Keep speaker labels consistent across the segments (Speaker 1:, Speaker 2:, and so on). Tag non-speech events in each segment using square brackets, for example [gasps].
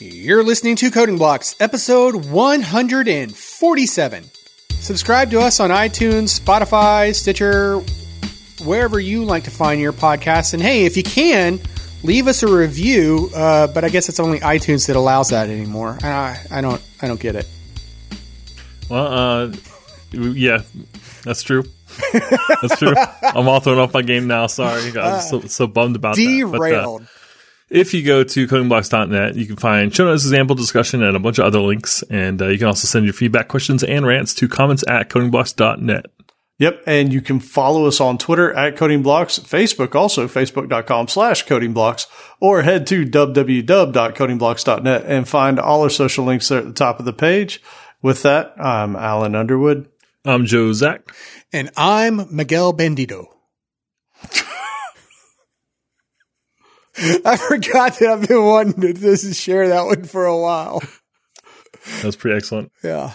Speaker 1: You're listening to Coding Blocks, episode 147. Subscribe to us on iTunes, Spotify, Stitcher, wherever you like to find your podcasts. And hey, if you can, leave us a review. Uh, but I guess it's only iTunes that allows that anymore. I, I don't, I don't get it.
Speaker 2: Well, uh, yeah, that's true. that's true. [laughs] I'm all thrown off my game now. Sorry, I'm so, so bummed about
Speaker 1: Derailed.
Speaker 2: that. Uh, if you go to codingblocks.net, you can find show notes, example discussion, and a bunch of other links. And uh, you can also send your feedback, questions, and rants to comments at codingblocks.net.
Speaker 3: Yep. And you can follow us on Twitter at codingblocks, Facebook also, facebook.com slash codingblocks, or head to www.codingblocks.net and find all our social links there at the top of the page. With that, I'm Alan Underwood.
Speaker 2: I'm Joe Zack.
Speaker 1: And I'm Miguel Bandito. [laughs] I forgot that I've been wanting to share that one for a while.
Speaker 2: That's pretty excellent.
Speaker 1: Yeah.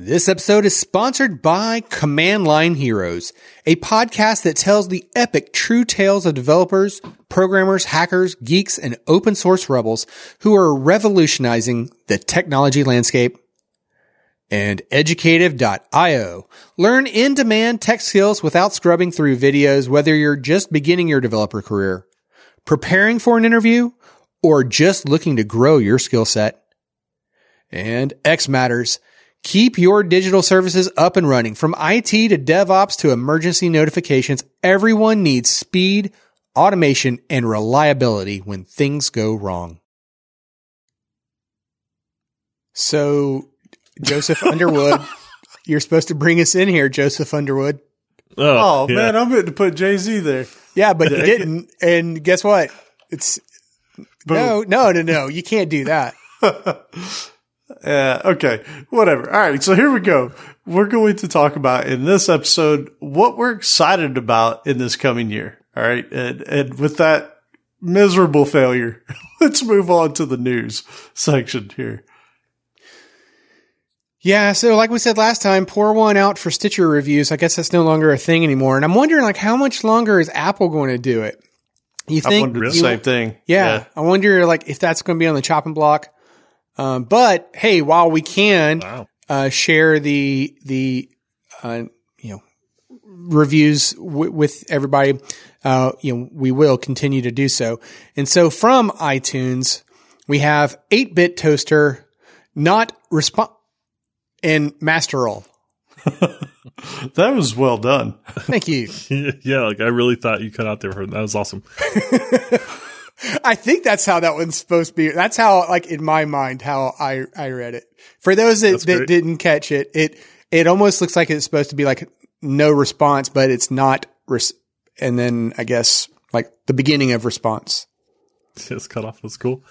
Speaker 1: This episode is sponsored by Command Line Heroes, a podcast that tells the epic true tales of developers, programmers, hackers, geeks, and open source rebels who are revolutionizing the technology landscape. And educative.io. Learn in demand tech skills without scrubbing through videos, whether you're just beginning your developer career, preparing for an interview, or just looking to grow your skill set. And xMatters. Keep your digital services up and running. From IT to DevOps to emergency notifications, everyone needs speed, automation, and reliability when things go wrong. So, Joseph [laughs] Underwood, you're supposed to bring us in here, Joseph Underwood.
Speaker 3: Oh, oh
Speaker 2: yeah.
Speaker 3: man, I'm going to put Jay Z there.
Speaker 1: Yeah, but you didn't. And guess what? It's no, no, no, no. You can't do that. [laughs]
Speaker 3: Yeah. Okay. Whatever. All right. So here we go. We're going to talk about in this episode what we're excited about in this coming year. All right. And, and with that miserable failure, [laughs] let's move on to the news section here.
Speaker 1: Yeah, so like we said last time, pour one out for Stitcher reviews. I guess that's no longer a thing anymore. And I'm wondering, like, how much longer is Apple going to do it? You
Speaker 3: I
Speaker 1: think?
Speaker 3: the same thing.
Speaker 1: Yeah, I wonder, like, if that's going to be on the chopping block. Um, but hey, while we can
Speaker 2: Wow.
Speaker 1: uh, share the the uh, you know reviews w- with everybody, uh, you know, we will continue to do so. And so from iTunes, we have 8-bit toaster, not respond, and master roll. [laughs]
Speaker 3: That was well done.
Speaker 1: Thank you. [laughs]
Speaker 2: yeah, like I really thought you cut out there for that was awesome. [laughs]
Speaker 1: I think that's how that one's supposed to be. That's how, like, in my mind, how I, I read it. For those that, that didn't catch it, it, it almost looks like it's supposed to be like no response, but it's not. Res- and then I guess like the beginning of response.
Speaker 2: Just cut off. That's cool.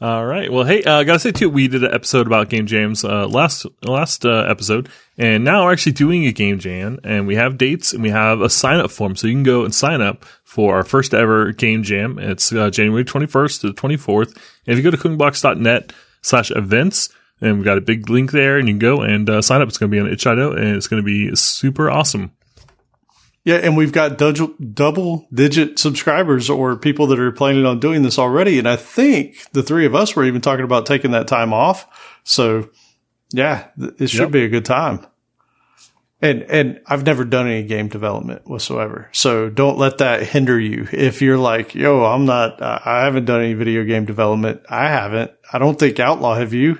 Speaker 2: All right. Well, hey, uh, I gotta say too, we did an episode about game jams uh, last last uh, episode, and now we're actually doing a game jam, and we have dates and we have a sign up form, so you can go and sign up for our first ever game jam. It's uh, January twenty first to the twenty fourth. And if you go to codingblocks.net slash events, and we got a big link there, and you can go and uh, sign up. It's going to be on itch.io, and it's going to be super awesome.
Speaker 3: Yeah, and we've got double, double digit subscribers or people that are planning on doing this already. And I think the three of us were even talking about taking that time off. So yeah, th- it should
Speaker 2: Yep.
Speaker 3: be a good time. And, and I've never done any game development whatsoever. So don't let that hinder you. If you're like, yo, I'm not, uh, I haven't done any video game development. I haven't. I don't think Outlaw have you.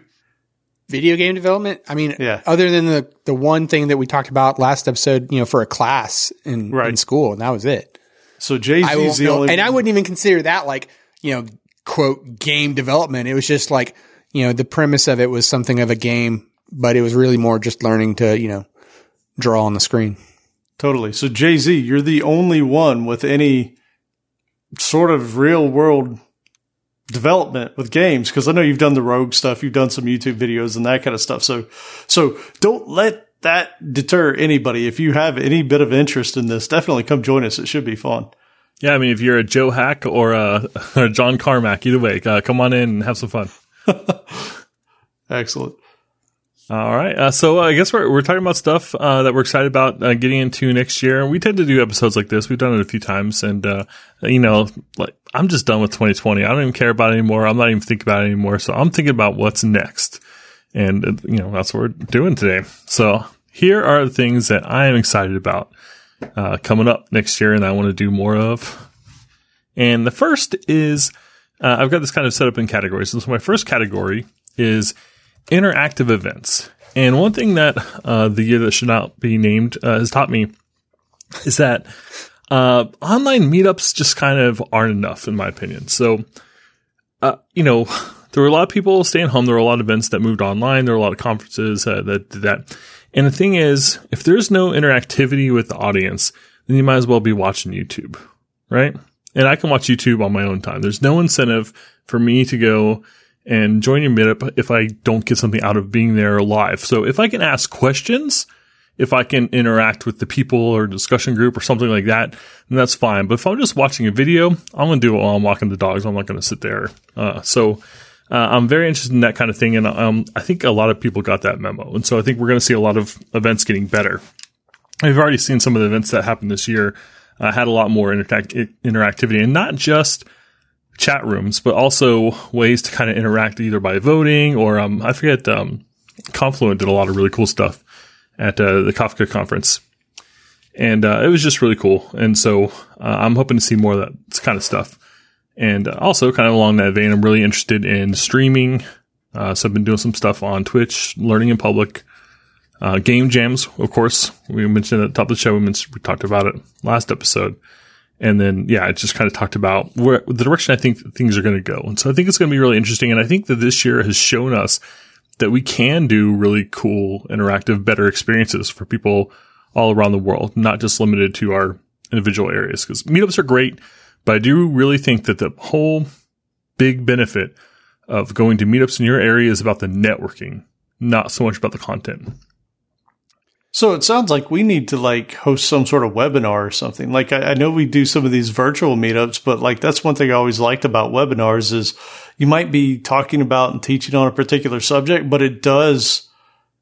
Speaker 1: Video game development. I mean,
Speaker 3: Yeah.
Speaker 1: other than the, the one thing that we talked about last episode, you know, for a class in, in school, and that was it.
Speaker 3: So Jay Z's the only,
Speaker 1: and I wouldn't even consider that like, you know, quote, game development. It was just like, you know, the premise of it was something of a game, but it was really more just learning to, you know, draw on the screen.
Speaker 3: Totally. So Jay Z, you're the only one with any sort of real world development with games because I know you've done the rogue stuff, you've done some YouTube videos and that kind of stuff. So, so don't let that deter anybody. If you have any bit of interest in this, definitely come join us. It should be fun.
Speaker 2: Yeah, I mean, if you're a Joe Hack or a, [laughs] or a John Carmack, either way, uh, come on in and have some fun. [laughs]
Speaker 3: Excellent.
Speaker 2: All right. Uh, so uh, I guess we're, we're talking about stuff uh, that we're excited about uh, getting into next year. We tend to do episodes like this. We've done it a few times. And, uh, you know, like I'm just done with 2020. I don't even care about it anymore. I'm not even thinking about it anymore. So I'm thinking about what's next. And, you know, that's what we're doing today. So here are the things that I am excited about coming up next year and I want to do more of. And the first is I've got this kind of set up in categories. And so my first category is – interactive events. And one thing that uh, the year that should not be named uh, has taught me is that uh, online meetups just kind of aren't enough, in my opinion. So, uh, you know, there were a lot of people staying home. There were a lot of events that moved online. There were a lot of conferences uh, that did that. And the thing is, if there's no interactivity with the audience, then you might as well be watching YouTube, right? And I can watch YouTube on my own time. There's no incentive for me to go and join your meetup if I don't get something out of being there live. So if I can ask questions, if I can interact with the people or discussion group or something like that, then that's fine. But if I'm just watching a video, I'm going to do it while I'm walking the dogs. I'm not going to sit there. Uh, so uh, I'm very interested in that kind of thing. And um, I think a lot of people got that memo. And so I think we're going to see a lot of events getting better. I've already seen some of the events that happened this year uh, had a lot more interactivity and not just – chat rooms, but also ways to kind of interact either by voting or um, I forget. Um, Confluent did a lot of really cool stuff at uh, the Kafka conference, and uh, it was just really cool. And so uh, I'm hoping to see more of that kind of stuff. And also, kind of along that vein, I'm really interested in streaming. Uh, so I've been doing some stuff on Twitch, learning in public. Uh, game jams, of course, we mentioned at the top of the show. We, we talked about it last episode. And then, yeah, it just kind of talked about where the direction I think things are going to go. And so I think it's going to be really interesting. And I think that this year has shown us that we can do really cool, interactive, better experiences for people all around the world, not just limited to our individual areas. Because meetups are great, but I do really think that the whole big benefit of going to meetups in your area is about the networking, not so much about the content.
Speaker 3: So it sounds like we need to like host some sort of webinar or something. Like I, I, know we do some of these virtual meetups, but like that's one thing I always liked about webinars is you might be talking about and teaching on a particular subject, but it does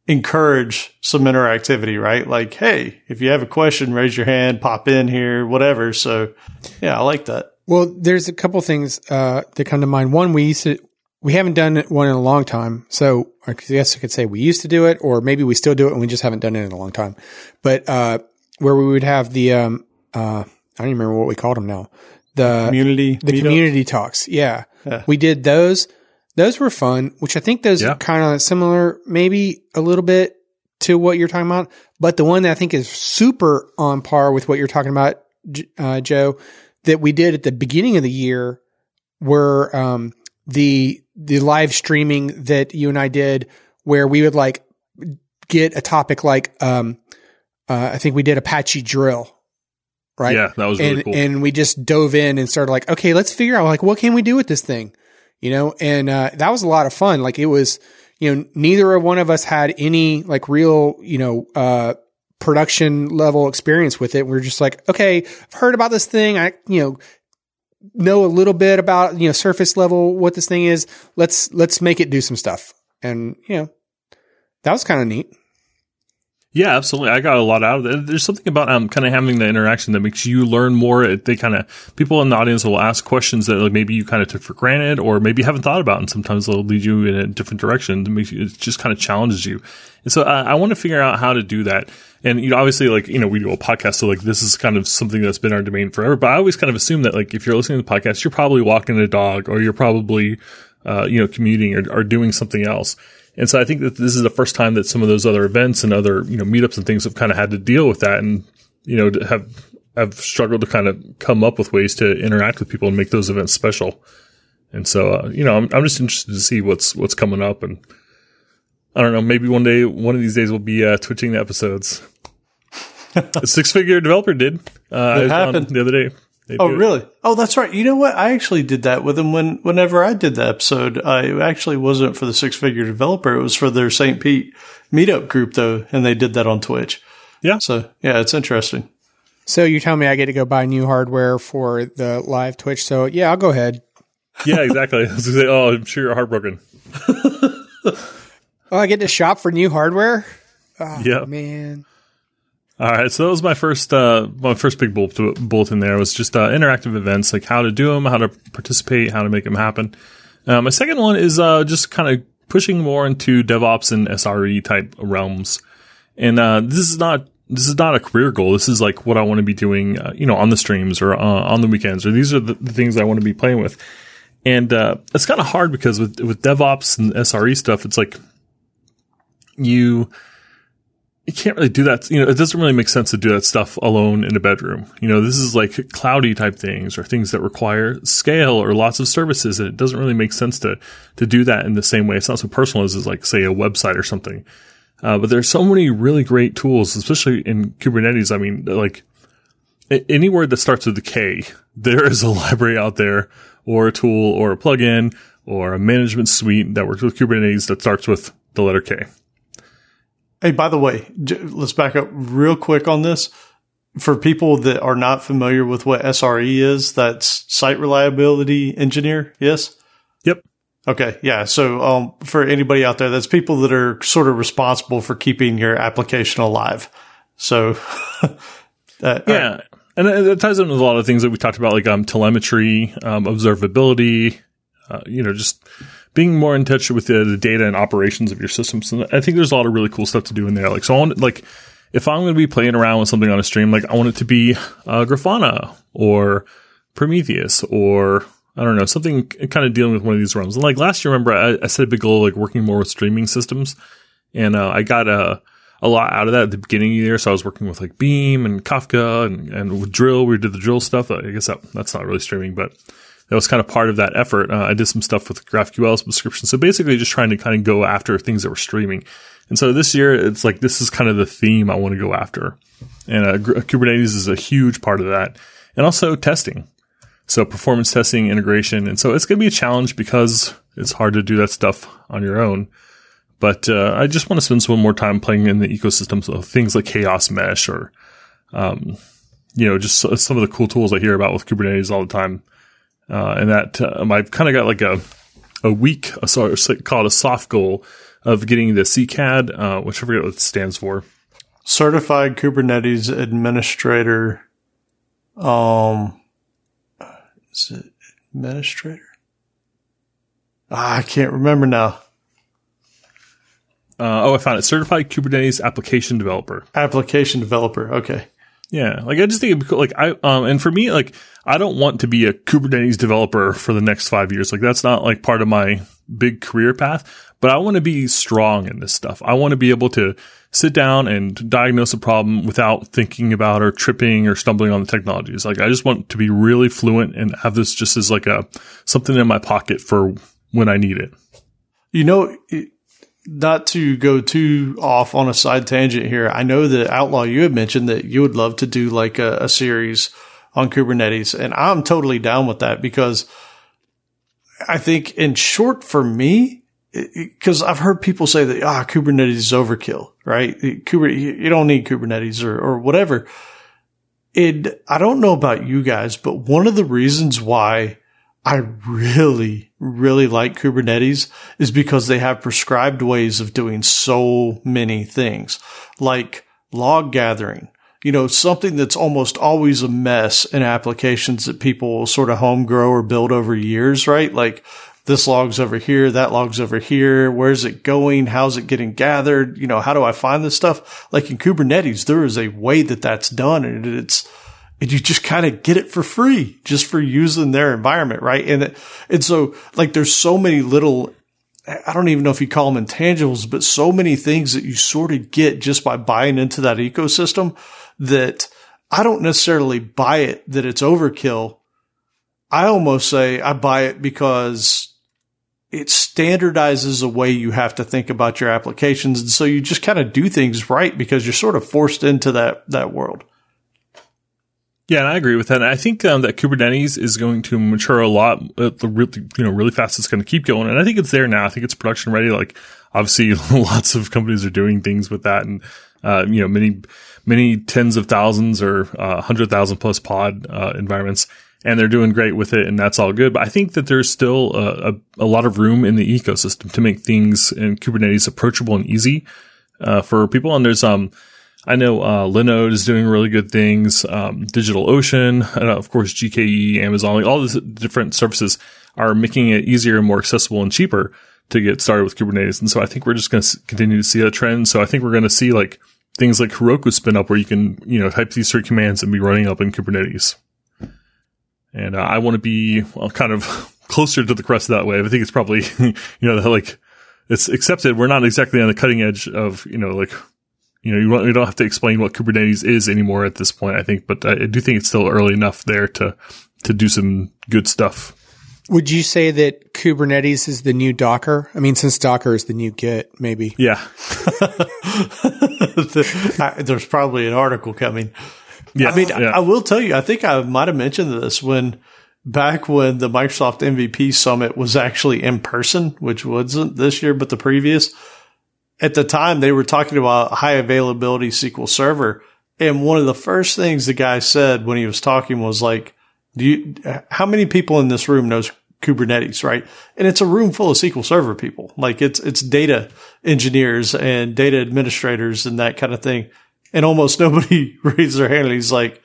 Speaker 3: encourage some interactivity, right? Like, hey, if you have a question, raise your hand, pop in here, whatever. So yeah, I like that.
Speaker 1: Well, there's a couple things uh, that come to mind. One, we used to we haven't done one in a long time. So I guess I could say we used to do it, or maybe we still do it and we just haven't done it in a long time. But, uh, where we would have the, um, uh, I don't even remember what we called them now. The
Speaker 3: community,
Speaker 1: the community talks. Yeah. yeah. We did those. Those were fun, which I think those yeah. are kind of similar, maybe a little bit to what you're talking about. But the one that I think is super on par with what you're talking about, uh, Joe, that we did at the beginning of the year were, um, the the live streaming that you and I did where we would like get a topic like um uh, I think we did Apache drill. Right.
Speaker 2: Yeah, that was really
Speaker 1: and,
Speaker 2: cool.
Speaker 1: And we just dove in and started like, okay, let's figure out like what can we do with this thing? You know, and uh, that was a lot of fun. Like it was, you know, neither of one of us had any like real, you know, uh, production level experience with it. We are just like, okay, I've heard about this thing. I, you know, know a little bit about, you know, surface level what this thing is. Let's let's make it do some stuff. And, you know, that was kind of neat.
Speaker 2: Yeah, absolutely. I got a lot out of it. There's something about um, kind of having the interaction that makes you learn more. They kind of people in the audience will ask questions that like maybe you kind of took for granted, or maybe you haven't thought about, and sometimes they'll lead you in a different direction. It makes you, it just kind of challenges you. And so I, I want to figure out how to do that. And you know, obviously, like you know, we do a podcast, so like this is kind of something that's been our domain forever. But I always kind of assume that like if you're listening to the podcast, you're probably walking a dog, or you're probably uh, you know commuting or, or doing something else. And so I think that this is the first time that some of those other events and other, you know, meetups and things have kind of had to deal with that and, you know, have, have struggled to kind of come up with ways to interact with people and make those events special. And so, uh, you know, I'm, I'm just interested to see what's, what's coming up. And I don't know, maybe one day, one of these days we'll be, uh, twitching the episodes. [laughs] a six figure developer did, uh,
Speaker 3: it happened
Speaker 2: the other day.
Speaker 3: They oh, really? Oh, that's right. You know what? I actually did that with them when, whenever I did the episode. Uh, it actually wasn't for the six figure developer. It was for their St. Pete meetup group though. And they did that on Twitch.
Speaker 2: Yeah.
Speaker 3: So yeah, it's interesting.
Speaker 1: So you tell me I get to go buy new hardware for the live Twitch. So yeah, I'll go ahead.
Speaker 2: Yeah, exactly. [laughs] say, oh, I'm sure you're heartbroken. [laughs]
Speaker 1: Oh, I get to shop for new hardware. Oh,
Speaker 2: Yeah.
Speaker 1: man.
Speaker 2: All right, so that was my first uh, my first big bullet bulletin. There was just uh, interactive events, like how to do them, how to participate, how to make them happen. Uh, my second one is uh, just kind of pushing more into DevOps and SRE type realms. And uh, this is not this is not a career goal. This is like what I want to be doing, uh, you know, on the streams or uh, on the weekends, or these are the, the things I want to be playing with. And uh, it's kind of hard because with with DevOps and SRE stuff, it's like you you can't really do that. You know, it doesn't really make sense to do that stuff alone in a bedroom. You know, this is like cloudy type things or things that require scale or lots of services. And it doesn't really make sense to, to do that in the same way. It's not so personal as, as like, say, a website or something. Uh, but there's so many really great tools, especially in Kubernetes. I mean, like any word that starts with a K, there is a [laughs] library out there or a tool or a plugin or a management suite that works with Kubernetes that starts with the letter K.
Speaker 3: Hey, by the way, let's back up real quick on this. For people that are not familiar with what SRE is, that's site reliability engineer. Yes.
Speaker 2: Yep.
Speaker 3: Okay. Yeah. So, um, for anybody out there, that's people that are sort of responsible for keeping your application alive. So, [laughs] uh,
Speaker 2: Yeah. And it, it ties in with a lot of things that we talked about, like um, telemetry, um, observability, uh, you know, just being more in touch with the, the data and operations of your systems. And I think there's a lot of really cool stuff to do in there. Like, so I want, like, if I'm going to be playing around with something on a stream, like I want it to be uh, Grafana or Prometheus or I don't know, something kind of dealing with one of these realms. And like last year, remember, I, I set a big goal, like working more with streaming systems. And uh, I got a, a lot out of that at the beginning of the year. So I was working with like Beam and Kafka and, and with Drill. We did the Drill stuff. I guess that, that's not really streaming, but that was kind of part of that effort. Uh, I did some stuff with GraphQL subscription. So basically just trying to kind of go after things that were streaming. And so this year, it's like this is kind of the theme I want to go after. And uh, Kubernetes is a huge part of that. And also testing. So performance testing, integration. And so it's going to be a challenge because it's hard to do that stuff on your own. But uh, I just want to spend some more time playing in the ecosystem. So things like Chaos Mesh or, um, you know, just some of the cool tools I hear about with Kubernetes all the time. Uh, and that um, I've kind of got like a a week, a called a soft goal of getting the CKAD, uh, which I forget what it stands for.
Speaker 3: certified Kubernetes administrator. Um, is it administrator? Ah, I can't remember now.
Speaker 2: Uh, oh, I found it. Certified Kubernetes Application Developer.
Speaker 3: Application developer. Okay.
Speaker 2: Yeah, like I just think it'd be cool. Like I, um, and for me, like I don't want to be a Kubernetes developer for the next five years. Like that's not like part of my big career path. But I want to be strong in this stuff. I want to be able to sit down and diagnose a problem without thinking about or tripping or stumbling on the technologies. Like I just want to be really fluent and have this just as like a something in my pocket for when I need it.
Speaker 3: You know, not to go too off on a side tangent here. I know that Outlaw, you had mentioned that you would love to do like a, a series on Kubernetes, and I'm totally down with that because I think in short for me, because I've heard people say that ah Kubernetes is overkill, right? Kubernetes, you don't need Kubernetes or or whatever. It I don't know about you guys, but one of the reasons why I really, really like Kubernetes is because they have prescribed ways of doing so many things, like log gathering. You know, something that's almost always a mess in applications that people sort of home grow or build over years, right? Like this log's over here, that log's over here. Where's it going? How's it getting gathered? You know, how do I find this stuff? Like in Kubernetes, there is a way that that's done and it's, and you just kind of get it for free just for using their environment, right? And and so like there's so many little I don't even know if you call them intangibles, but so many things that you sort of get just by buying into that ecosystem that I don't necessarily buy it that it's overkill. I almost say I buy it because it standardizes a way you have to think about your applications. And so you just kind of do things right because you're sort of forced into that, that world.
Speaker 2: Yeah, and I agree with that. And I think um, that Kubernetes is going to mature a lot, uh, really, you know, really fast. It's going to keep going, and I think it's there now. I think it's production ready. Like obviously, [laughs] lots of companies are doing things with that, and uh, you know, many, many tens of thousands or uh, hundred thousand plus pod uh, environments. and they're doing great with it, and that's all good. But I think that there's still a, a, a lot of room in the ecosystem to make things in Kubernetes approachable and easy uh, for people. And there's um, I know uh, Linode is doing really good things. Um, DigitalOcean, [laughs] and of course GKE, Amazon, like all these different services are making it easier and more accessible and cheaper to get started with Kubernetes. And so I think we're just going to continue to see a trend. So I think we're going to see like things like Heroku spin up where you can, you know, type these three commands and be running up in Kubernetes. And uh, I want to be well, kind of [laughs] closer to the crust that way. I think it's probably, [laughs] you know, like it's accepted. We're not exactly on the cutting edge of, you know, like, you know, you, you don't have to explain what Kubernetes is anymore at this point, I think, but I do think it's still early enough there to, to do some good stuff.
Speaker 1: Would you say that Kubernetes is the new Docker? I mean, since Docker is the new Git, maybe.
Speaker 2: Yeah. [laughs]
Speaker 3: There's probably an article coming.
Speaker 2: Yeah.
Speaker 3: I mean,
Speaker 2: yeah.
Speaker 3: I will tell you, I think I might have mentioned this when back when the Microsoft MVP summit was actually in person, which wasn't this year, but the previous. At the time, they were talking about high availability SQL Server. And one of the first things the guy said when he was talking was like, do you, how many people in this room knows Kubernetes, right? And it's a room full of SQL Server people. Like it's, it's data engineers and data administrators and that kind of thing. And almost [laughs] nobody raised their hand. And he's like,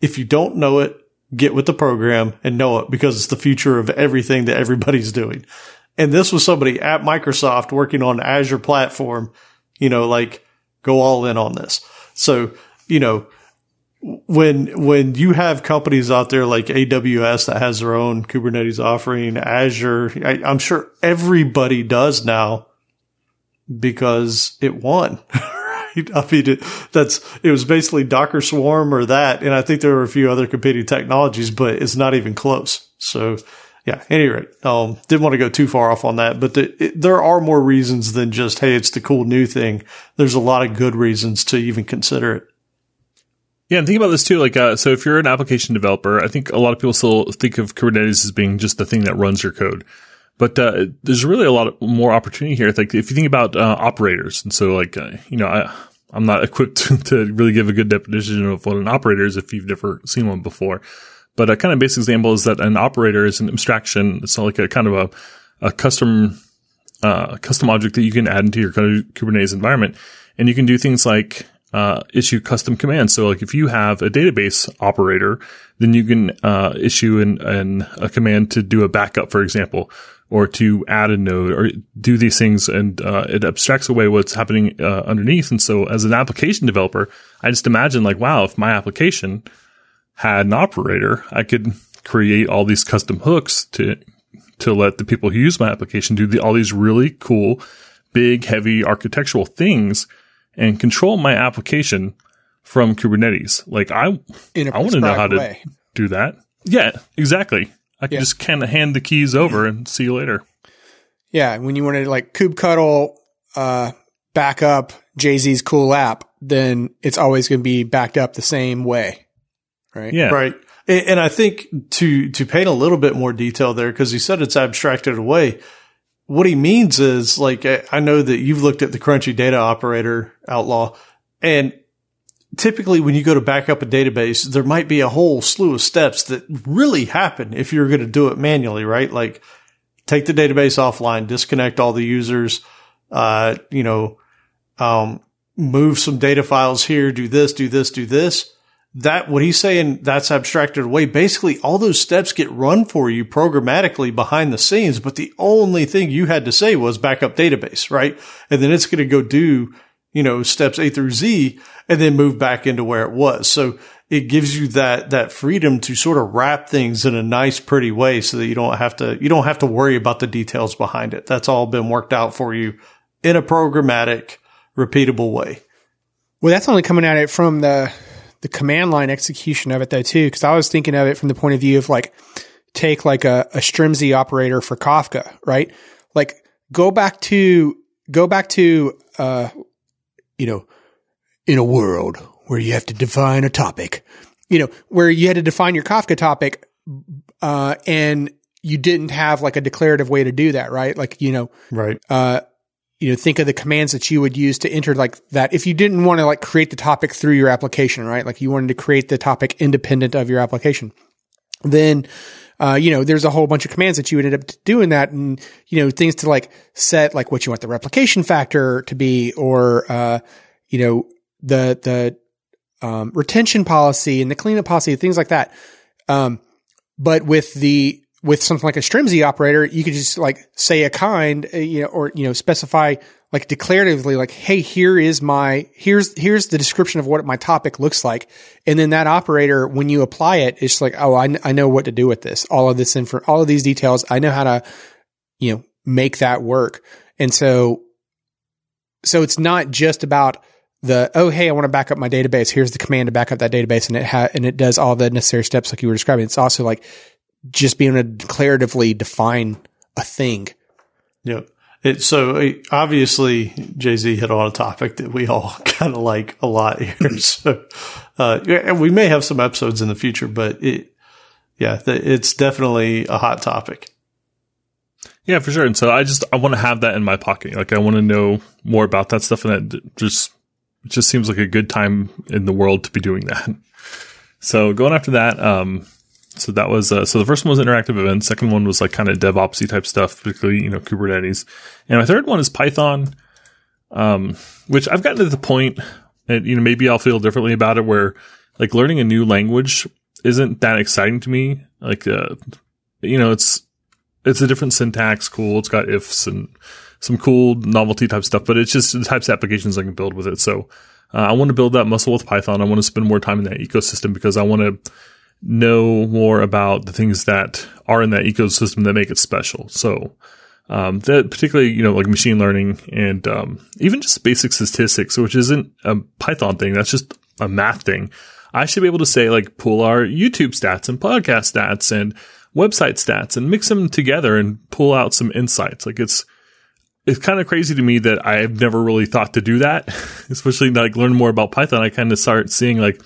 Speaker 3: if you don't know it, get with the program and know it because it's the future of everything that everybody's doing. And this was somebody at Microsoft working on Azure platform, you know, like go all in on this. So, you know, when when you have companies out there like AWS that has their own Kubernetes offering, Azure, I, I'm sure everybody does now because it won. [laughs] right? I mean, it, that's it was basically Docker Swarm or that, and I think there were a few other competing technologies, but it's not even close. So, yeah. Any rate, um, didn't want to go too far off on that, but the, it, there are more reasons than just hey, it's the cool new thing. There's a lot of good reasons to even consider it.
Speaker 2: Yeah, and think about this too. Like, uh, so if you're an application developer, I think a lot of people still think of Kubernetes as being just the thing that runs your code. But uh, there's really a lot of more opportunity here. Like, if you think about uh, operators, and so like, uh, you know, I, I'm not [laughs] equipped to, to, really give a good definition of what an operator is if you've never seen one before. But a kind of basic example is that an operator is an abstraction. It's like a kind of a, a custom, uh, custom object that you can add into your Kubernetes environment. And you can do things like uh, issue custom commands. So like if you have a database operator, then you can uh, issue an, an, a command to do a backup, for example, or to add a node or do these things. And uh, it abstracts away what's happening uh, underneath. And so as an application developer, I just imagine like, wow, if my application had an operator, I could create all these custom hooks to to let the people who use my application do the, all these really cool, big, heavy architectural things and control my application from Kubernetes. Like I, I want to know how way. to do that. Yeah, exactly. I can yeah. just kind of hand the keys over and see you later.
Speaker 1: Yeah, when you want to like kubectl uh, back up Jay Z's cool app, then it's always going to be backed up the same way, right?
Speaker 2: Yeah,
Speaker 3: right. And I think to to paint a little bit more detail there, because he said it's abstracted away what he means is like, I know that you've looked at the crunchy data operator outlaw and typically when you go to back up a database, there might be a whole slew of steps that really happen if you're going to do it manually, right? Like take the database offline, disconnect all the users, uh, you know, um, move some data files here, do this, do this, do this that what he's saying that's abstracted away. Basically, all those steps get run for you programmatically behind the scenes, but the only thing you had to say was backup database, right? And then it's going to go do, you know, steps A through Z and then move back into where it was. So it gives you that, that freedom to sort of wrap things in a nice, pretty way so that you don't have to, you don't have to worry about the details behind it. That's all been worked out for you in a programmatic, repeatable way.
Speaker 1: Well, that's only coming at it from the, the command line execution of it though too, because I was thinking of it from the point of view of like take like a, a Strimzi operator for Kafka, right? Like go back to go back to uh, you know, in a world where you have to define a topic, you know, where you had to define your Kafka topic, uh, and you didn't have like a declarative way to do that, right? Like, you know,
Speaker 3: right.
Speaker 1: Uh, you know, think of the commands that you would use to enter like that. If you didn't want to like create the topic through your application, right? Like you wanted to create the topic independent of your application. then uh, you know, there's a whole bunch of commands that you would end up doing that and, you know, things to like set like what you want the replication factor to be or, uh, you know, the, the, um, retention policy and the cleanup policy, things like that. Um, but with the, with something like a strimzi operator, you could just like say a kind, uh, you know, or, you know, specify like declaratively, like, Hey, here is my, here's, here's the description of what my topic looks like. And then that operator, when you apply it, it's like, Oh, I, I know what to do with this. All of this info, all of these details. I know how to, you know, make that work. And so, so it's not just about the, oh, hey, I want to back up my database. Here's the command to back up that database. And it ha- and it does all the necessary steps like you were describing. It's also like just being able to declaratively define a thing.
Speaker 3: Yep. It, so it, obviously Jay Z hit on a topic that we all [laughs] kind of like a lot here. [laughs] so, uh, and we may have some episodes in the future, but it, yeah, it's definitely a hot topic.
Speaker 2: Yeah, for sure. And so I just I want to have that in my pocket. Like I want to know more about that stuff, and it just it just seems like a good time in the world to be doing that. So going after that, um, so that was uh, so the first one was interactive events. Second one was like kind of DevOpsy type stuff, particularly you know Kubernetes. And my third one is Python, um, which I've gotten to the point, and you know maybe I'll feel differently about it, where like learning a new language isn't that exciting to me. Like uh, you know it's it's a different syntax, cool. It's got ifs and some cool novelty type stuff, but it's just the types of applications I can build with it. So uh, I want to build that muscle with Python. I want to spend more time in that ecosystem because I want to know more about the things that are in that ecosystem that make it special. So, um, that particularly, you know, like machine learning and, um, even just basic statistics, which isn't a Python thing. That's just a math thing. I should be able to say like pull our YouTube stats and podcast stats and website stats and mix them together and pull out some insights. Like it's, it's kind of crazy to me that I've never really thought to do that, [laughs] especially like learn more about Python. I kind of start seeing like,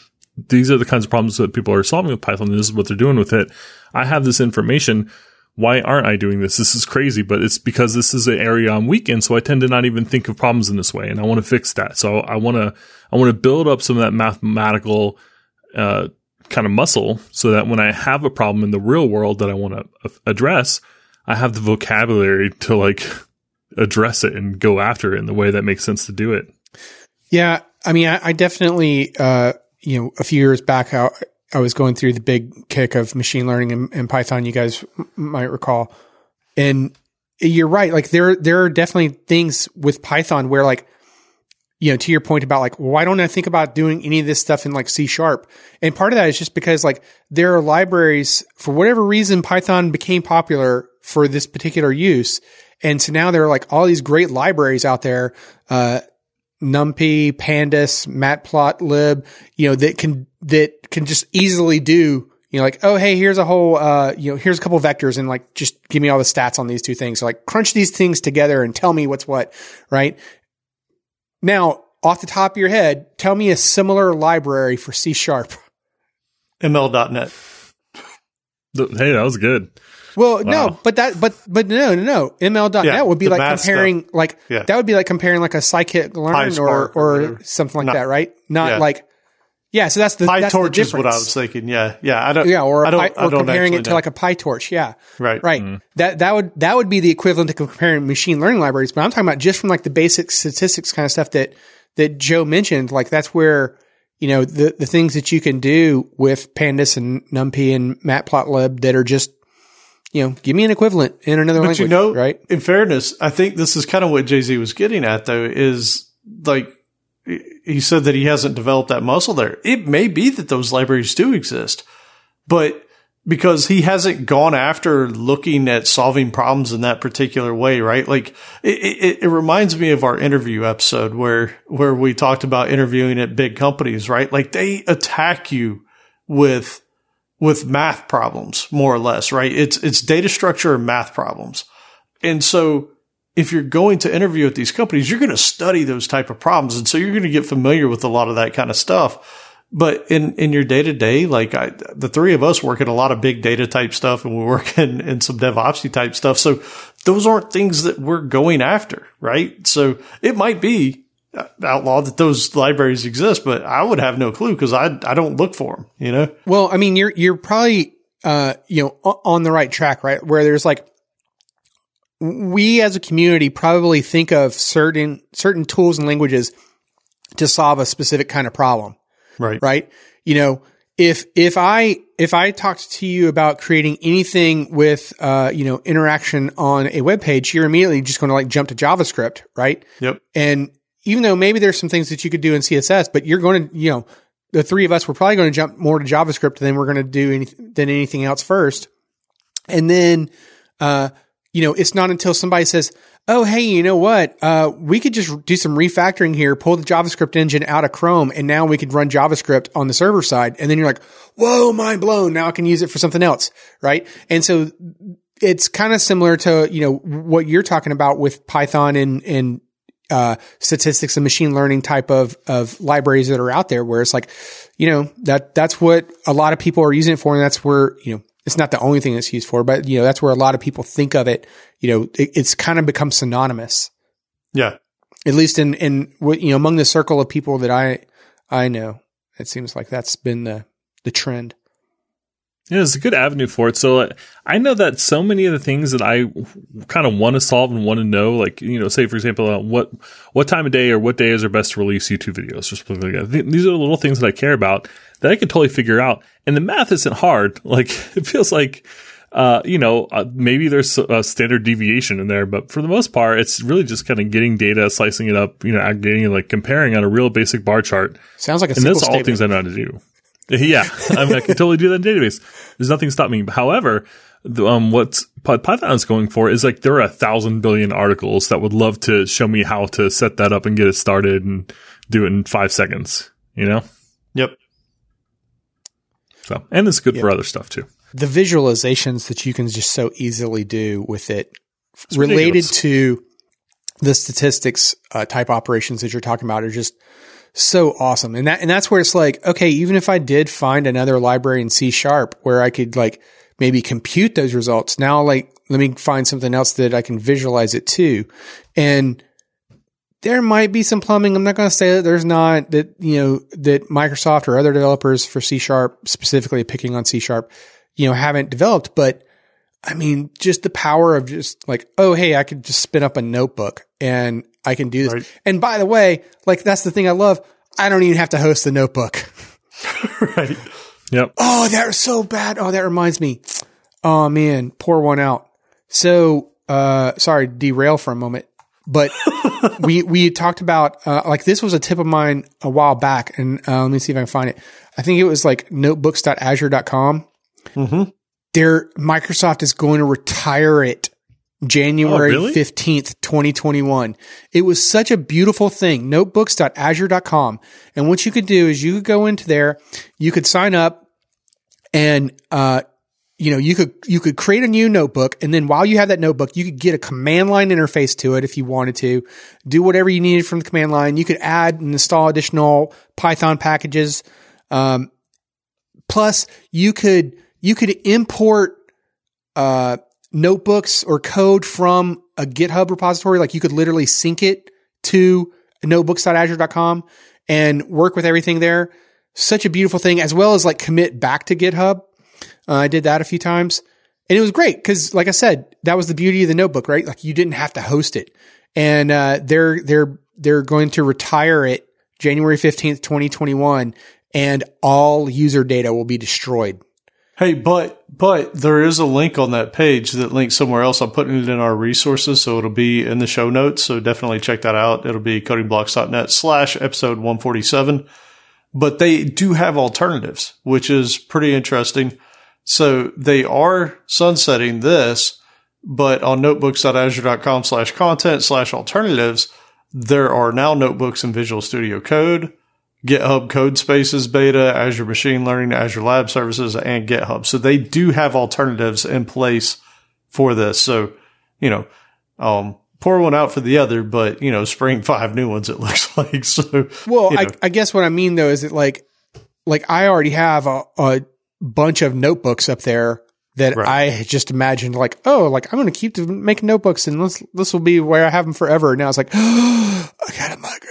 Speaker 2: these are the kinds of problems that people are solving with Python. This is what they're doing with it. I have this information. Why aren't I doing this? This is crazy, but it's because this is an area I'm weak in. So I tend to not even think of problems in this way. And I want to fix that. So I want to, I want to build up some of that mathematical, uh, kind of muscle so that when I have a problem in the real world that I want to address, I have the vocabulary to like [laughs] address it and go after it in the way that makes sense to do it.
Speaker 1: Yeah. I mean, I, I definitely, uh, you know, a few years back, I, I was going through the big kick of machine learning and, and Python. You guys m- might recall, and you're right. Like there, there are definitely things with Python where, like, you know, to your point about like, why don't I think about doing any of this stuff in like C sharp? And part of that is just because like there are libraries for whatever reason Python became popular for this particular use. And so now there are like all these great libraries out there, uh, NumPy, Pandas, Matplotlib, you know, that can, that can just easily do, you know, like, oh, hey, here's a whole, uh, you know, here's a couple vectors and like, just give me all the stats on these two things. So like crunch these things together and tell me what's what, right? Now, off the top of your head, tell me a similar library for C sharp.
Speaker 3: ML.net.
Speaker 2: Hey, that was good.
Speaker 1: Well, wow. no, but that, but, but no, no, no. ML.net yeah, would be like comparing, stuff. like, yeah. that would be like comparing like a scikit learn or, or, or something like Not, that, right? Not yeah. like, yeah, so that's the
Speaker 3: PyTorch
Speaker 1: that's the difference.
Speaker 3: is what I was thinking. Yeah, yeah, I don't.
Speaker 1: Yeah, or
Speaker 3: I don't,
Speaker 1: I don't comparing it to know. like a PyTorch. Yeah,
Speaker 3: right,
Speaker 1: right. Mm-hmm. That that would that would be the equivalent to comparing machine learning libraries. But I'm talking about just from like the basic statistics kind of stuff that that Joe mentioned. Like that's where you know the the things that you can do with Pandas and NumPy and Matplotlib that are just you know, give me an equivalent in another but language. You know, right?
Speaker 3: In fairness, I think this is kind of what Jay Z was getting at, though, is like he said that he hasn't developed that muscle there. It may be that those libraries do exist, but because he hasn't gone after looking at solving problems in that particular way, right? Like it, it, it, reminds me of our interview episode where, where we talked about interviewing at big companies, right? Like they attack you with with math problems, more or less, right? It's, it's data structure and math problems. And so if you're going to interview at these companies, you're going to study those type of problems. And so you're going to get familiar with a lot of that kind of stuff. But in, in your day to day, like I, the three of us work in a lot of big data type stuff and we work in, in some DevOpsy type stuff. So those aren't things that we're going after, right? So it might be outlaw that those libraries exist, but I would have no clue because I I don't look for them. You know.
Speaker 1: Well, I mean, you're you're probably uh, you know, on the right track, right? Where there's like, we as a community probably think of certain, certain tools and languages to solve a specific kind of problem,
Speaker 3: Right.
Speaker 1: right? You know, if, if I, if I talked to you about creating anything with, uh, you know, interaction on a web page, you're immediately just going to like jump to JavaScript, right?
Speaker 3: Yep.
Speaker 1: And even though maybe there's some things that you could do in CSS, but you're going to, you know, the three of us, we're probably going to jump more to JavaScript than we're going to do any, than anything else first. And then, uh, you know, it's not until somebody says, Oh, hey, you know what? Uh, we could just do some refactoring here, pull the JavaScript engine out of Chrome, and now we could run JavaScript on the server side. And then you're like, whoa, mind blown. Now I can use it for something else. Right. And so it's kind of similar to, you know, what you're talking about with Python and, and, uh, statistics and machine learning type of, of libraries that are out there where it's like, you know, that, that's what a lot of people are using it for. And that's where, you know, it's not the only thing it's used for, but you know, that's where a lot of people think of it. You know, it, it's kind of become synonymous,
Speaker 3: Yeah.
Speaker 1: at least in, in what, you know, among the circle of people that I, I know, it seems like that's been the, the trend.
Speaker 2: Yeah, it's a good avenue for it. So uh, I know that so many of the things that I kind of want to solve and want to know, like you know, say for example, uh, what what time of day or what day is our best to release YouTube videos or something like that. Th- These are the little things that I care about that I can totally figure out. And the math isn't hard. [laughs] Like it feels like. Uh, you know, uh, maybe there's a standard deviation in there, but for the most part, it's really just kind of getting data, slicing it up, you know, aggregating like comparing on a real basic bar chart.
Speaker 1: Sounds like a
Speaker 2: And that's all
Speaker 1: statement.
Speaker 2: things I know how to do. [laughs] Yeah, I, mean, I can totally do that in database. There's nothing stopping me. However, the, um, what Py- Python is going for is like there are a thousand billion articles that would love to show me how to set that up and get it started and do it in five seconds. You know,
Speaker 3: Yep.
Speaker 2: so and it's good for other stuff too.
Speaker 1: the visualizations that you can just so easily do with it related
Speaker 2: ridiculous.
Speaker 1: to the statistics uh, type operations that you're talking about are just so awesome. And that and that's where it's like, okay, even if I did find another library in C sharp where I could like maybe compute those results, now like let me find something else that I can visualize it to. And there might be some plumbing. I'm not going to say that there's not that, you know, that Microsoft or other developers for C sharp, specifically picking on C sharp, you know, haven't developed, but I mean, just the power of just like, oh, hey, I could just spin up a notebook and I can do this.
Speaker 3: Right.
Speaker 1: And by the way, like that's the thing I love. I don't even have to host the notebook. [laughs]
Speaker 3: right.
Speaker 2: Yep.
Speaker 1: Oh, that was so bad. Oh, that reminds me. Oh man, pour one out. So, uh, sorry, derail for a moment, but [laughs] we, we talked about, uh, like this was a tip of mine a while back and, uh, let me see if I can find it. I think it was like notebooks.azure.com.
Speaker 3: Mm-hmm.
Speaker 1: Their Microsoft is going to retire it January
Speaker 2: Oh, really?
Speaker 1: 15th, 2021. It was such a beautiful thing. Notebooks.azure.com. And what you could do is you could go into there, you could sign up and, uh, you know, you could, you could create a new notebook. And then while you have that notebook, you could get a command line interface to it if you wanted to do whatever you needed from the command line. You could add and install additional Python packages. Um, plus you could, you could import, uh, notebooks or code from a GitHub repository. Like you could literally sync it to notebooks.azure.com and work with everything there. Such a beautiful thing, as well as like commit back to GitHub. Uh, I did that a few times and it was great because, like I said, that was the beauty of the notebook, right? Like you didn't have to host it, and uh, they're they're they're going to retire it January fifteenth, twenty twenty one, and all user data will be destroyed.
Speaker 3: Hey, but but there is a link on that page that links somewhere else. I'm putting it in our resources, so it'll be in the show notes. So definitely check that out. It'll be codingblocks.net slash episode 147. But they do have alternatives, which is pretty interesting. So they are sunsetting this, but on notebooks.azure.com slash content slash alternatives, there are now notebooks in Visual Studio Code, GitHub Code Spaces beta, Azure Machine Learning, Azure Lab Services, and GitHub. So they do have alternatives in place for this. So, you know, um, pour one out for the other, but you know, spring [laughs] five new ones, it looks [laughs] like. So,
Speaker 1: Well,
Speaker 3: you
Speaker 1: I,
Speaker 3: know.
Speaker 1: I guess what I mean though is that like, like I already have a, a bunch of notebooks up there that
Speaker 3: Right.
Speaker 1: I just imagined like, oh, like I'm going to keep making notebooks and this, this will be where I have them forever. Now it's like, [gasps] I got to migrate.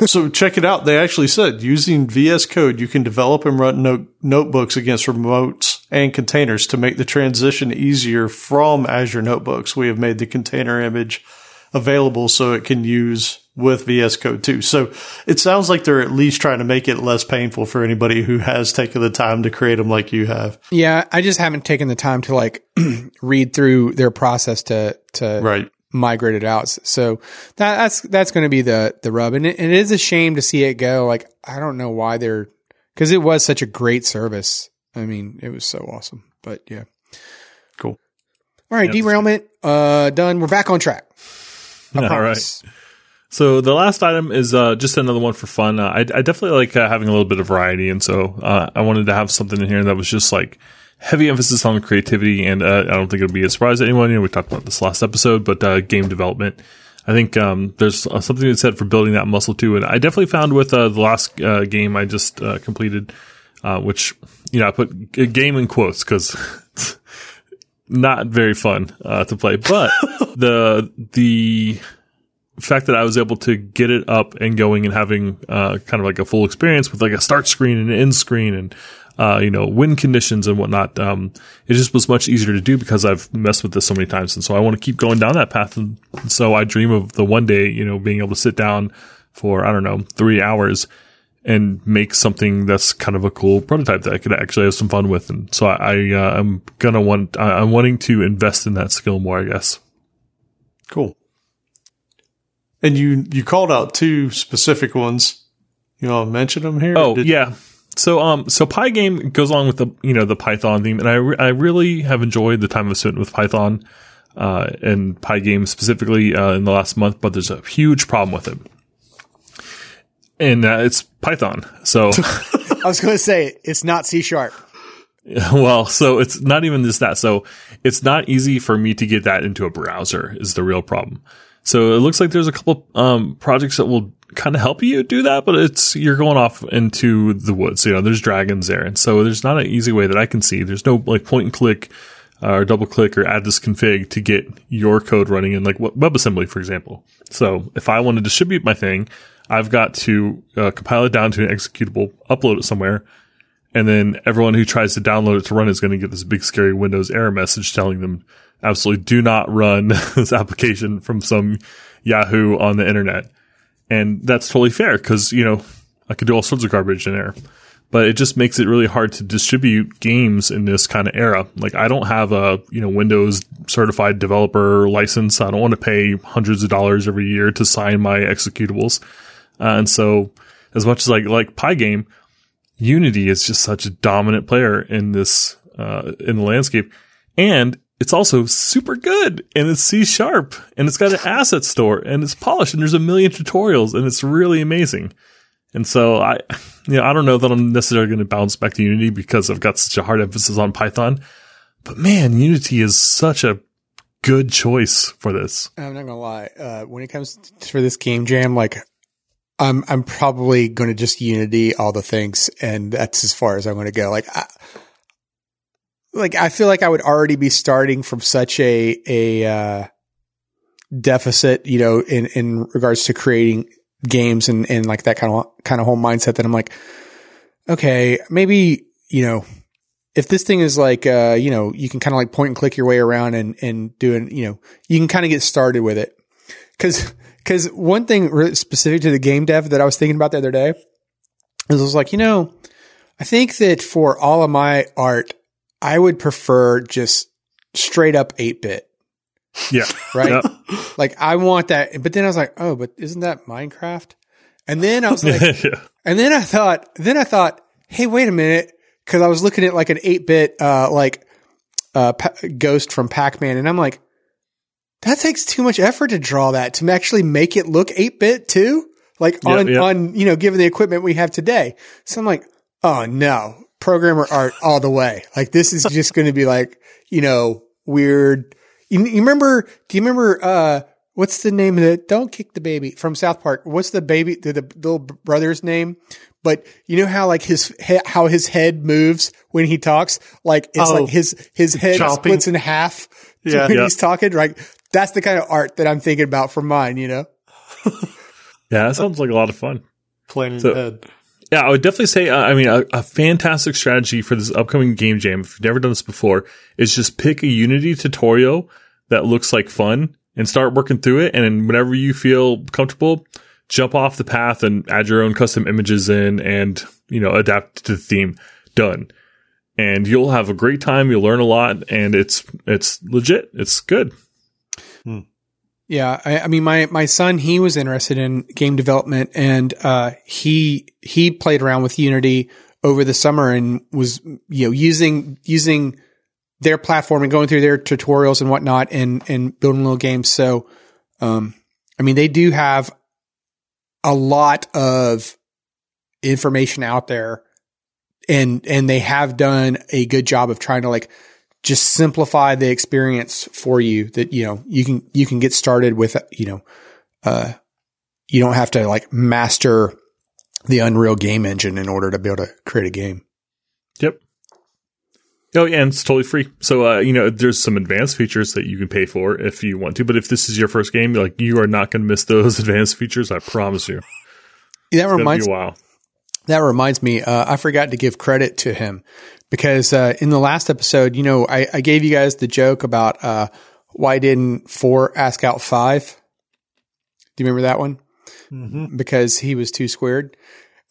Speaker 1: [laughs]
Speaker 3: so check it out. They actually said using VS Code, you can develop and run note- notebooks against remotes and containers to make the transition easier from Azure Notebooks. We have made the container image available so it can use with VS Code too. So it sounds like they're at least trying to make it less painful for anybody who has taken the time to create them like you have.
Speaker 1: Yeah, I just haven't taken the time to like [clears throat] read through their process to to
Speaker 3: Right.
Speaker 1: Migrate it out. So that, that's that's going to be the the rub, and it, and it is a shame to see it go. Like I don't know why they're because it was such a great service. I mean, it was so awesome. But yeah,
Speaker 3: Cool.
Speaker 1: All right,
Speaker 2: Yeah,
Speaker 1: derailment uh, done. We're back on track. I [laughs]
Speaker 2: All right.
Speaker 1: promise.
Speaker 2: So the last item is uh, just another one for fun. Uh, I, I definitely like uh, having a little bit of variety, and so uh, I wanted to have something in here that was just like heavy emphasis on creativity. And uh, I don't think it'll be a surprise to anyone. You know, we talked about this last episode, but uh, game development. I think um, there's uh, something to be said for building that muscle too. And I definitely found with uh, the last uh, game I just uh, completed, uh, which you know I put game in quotes because [laughs] not very fun uh, to play, but [laughs] the the fact that I was able to get it up and going and having uh, kind of like a full experience with like a start screen and an end screen and uh, you know wind conditions and whatnot, um, it just was much easier to do because I've messed with this so many times, and so I want to keep going down that path. And so I dream of the one day, you know, being able to sit down for I don't know three hours and make something that's kind of a cool prototype that I could actually have some fun with. And so I, I uh, I'm gonna want I, I'm wanting to invest in that skill more, I guess.
Speaker 3: Cool. And you you called out two specific ones. You want to mention them here?
Speaker 2: Oh yeah. So um so Pygame goes along with the you know the Python theme, and I re- I really have enjoyed the time I've spent with Python uh, and Pygame specifically uh, in the last month. But there's a huge problem with it, and uh, it's Python. So [laughs]
Speaker 1: I was going to say it's not C sharp. [laughs]
Speaker 2: well, so it's not even just that. So it's not easy for me to get that into a browser is the real problem. So it looks like there's a couple um, projects that will kind of help you do that, but it's you're going off into the woods. You know, there's dragons there, and so there's not an easy way that I can see. There's no like point and click uh, or double click or add this config to get your code running in like WebAssembly, for example. So if I want to distribute my thing, I've got to uh, compile it down to an executable, upload it somewhere, and then everyone who tries to download it to run is going to get this big scary Windows error message telling them absolutely do not run [laughs] this application from some Yahoo on the internet. And that's totally fair because, you know, I could do all sorts of garbage in there. But it just makes it really hard to distribute games in this kind of era. Like I don't have a, you know, Windows certified developer license. I don't want to pay hundreds of dollars every year to sign my executables. Uh, and so as much as I like Pygame, Unity is just such a dominant player in this uh, in the landscape, and it's also super good, and it's C sharp, and it's got an [laughs] asset store, and it's polished, and there's a million tutorials, and it's really amazing. And so I, you know, I don't know that I'm necessarily going to bounce back to Unity because I've got such a hard emphasis on Python, but man, Unity is such a good choice for this.
Speaker 1: I'm not gonna lie. Uh, when it comes to, for this game jam, like I'm I'm probably going to just Unity all the things, and that's as far as I'm going to go. Like, I, like I feel like I would already be starting from such a a uh, deficit, you know, in in regards to creating games and and like that kind of kind of whole mindset that I'm like, okay, maybe you know. If this thing is like, uh, you know, you can kind of like point and click your way around and, and doing, you know, you can kind of get started with it. Cause, cause one thing really specific to the game dev that I was thinking about the other day is I was like, you know, I think that for all of my art, I would prefer just straight up 8 bit,
Speaker 2: Yeah,
Speaker 1: right? Like I want that. But then I was like, oh, but isn't that Minecraft? And then I was like, [laughs]
Speaker 2: yeah.
Speaker 1: and then I thought, then I thought, hey, wait a minute. Cause I was looking at like an 8 bit, uh, like, uh, pa- ghost from Pac-Man. And I'm like, that takes too much effort to draw that to actually make it look 8 bit too. Like on,
Speaker 2: yeah.
Speaker 1: on, you know, given the equipment we have today. So I'm like, oh no, programmer art all the way. Like this is just going to be like, you know, weird. You, you remember, do you remember, uh, what's the name of the, don't kick the baby from South Park. What's the baby, the, the little brother's name? But you know how like his, he, how his head moves when he talks? Like it's
Speaker 3: Oh.
Speaker 1: like his, his head
Speaker 3: Chopping.
Speaker 1: splits in half
Speaker 3: Yeah.
Speaker 1: when
Speaker 2: Yeah.
Speaker 1: he's talking. Right. That's the kind of art that I'm thinking about for mine, you know? [laughs]
Speaker 2: Yeah, that sounds like a lot of fun.
Speaker 3: planning
Speaker 2: So-
Speaker 3: ahead.
Speaker 2: Yeah, I would definitely say, uh, I mean, a, a fantastic strategy for this upcoming game jam, if you've never done this before, is just pick a Unity tutorial that looks like fun and start working through it. And whenever you feel comfortable, jump off the path and add your own custom images in and, you know, adapt to the theme. Done. And you'll have a great time. You'll learn a lot and it's, it's legit. It's good.
Speaker 1: Yeah, I, I mean, my my son he was interested in game development, and uh, he he played around with Unity over the summer and was you know using using their platform and going through their tutorials and whatnot, and and building little games. So, um, I mean, they do have a lot of information out there, and and they have done a good job of trying to like just simplify the experience for you that you know you can you can get started with you know uh you don't have to like master the unreal game engine in order to be able to create a game
Speaker 2: Yep. Oh, yeah, and it's totally free. So, uh, you know, there's some advanced features that you can pay for if you want to. But if this is your first game, like you are not going to miss those [laughs] advanced features. I promise you.
Speaker 1: that
Speaker 2: It's
Speaker 1: reminds
Speaker 2: a while.
Speaker 1: That reminds me uh, i forgot to give credit to him because uh in the last episode you know i, I gave you guys the joke about uh why didn't four ask out five do you remember that one
Speaker 3: Mm-hmm.
Speaker 1: because he was too squared.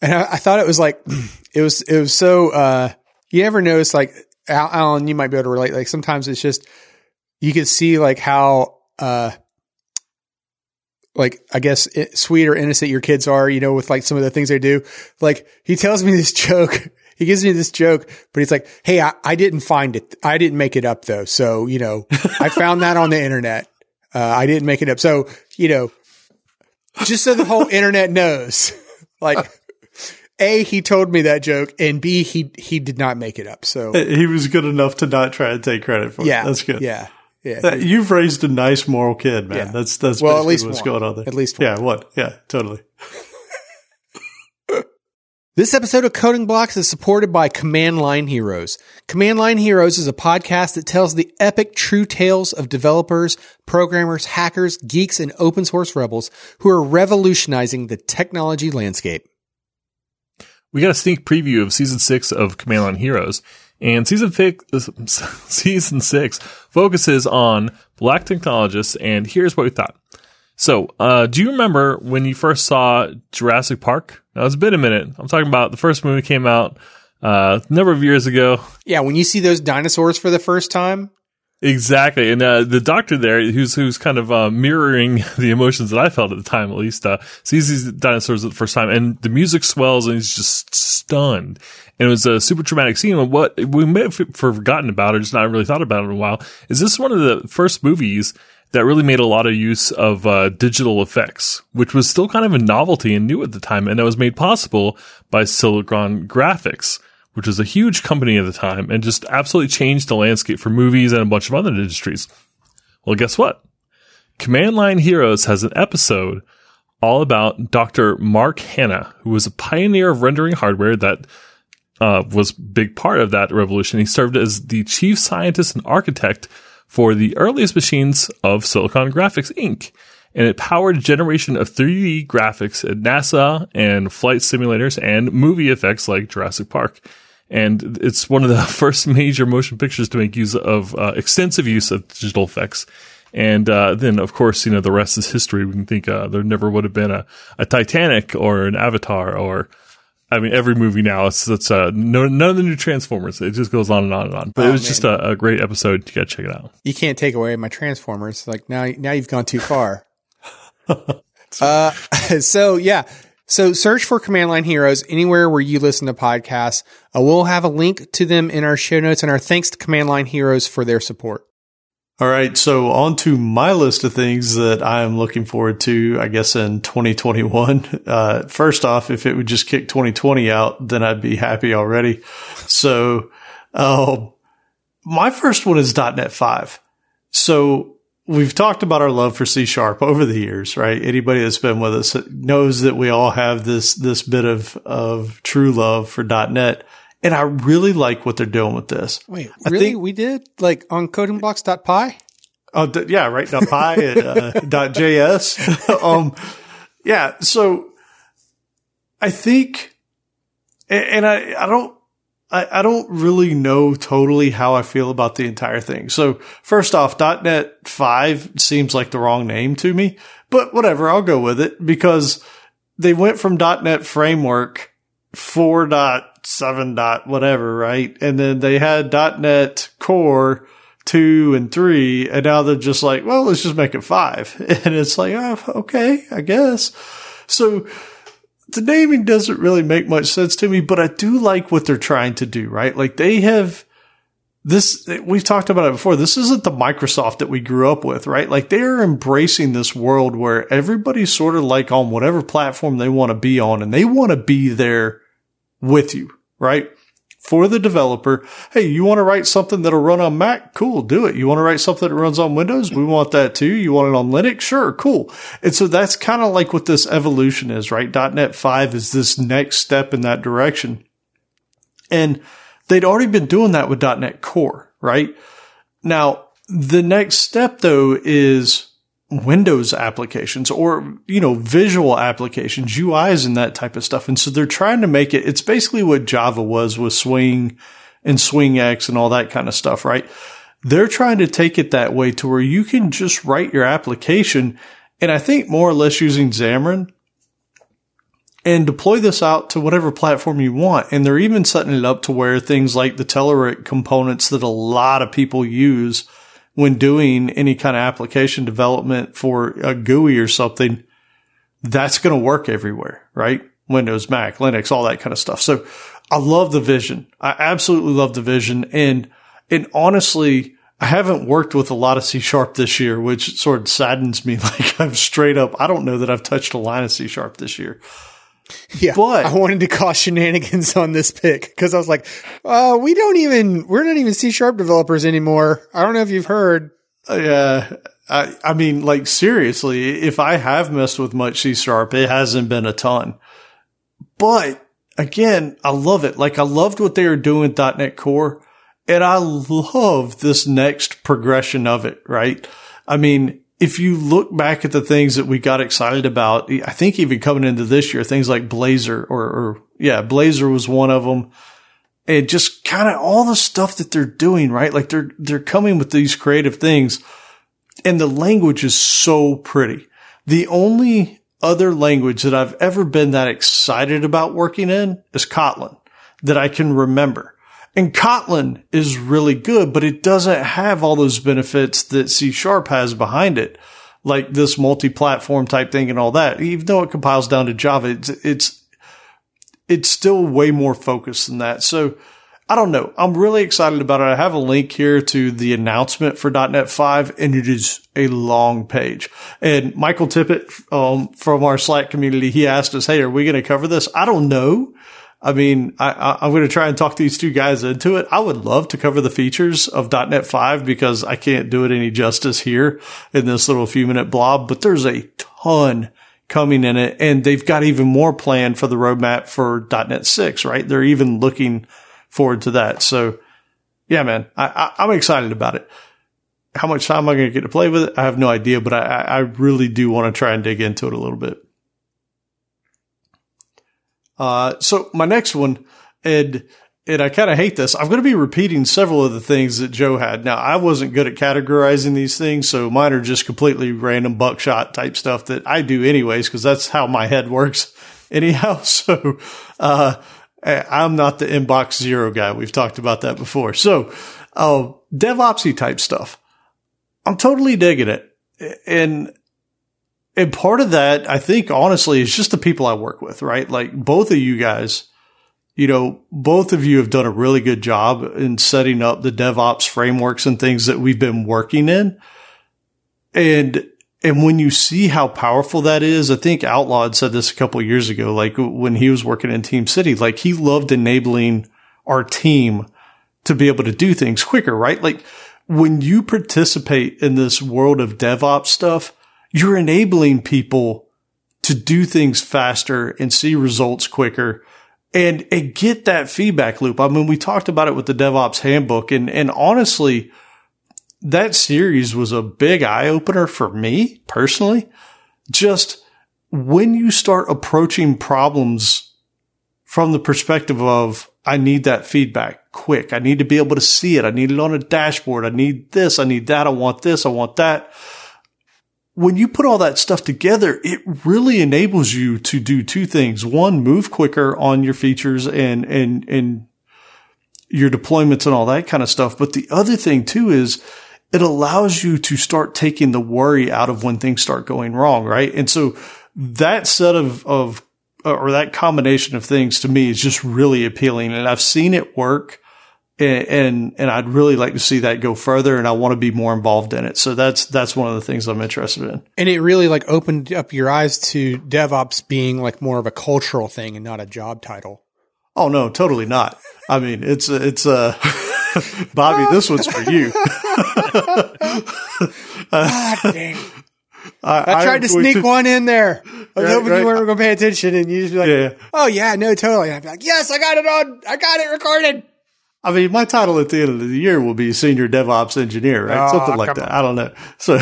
Speaker 1: And I, I thought it was like [clears throat] it was it was so uh you ever notice like Alan, you might be able to relate. Like sometimes it's just you can see like how uh like I guess it, sweet or innocent your kids are, you know, with like some of the things they do. Like he tells me [laughs] this joke. He gives me this joke, but he's like, "Hey, I, I didn't find it. I didn't make it up though. So you know, I found that on the internet. Uh, I didn't make it up. So you know, just so the whole [laughs] internet knows, like, a he told me that joke, and b he he did not make it up. So
Speaker 3: He was good enough to not try to take credit for
Speaker 1: yeah,
Speaker 3: it. That's good.
Speaker 1: Yeah, yeah.
Speaker 3: You've raised a nice moral kid, man.
Speaker 1: Yeah.
Speaker 3: That's that's
Speaker 1: Well, at least
Speaker 3: what's
Speaker 1: one.
Speaker 3: going on there.
Speaker 1: At least one.
Speaker 3: yeah. What? Yeah, totally. [laughs]
Speaker 1: This episode of Coding Blocks is supported by Command Line Heroes. Command Line Heroes is a podcast that tells the epic true tales of developers, programmers, hackers, geeks, and open source rebels who are revolutionizing the technology landscape.
Speaker 2: We got a sneak preview of season six of Command Line Heroes, and season six, [laughs] season six focuses on black technologists. And here's what we thought. So, uh, do you remember when you first saw Jurassic Park? Now it's been a minute. I'm talking about the first movie came out uh, a number of years ago.
Speaker 1: Yeah, when you see those dinosaurs for the first time,
Speaker 2: Exactly, and uh, the doctor there, who's who's kind of uh, mirroring [laughs] the emotions that I felt at the time, at least, uh, sees these dinosaurs at the first time, and the music swells, and he's just stunned. And it was a super traumatic scene. And what we may have forgotten about, or just not really thought about in a while, is this one of the first movies that really made a lot of use of uh, digital effects, which was still kind of a novelty and new at the time, and that was made possible by Silicon Graphics which was a huge company at the time and just absolutely changed the landscape for movies and a bunch of other industries. Well, guess what? Command Line Heroes has an episode all about Dr. Marc Hannah, who was a pioneer of rendering hardware that uh, was big part of that revolution. He served as the chief scientist and architect for the earliest machines of Silicon Graphics Inc. And it powered generation of 3D graphics at NASA and flight simulators and movie effects like Jurassic Park. And it's one of the [laughs] first major motion pictures to make use of uh, extensive use of digital effects. And uh, then, of course, you know the rest is history. We can think uh, there never would have been a, a Titanic or an Avatar or I mean, every movie now it's it's uh, no, none of the new Transformers. It just goes on and on and on. But
Speaker 1: Oh,
Speaker 2: it was
Speaker 1: man.
Speaker 2: just a, a great episode. You got to check it out.
Speaker 1: you can't take away my Transformers. Like now, now you've gone too far. [laughs] uh, [laughs] so yeah. So search for Command Line Heroes anywhere where you listen to podcasts. Uh, we'll have a link to them in our show notes and our thanks to Command Line Heroes for their support.
Speaker 3: All right, so on to my list of things that I am looking forward to, I guess, in 2021. [laughs] Uh, first off, if it would just kick 2020 out, then I'd be happy already. So, uh, my first one is .NET 5. So we've talked about our love for C sharp over the years, right? Anybody that's been with us knows that we all have this, this bit of, of true love for .NET. And I really like what they're doing with this.
Speaker 1: Wait,
Speaker 3: I
Speaker 1: really?
Speaker 3: think-
Speaker 1: we did like on codingblocks.py?
Speaker 3: Oh, d- yeah, right. Dot .py and uh, [laughs] dot .js. [laughs] um, yeah. So I think, and I, I don't, I, I don't really know totally how I feel about the entire thing. So first off, .NET 5 seems like the wrong name to me, but whatever, I'll go with it because they went from .NET framework 4.7 dot whatever, right? And then they had .NET core two and three, and now they're just like, well, let's just make it five. [laughs] And it's like, oh, okay, I guess. So the naming doesn't really make much sense to me, but I do like what they're trying to do, right? Like they have this, we've talked about it before. This isn't the Microsoft that we grew up with, right? Like they're embracing this world where everybody's sort of like on whatever platform they want to be on and they want to be there with you, right? for the developer. Hey, you want to write something that'll run on Mac? Cool, do it. You want to write something that runs on Windows? We want that too. You want it on Linux? Sure, cool. And so that's kind of like what this evolution is, right? .NET 5 is this next step in that direction. And they'd already been doing that with .NET Core, right? Now, the next step though is Windows applications or, you know, visual applications, UIs and that type of stuff. And so they're trying to make it, it's basically what Java was with Swing and Swing X and all that kind of stuff, right? They're trying to take it that way to where you can just write your application. And I think more or less using Xamarin and deploy this out to whatever platform you want. And they're even setting it up to where things like the Telerik components that a lot of people use when doing any kind of application development for a GUI or something, that's going to work everywhere, right? Windows, Mac, Linux, all that kind of stuff. So I love the vision. I absolutely love the vision. And, and honestly, I haven't worked with a lot of C sharp this year, which sort of saddens me. [laughs] Like I've straight up, I don't know that I've touched a line of C sharp this year. [laughs]
Speaker 1: Yeah, but I wanted to cause shenanigans on this pick because I was like, uh, we don't even, we're not even C sharp developers anymore. I don't know if you've heard.
Speaker 3: Yeah. I, I mean, like seriously, if I have messed with much C sharp, it hasn't been a ton. But again, I love it. Like I loved what they were doing with .NET Core and I love this next progression of it, right? I mean, if you look back at the things that we got excited about, I think even coming into this year, things like Blazor or, or yeah, Blazor was one of them. And just kind of all the stuff that they're doing, right? Like they're, they're coming with these creative things and the language is so pretty. The only other language that I've ever been that excited about working in is Kotlin that I can remember. And Kotlin is really good, but it doesn't have all those benefits that C sharp has behind it, like this multi-platform type thing and all that. Even though it compiles down to Java, it's, it's, it's still way more focused than that. So I don't know. I'm really excited about it. I have a link here to the announcement for .NET 5 and it is a long page. And Michael Tippett, um, from our Slack community, he asked us, Hey, are we going to cover this? I don't know. I mean, I, am going to try and talk these two guys into it. I would love to cover the features of .NET 5 because I can't do it any justice here in this little few minute blob, but there's a ton coming in it and they've got even more planned for the roadmap for .NET 6, right? They're even looking forward to that. So yeah, man, I, I, am excited about it. How much time am I going to get to play with it? I have no idea, but I, I really do want to try and dig into it a little bit. Uh, so my next one, and and I kind of hate this. I'm going to be repeating several of the things that Joe had. Now, I wasn't good at categorizing these things, so mine are just completely random buckshot type stuff that I do anyways, because that's how my head works [laughs] anyhow. [laughs] So, uh, I'm not the inbox zero guy. We've talked about that before. So, uh, DevOpsy type stuff. I'm totally digging it. And and part of that, I think, honestly, is just the people I work with, right? Like both of you guys, you know, both of you have done a really good job in setting up the DevOps frameworks and things that we've been working in. And, and when you see how powerful that is, I think Outlaw said this a couple years ago, like when he was working in Team City, like he loved enabling our team to be able to do things quicker, right? Like when you participate in this world of DevOps stuff, you're enabling people to do things faster and see results quicker and, and get that feedback loop. I mean, we talked about it with the DevOps handbook and, and honestly, that series was a big eye opener for me personally. Just when you start approaching problems from the perspective of I need that feedback quick. I need to be able to see it. I need it on a dashboard. I need this. I need that. I want this. I want that. When you put all that stuff together, it really enables you to do two things. One, move quicker on your features and, and, and your deployments and all that kind of stuff. But the other thing too is it allows you to start taking the worry out of when things start going wrong. Right. And so that set of, of or that combination of things to me is just really appealing. And I've seen it work and, and, and I'd really like to see that go further and I want to be more involved in it. So that's, that's one of the things I'm interested in.
Speaker 1: And it really like opened up your eyes to DevOps being like more of a cultural thing and not a job title.
Speaker 3: Oh no, totally not. I mean, it's it's uh, a, [laughs] Bobby, this one's for you.
Speaker 1: God dang. [laughs] I, I tried to sneak to, one in there. I was right, hoping right. you weren't going to pay attention and you just be like, yeah. oh yeah, no, totally. And I'd be like, yes, I got it on, I got it recorded.
Speaker 3: I mean, my title at the end of the year will be senior DevOps engineer, right? Oh, Something like that. On. I don't know. So,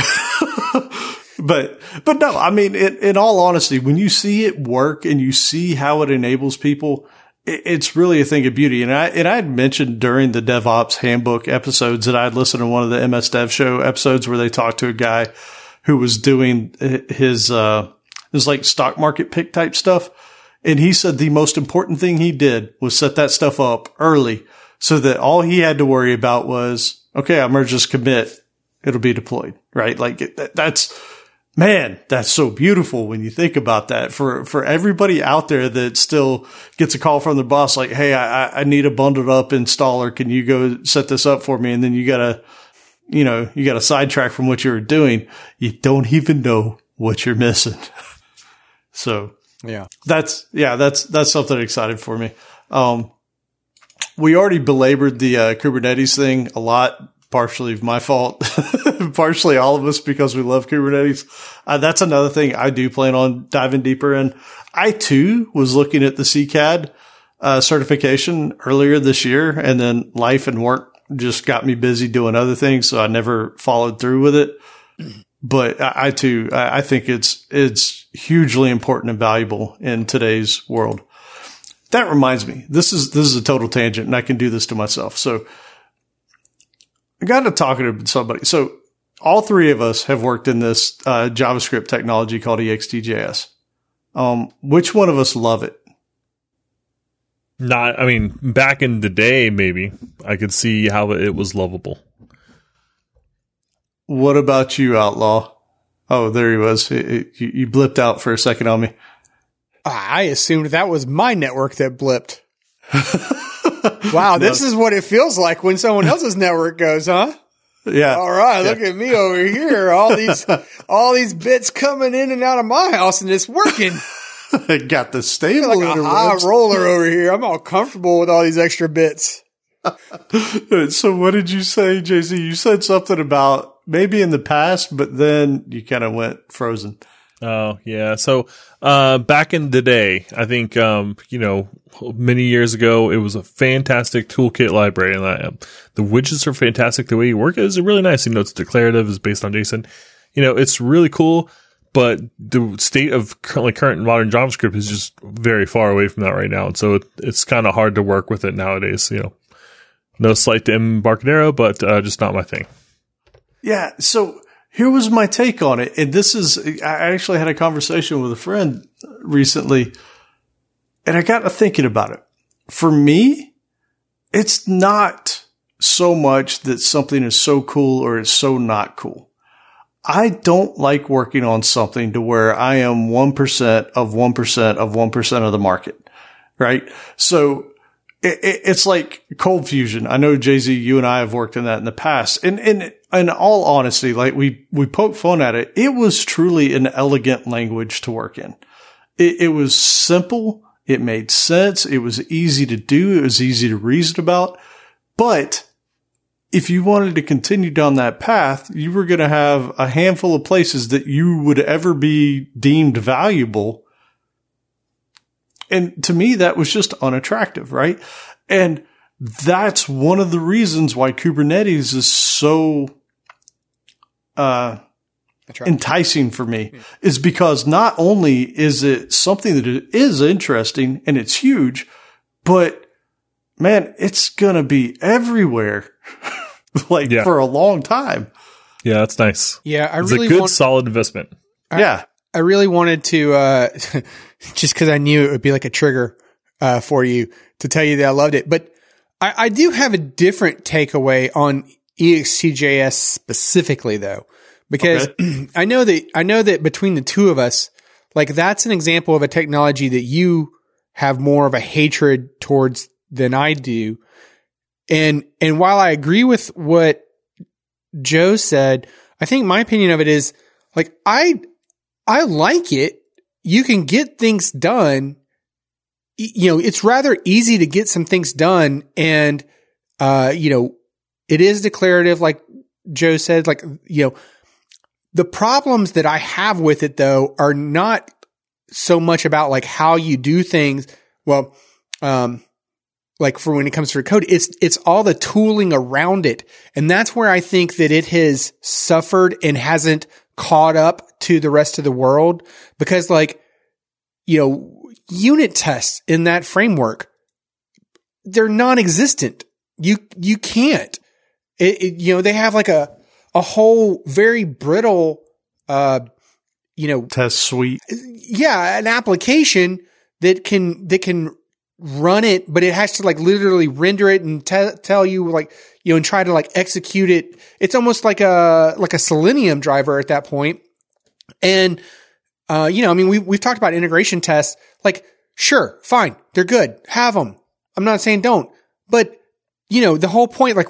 Speaker 3: [laughs] but, but no, I mean, in, in all honesty, when you see it work and you see how it enables people, it, it's really a thing of beauty. And I, and I had mentioned during the DevOps handbook episodes that I'd listened to one of the MS Dev show episodes where they talked to a guy who was doing his, uh, his like stock market pick type stuff. And he said the most important thing he did was set that stuff up early so that all he had to worry about was, okay, I'm going to just commit. It'll be deployed, right? Like that's, man, that's so beautiful when you think about that for, for everybody out there that still gets a call from the boss, like, Hey, I, I need a bundled up installer. Can you go set this up for me? And then you got to, you know, you got to sidetrack from what you were doing. You don't even know what you're missing. [laughs] so
Speaker 1: yeah,
Speaker 3: that's, yeah, that's, that's something exciting for me. Um, we already belabored the uh, Kubernetes thing a lot, partially my fault, [laughs] partially all of us because we love Kubernetes. Uh, that's another thing I do plan on diving deeper in. I too was looking at the CKAD uh, certification earlier this year and then life and work just got me busy doing other things. So I never followed through with it. But I, I too, I, I think it's, it's hugely important and valuable in today's world. That reminds me, this is, this is a total tangent and I can do this to myself. So I got to talking to somebody. So all three of us have worked in this uh, JavaScript technology called EXTJS. Um, which one of us love it?
Speaker 2: Not, I mean, back in the day, maybe I could see how it was lovable.
Speaker 3: What about you, Outlaw? Oh, there he was. It, it, you, you blipped out for a second on me.
Speaker 1: I assumed that was my network that blipped. [laughs] wow, this is what it feels like when someone else's network goes, huh?
Speaker 3: Yeah.
Speaker 1: All right,
Speaker 3: yeah.
Speaker 1: look at me over here. All these [laughs] all these bits coming in and out of my house and it's working.
Speaker 3: I [laughs] got the stable
Speaker 1: like a high roller over here. I'm all comfortable with all these extra bits.
Speaker 3: so what did you say, JZ? You said something about maybe in the past, but then you kind of went frozen.
Speaker 2: Oh yeah. So uh, back in the day, I think um, you know many years ago, it was a fantastic toolkit library, and uh, the widgets are fantastic. The way you work it is really nice. You know, it's declarative, is based on JSON. You know, it's really cool but the state of currently current modern JavaScript is just very far away from that right now. And so it, it's kind of hard to work with it nowadays. You know, no slight to Embarcadero, but uh, just not my thing.
Speaker 3: Yeah. So here was my take on it. And this is, I actually had a conversation with a friend recently and I got to thinking about it. For me, it's not so much that something is so cool or it's so not cool. I don't like working on something to where I am 1% of 1% of 1% of the market. Right. So it, it, it's like ColdFusion. I know Jay Z, you and I have worked in that in the past. And, and in all honesty, like we, we poke fun at it. It was truly an elegant language to work in. It, it was simple. It made sense. It was easy to do. It was easy to reason about, but if you wanted to continue down that path, you were going to have a handful of places that you would ever be deemed valuable. And to me, that was just unattractive, right? And that's one of the reasons why Kubernetes is so, uh, enticing for me is because not only is it something that is interesting and it's huge, but man, it's going to be everywhere [laughs] like
Speaker 2: Yeah.
Speaker 3: for a long time.
Speaker 2: Yeah, that's nice.
Speaker 1: Yeah, I
Speaker 2: It's
Speaker 1: really
Speaker 2: a good,
Speaker 1: want,
Speaker 2: solid investment.
Speaker 3: yeah.
Speaker 1: I really wanted to, uh, [laughs] just because I knew it would be like a trigger uh, for you to tell you that I loved it. But I, I do have a different takeaway on EXTJS specifically, though, because [clears throat] I know that I know that between the two of us, like that's an example of a technology that you have more of a hatred towards than I do. And and while I agree with what Joe said, I think my opinion of it is like I I like it. You can get things done. You know, it's rather easy to get some things done and uh you know, it is declarative like Joe said like you know, the problems that I have with it though are not so much about like how you do things. Well, um, like for when it comes to code, it's, it's all the tooling around it. And that's where I think that it has suffered and hasn't caught up to the rest of the world because like, you know, unit tests in that framework, they're non-existent. You, you can't, it, it- you know, they have like a, a whole very brittle, uh, you know,
Speaker 3: Test suite.
Speaker 1: yeah, an application that can that can run it, but it has to like literally render it and te- tell you like you know and try to like execute it. It's almost like a like a Selenium driver at that point. And uh, you know, I mean, we we've talked about integration tests. Like, sure, fine, they're good, have them. I'm not saying don't, but you know, the whole point, like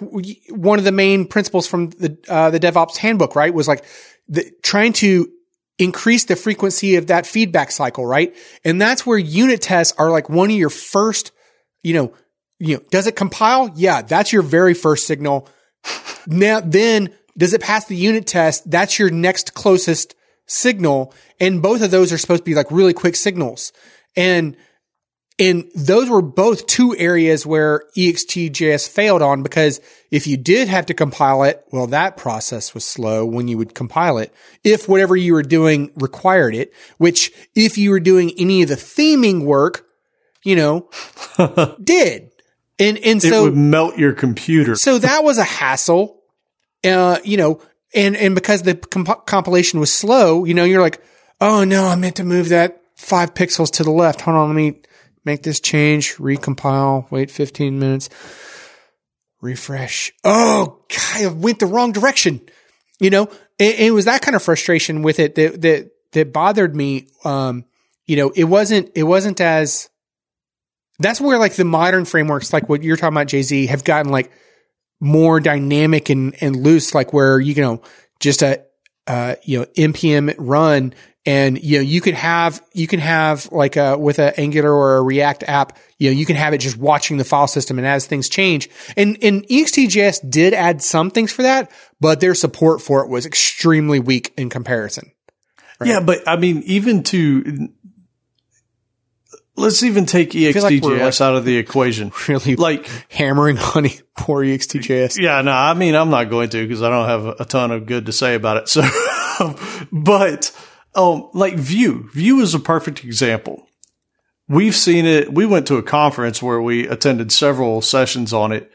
Speaker 1: one of the main principles from the uh, the DevOps handbook, right, was like the, trying to increase the frequency of that feedback cycle, right? And that's where unit tests are like one of your first, you know, you know, does it compile? Yeah, that's your very first signal. Now, then does it pass the unit test? That's your next closest signal. And both of those are supposed to be like really quick signals. And, and those were both two areas where EXTJS failed on because if you did have to compile it, well, that process was slow when you would compile it. If whatever you were doing required it, which if you were doing any of the theming work, you know, [laughs] did. And, and so It
Speaker 3: would melt your computer.
Speaker 1: so that was a hassle, uh, you know, and, and because the comp- compilation was slow, you know, you're like, oh no, I meant to move that five pixels to the left. Hold on, let me make this change, recompile, wait 15 minutes, refresh. Oh, God, I went the wrong direction, you know, and it was that kind of frustration with it that, that, that bothered me. Um, you know, it wasn't, it wasn't as, that's where like the modern frameworks, like what you're talking about, Jay Z, have gotten like more dynamic and, and loose, like where, you know, just a, uh, you know, NPM run and, you know, you could have, you can have like a, with a Angular or a React app, you know, you can have it just watching the file system and as things change. And, and EXTJS did add some things for that, but their support for it was extremely weak in comparison.
Speaker 3: Yeah, but I mean, even to let's even take
Speaker 1: like
Speaker 3: EXTJS
Speaker 1: like-
Speaker 3: out of the equation.
Speaker 1: Really
Speaker 3: Like,
Speaker 1: hammering on [laughs] poor EXTJS.
Speaker 3: yeah, no, I mean, I'm not going to because I don't have a ton of good to say about it. [laughs] So, but um, like Vue, Vue is a perfect example. We've seen it. We went to a conference where we attended several sessions on it,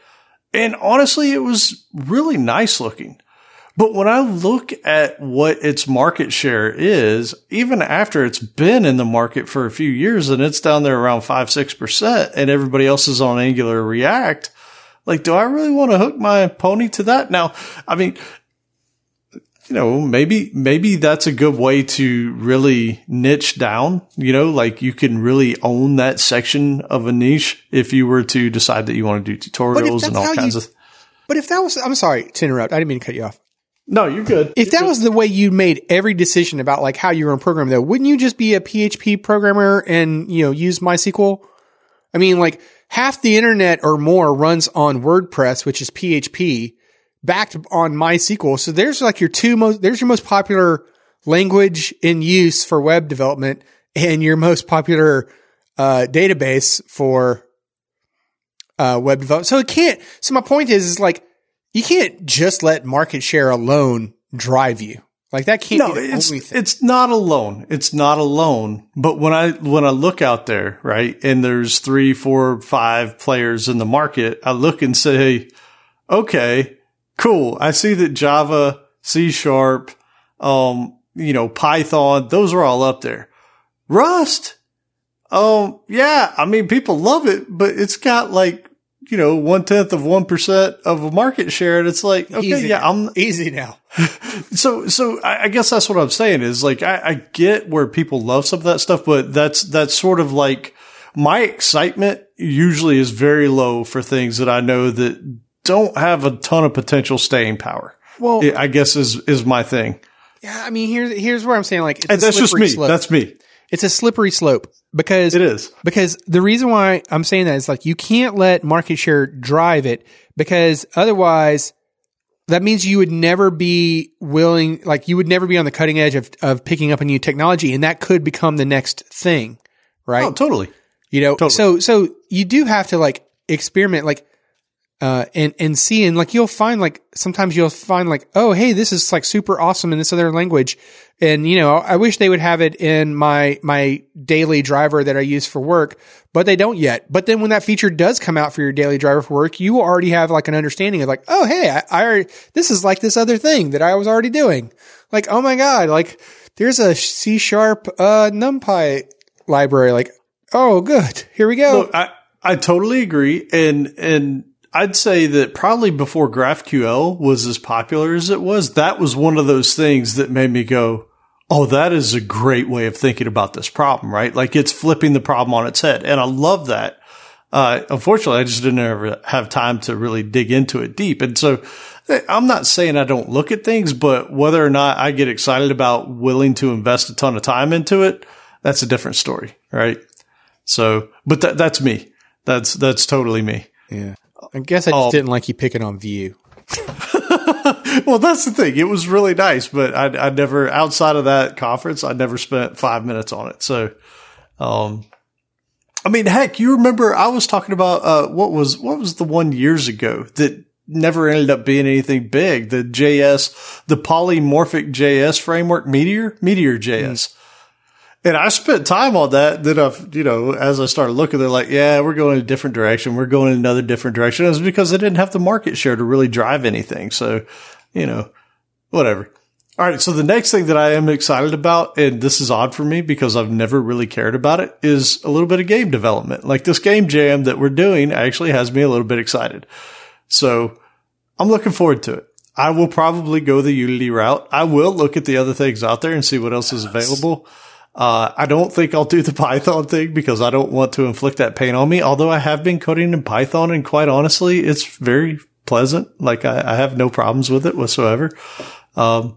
Speaker 3: and honestly, it was really nice looking. But when I look at what its market share is, even after it's been in the market for a few years and it's down there around five, six percent and everybody else is on Angular React, like, do I really want to hook my pony to that? Now, I mean, you know, maybe, maybe that's a good way to really niche down, you know, like you can really own that section of a niche if you were to decide that you want to do tutorials and all kinds
Speaker 1: you-
Speaker 3: of.
Speaker 1: But if that was, I'm sorry to interrupt. I didn't mean to cut you off.
Speaker 3: No, you're good.
Speaker 1: If that was the way you made every decision about like how you were to program though, wouldn't you just be a PHP programmer and, you know, use MySQL? I mean, like half the internet or more runs on WordPress, which is PHP backed on MySQL. So there's like your two most, there's your most popular language in use for web development and your most popular, uh, database for, uh, web development. So it can't, so my point is, is like, you can't just let market share alone drive you. Like that can't
Speaker 3: no,
Speaker 1: be the
Speaker 3: it's
Speaker 1: only thing.
Speaker 3: it's not alone. It's not alone. But when I when I look out there, right, and there's three, four, five players in the market, I look and say, okay, cool. I see that Java, C sharp, um, you know, Python, those are all up there. Rust, um, yeah, I mean, people love it, but it's got like, you know, one tenth of one percent of a market share, and it's like, okay,
Speaker 1: Easy
Speaker 3: yeah,
Speaker 1: now.
Speaker 3: I'm
Speaker 1: easy now. [laughs]
Speaker 3: so, so I, I guess that's what I'm saying is like, I, I get where people love some of that stuff, but that's, that's sort of like my excitement usually is very low for things that I know that don't have a ton of potential staying power.
Speaker 1: Well,
Speaker 3: I guess is, is my thing.
Speaker 1: yeah, I mean, here's here's where I'm saying like it's
Speaker 3: And that's just me.
Speaker 1: slope.
Speaker 3: That's me.
Speaker 1: It's a slippery slope because
Speaker 3: It is.
Speaker 1: Because the reason why I'm saying that is like you can't let market share drive it because otherwise that means you would never be willing, like you would never be on the cutting edge of, of picking up a new technology and that could become the next thing, right?
Speaker 3: Oh, totally.
Speaker 1: You know,
Speaker 3: Totally.
Speaker 1: so so you do have to like experiment, like uh, and and see, and like you'll find like sometimes you'll find like, oh, hey, this is like super awesome in this other language, and you know, I wish they would have it in my my daily driver that I use for work, but they don't yet. But then when that feature does come out for your daily driver for work, you already have like an understanding of like, oh, hey, I, I this is like this other thing that I was already doing. Like, oh my god, like there's a C sharp uh, NumPy library, like Oh, good. Here we go.
Speaker 3: I, I totally agree. And, and I'd say that probably before GraphQL was as popular as it was, that was one of those things that made me go, Oh, that is a great way of thinking about this problem, right? Like it's flipping the problem on its head. And I love that. Uh, unfortunately, I just didn't ever have time to really dig into it deep. And so eh, I'm not saying I don't look at things, but whether or not I get excited about willing to invest a ton of time into it, that's a different story, right? So, but that, that's me. That's, that's totally me.
Speaker 1: yeah. I guess I just
Speaker 3: Oh.
Speaker 1: didn't like you picking on Vue. [laughs]
Speaker 3: Well, that's the thing. It was really nice, but I, I never, outside of that conference, I never spent five minutes on it. So, um, I mean, heck, you remember I was talking about, uh, what was, what was the one years ago that never ended up being anything big? The JS, the polymorphic JS framework, Meteor, Meteor JS. And I spent time on that. Then I've, you know, as I started looking, they're like, yeah, we're going in a different direction. We're going in another different direction. It was because they didn't have the market share to really drive anything. So, you know, whatever. All right. So the next thing that I am excited about, and this is odd for me because I've never really cared about it, is a little bit of game development. Like this game jam that we're doing actually has me a little bit excited. So I'm looking forward to it. I will probably go the Unity route. I will look at the other things out there and see what else is available. Uh, I don't think I'll do the [laughs] Python thing because I don't want to inflict that pain on me. Although I have been coding in Python and quite honestly, it's very pleasant. Like I, I have no problems with it whatsoever. Um,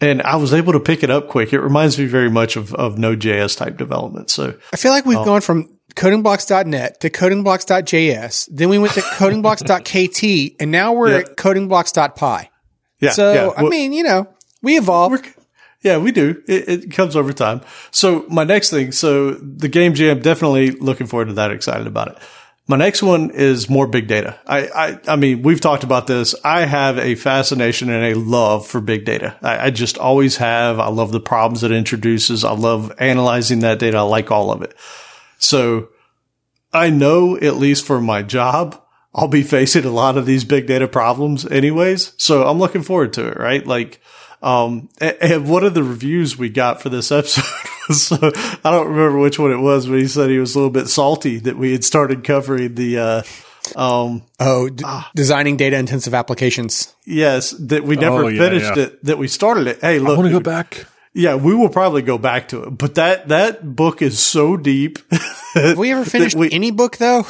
Speaker 3: and I was able to pick it up quick. It reminds me very much of, of Node.js type development. So
Speaker 1: I feel like we've
Speaker 3: Oh.
Speaker 1: gone from codingblocks.net to codingblocks.js. Then we went to [laughs] codingblocks.kt and now we're at codingblocks.py.
Speaker 3: yeah.
Speaker 1: So,
Speaker 3: yeah.
Speaker 1: I
Speaker 3: Well-
Speaker 1: mean, you know, we evolve.
Speaker 3: Yeah, we do. It, it comes over time. So my next thing, so the game jam, definitely looking forward to that. Excited about it. My next one is more big data. I, I, I mean, we've talked about this. I have a fascination and a love for big data. I, I just always have. I love the problems it introduces. I love analyzing that data. I like all of it. So I know at least for my job, I'll be [laughs] facing a lot of these big data problems anyways. So I'm looking forward to it, right? Like, um, and, and one of the reviews we got for this episode [laughs] was, uh, I don't remember which one it was, but he said he was a little bit salty that we had started covering the, uh, um,
Speaker 1: Oh, d- designing data intensive applications.
Speaker 3: yes, that we never
Speaker 2: Oh, yeah,
Speaker 3: finished
Speaker 2: yeah.
Speaker 3: it, that we started it. Hey,
Speaker 2: I
Speaker 3: look,
Speaker 2: want to go back.
Speaker 3: yeah, we will probably go back to it, but that, that book is so deep. [laughs]
Speaker 1: Have we ever finished
Speaker 3: we-
Speaker 1: any book though?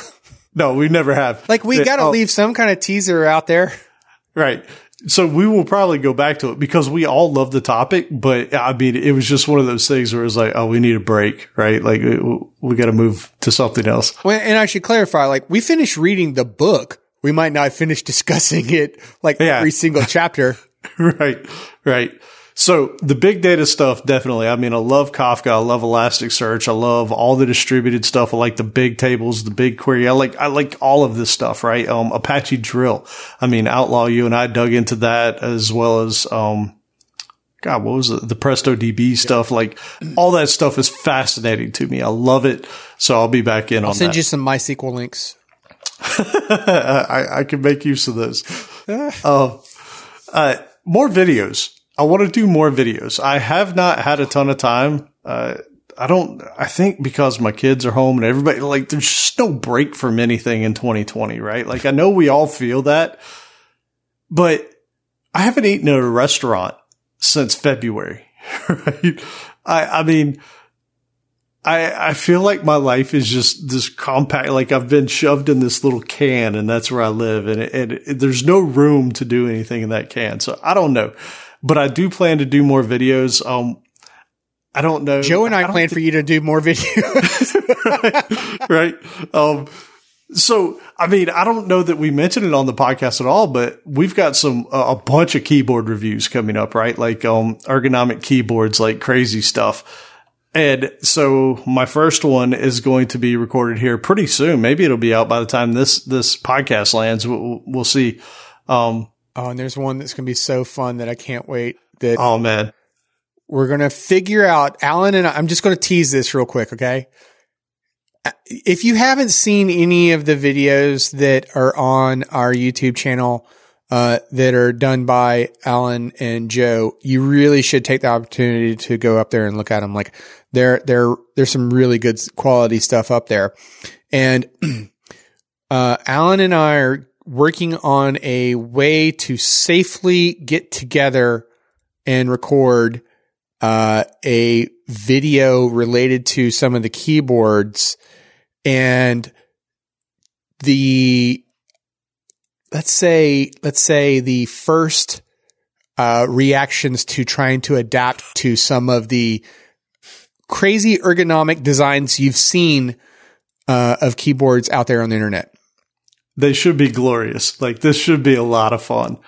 Speaker 3: no, we never have.
Speaker 1: Like we got to
Speaker 3: oh,
Speaker 1: leave some kind of teaser out there.
Speaker 3: Right. So we will probably go back to it because we all love the topic, but I mean, it was just one of those things where it's like, oh, we need a break, right? Like we, we got to move to something else.
Speaker 1: Well, and I should clarify, like we finished reading the book. We might not finish [laughs] discussing it like
Speaker 3: Yeah.
Speaker 1: every single chapter. [laughs]
Speaker 3: right. Right. So the big data stuff, definitely. I mean, I love Kafka. I love Elasticsearch. I love all the distributed stuff. I like the big tables, the big query. I like, I like all of this stuff, right? Um, Apache drill. I mean, Outlaw, you and I dug into that as well as, um, God, what was it? The Presto DB stuff. Like all that stuff is fascinating to me. I love it. So I'll be back in
Speaker 1: I'll
Speaker 3: on
Speaker 1: send
Speaker 3: that.
Speaker 1: you some MySQL links. [laughs]
Speaker 3: I, I can make use of those. Um, uh, more videos. I want to do more videos. I have not had a ton of time. Uh, I don't, I think because my kids are home and everybody, like, there's just no break from anything in 2020, right? Like, I know we all feel that, but I haven't eaten at a restaurant since February, [laughs] right? I, I mean, I, I feel like my life is just this compact, like I've been shoved in this little can and that's where I live. And, it, and it, there's no room to do anything in that can. So I don't know, but I do plan to do more videos. Um, I don't know.
Speaker 1: Joe and I,
Speaker 3: don't
Speaker 1: plan for you to do more videos. [laughs]
Speaker 3: right? Um, so, I mean, I don't know that we mentioned it on the podcast at all, but we've got some, uh, a bunch of keyboard reviews coming up, right? Like, um, ergonomic keyboards, like crazy stuff. And so my first one is going to be recorded here pretty soon. Maybe it'll be out by the time this, this podcast lands. We'll, we'll see. Um,
Speaker 1: oh, and there's one that's going to be so fun that I can't wait that
Speaker 3: oh man.
Speaker 1: we're going to figure out Alan and I, I'm just going to tease this real quick. Okay. If you haven't seen any of the videos that are on our YouTube channel, uh, that are done by Alan and Joe, you really should take the opportunity to go up there and look at them. Like there, there, there's some really good quality stuff up there. And, [clears throat] uh, Alan and I are working on a way to safely get together and record, uh, a video related to some of the keyboards and the, let's say, let's say the first, uh, reactions to trying to adapt to some of the crazy ergonomic designs you've seen, uh, of keyboards out there on the internet.
Speaker 3: They should be glorious. Like this should be a lot of fun.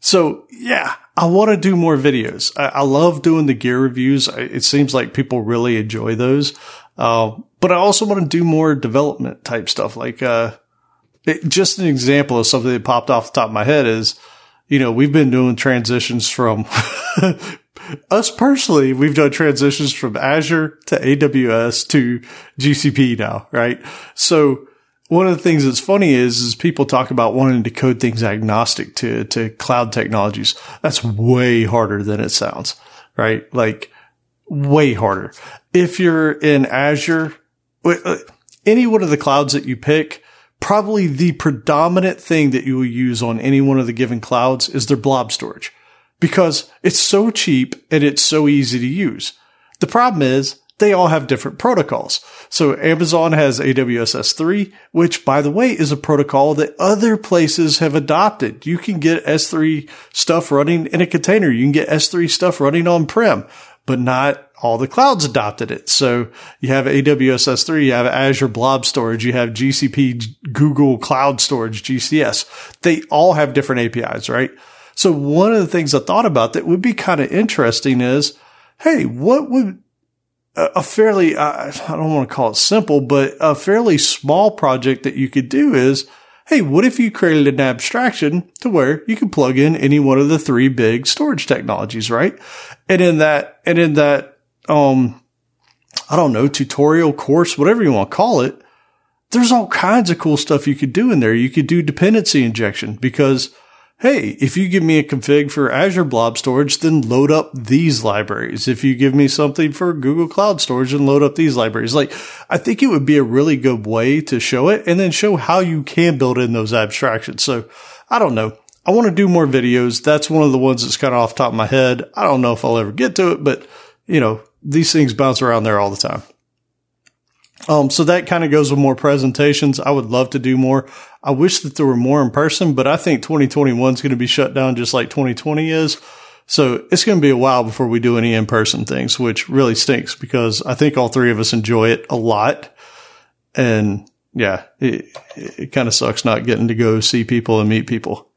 Speaker 3: So yeah, I want to do more videos. I, I, love doing the gear reviews. It seems like people really enjoy those. Uh, but I also want to do more development type stuff. Like, uh, it, just an example of something that popped off the top of my head is, you know, we've been doing transitions from [laughs] us personally. We've done transitions from Azure to AWS to GCP now, right? So, one of the things that's funny is, is people talk about wanting to code things agnostic to, to cloud technologies. That's way harder than it sounds, right? Like way harder. If you're in Azure, uh, any one of the clouds that you pick, probably the predominant thing that you will use on any one of the given clouds is their blob storage because it's so cheap and it's so easy to use. The problem is they all have different protocols. So Amazon has AWS S3, which by the way is a protocol that other places have adopted. You can get S3 stuff running in a container. You can get S3 stuff running on prem, but not all the clouds adopted it. So you have AWS S3, you have Azure Blob Storage, you have GCP, Google Cloud Storage, GCS. They all have different APIs, right? So one of the things I thought about that would be kind of interesting is, hey, what would a fairly, I don't want to call it simple, but a fairly small project that you could do is, hey, what if you created an abstraction to where you could plug in any one of the three big storage technologies, right? And in that, and in that, um, I don't know, tutorial course, whatever you want to call it, there's all kinds of cool stuff you could do in there. You could do dependency injection because hey, if you give me a config for Azure Blob Storage, then load up these libraries. If you give me something for Google Cloud Storage, then load up these libraries. Like, I think it would be a really good way to show it and then show how you can build in those abstractions. So I don't know. I want to do more videos. That's one of the ones that's kind of off top of my head. I don't know if I'll ever get to it, but you know, these things bounce around there all the time. Um, so that kind of goes with more presentations. I would love to do more. I wish that there were more in person, but I think 2021 is going to be shut down just like 2020 is. So it's going to be a while before we do any in person things, which really stinks because I think all three of us enjoy it a lot. And yeah, it, it kind of sucks not getting to go see people and meet people.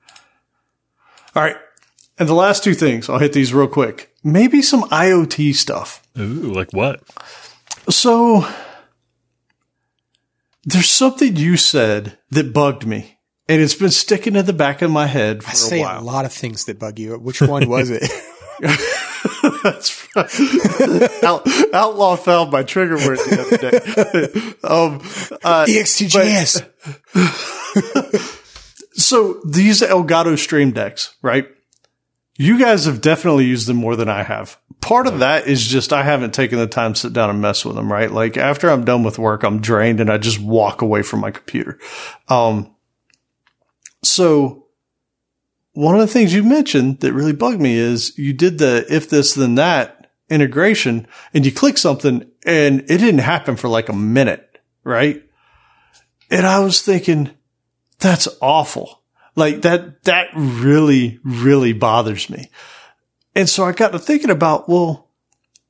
Speaker 3: All right. And the last two things, I'll hit these real quick. Maybe some IoT stuff.
Speaker 2: Ooh, like what?
Speaker 3: So there's something you said that bugged me, and it's been sticking in the back of my head for
Speaker 1: I say
Speaker 3: a while.
Speaker 1: a lot of things that bug you. Which one was it? [laughs] [laughs]
Speaker 3: That's. Out, outlaw found my trigger word the other day. um, uh,
Speaker 1: EXTJS. [laughs]
Speaker 3: so these Elgato Stream Decks, right? You guys have definitely used them more than I have. Part of that is just I haven't taken the time to sit down and mess with them, right? Like after I'm done with work, I'm drained and I just walk away from my computer. Um, so one of the things you mentioned that really bugged me is you did the if this then that integration and you click something and it didn't happen for like a minute, right? And I was thinking, that's awful. Like that, that really, really bothers me. And so I got to thinking about, well,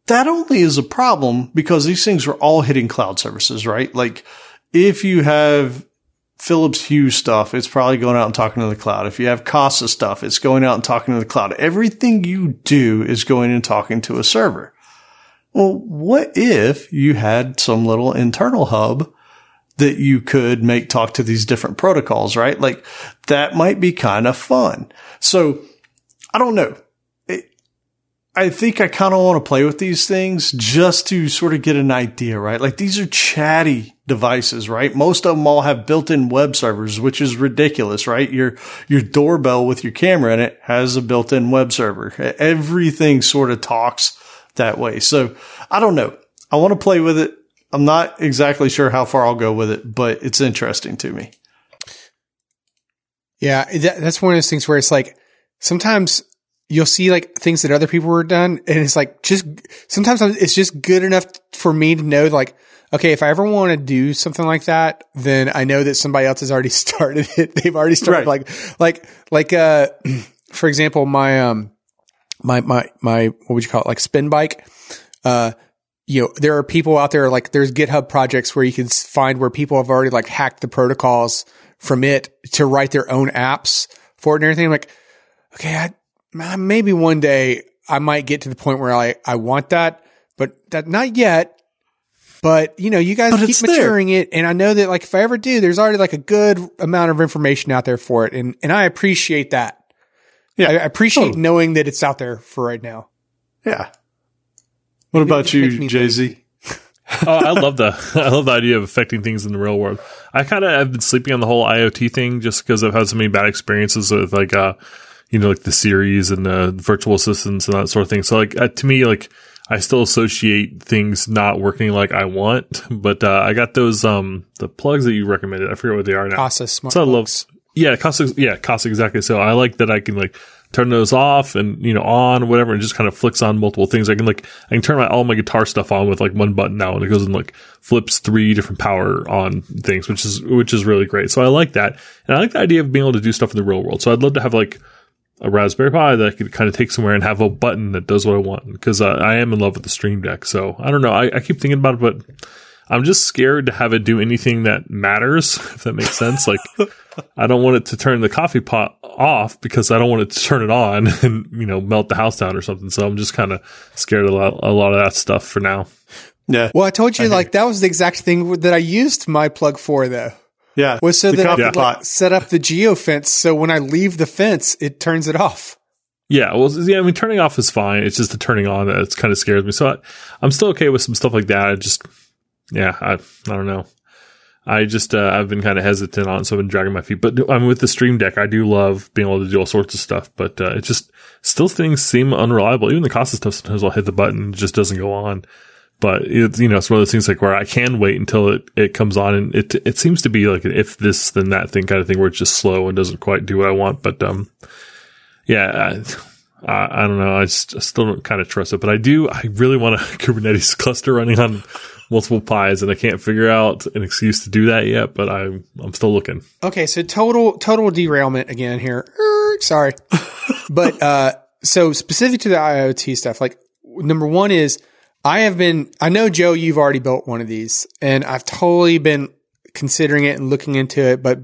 Speaker 3: that only is a problem because these things are all hitting cloud services, right? Like if you have Philips Hue stuff, it's probably going out and talking to the cloud. If you have Kasa stuff, it's going out and talking to the cloud. Everything you do is going and talking to a server. Well, what if you had some little internal hub that you could make talk to these different protocols, right? Like that might be kind of fun. So I don't know. I think I kind of want to play with these things just to sort of get an idea, right? Like these are chatty devices, right? Most of them all have built-in web servers, which is ridiculous, right? Your, your doorbell with your camera in it has a built-in web server. Everything sort of talks that way. So I don't know. I want to play with it. I'm not exactly sure how far I'll go with it, but it's interesting to me.
Speaker 1: Yeah, that's one of those things where it's like sometimes you'll see like things that other people were done, and it's like just sometimes it's just good enough for me to know like, okay, if I ever want to do something like that, then I know that somebody else has already [laughs] started it. They've already started
Speaker 3: Right.
Speaker 1: like like like uh, [clears throat] for example, my um my my my what would you call it like spin bike uh you know there are people out there like there's github projects where you can find where people have already like hacked the protocols from it to write their own apps for it and everything I'm like okay I, maybe one day i might get to the point where i i want that but that not yet but you know you guys
Speaker 3: But
Speaker 1: keep
Speaker 3: it's there.
Speaker 1: maturing it and i know that like if i ever do there's already like a good amount of information out there for it and and i appreciate that
Speaker 3: Yeah,
Speaker 1: I I appreciate
Speaker 3: totally.
Speaker 1: knowing that it's out there for right now.
Speaker 3: Yeah. What about
Speaker 1: it makes
Speaker 3: you, Jay Z? [laughs]
Speaker 2: oh, I love the I love the idea of affecting things in the real world. I kind of have been sleeping on the whole IoT thing just because I've had so many bad experiences with like uh you know like the Siris and the virtual assistants and that sort of thing. So like uh, to me like I still associate things not working like I want, [laughs] but uh, I got those um the plugs that you recommended. I forget what they are now.
Speaker 1: Kasa smart
Speaker 2: So I love, yeah, Kasa, yeah, Kasa exactly. So I like that I can like turn those off and you know on whatever, and just kind of flicks on multiple things. I can like I can turn my all my guitar stuff on with like one button now, and it goes and like flips three different power on things, which is which is really great. So I like that, and I like the idea of being able to do stuff in the real world. So I'd love to have like a Raspberry Pi that I could kind of take somewhere and have a button that does what I want because uh, I am in love with the Stream Deck. So I don't know. I, I keep thinking about it, but I'm just scared to have it do anything that matters, [laughs] if that makes sense. Like, [laughs] I don't want it to turn the coffee pot off because I don't want it to turn it on [laughs] and, you know, melt the house down or something. So I'm just kind of scared of a lot, a lot of that stuff for now.
Speaker 3: Yeah.
Speaker 1: Well, I told you like that was the exact thing that I used my plug for though.
Speaker 3: Yeah.
Speaker 1: Was so that I could like, set up the geo fence so when I leave the fence, it turns it off.
Speaker 2: Yeah, well, yeah. I mean, turning off is fine. It's just the turning on that's kind of scares me. So I, I'm still okay with some stuff like that. I just, yeah, I, I don't know. I just, uh, I've been kind of hesitant on, so I've been dragging my feet. But I'm with the Stream Deck. I do love being able to do all sorts of stuff, but uh, it just still things seem unreliable. Even the Kasa stuff, sometimes I'll hit the button, it just doesn't go on. But it's you know it's one of those things like where I can wait until it, it comes on, and it it seems to be like an if this then that thing kind of thing where it's just slow and doesn't quite do what I want. But um, yeah, I, I, I don't know. I, just, I still don't kind of trust it, but I do. I really want a [laughs] Kubernetes cluster running on multiple Pis, and I can't figure out an excuse to do that yet. But I'm I'm still looking.
Speaker 1: Okay, so total total derailment again here. Er, Sorry, [laughs] but uh, so specific to the IoT stuff, like number one is I have been. I know Joe, you've already built one of these, and I've totally been considering it and looking into it, but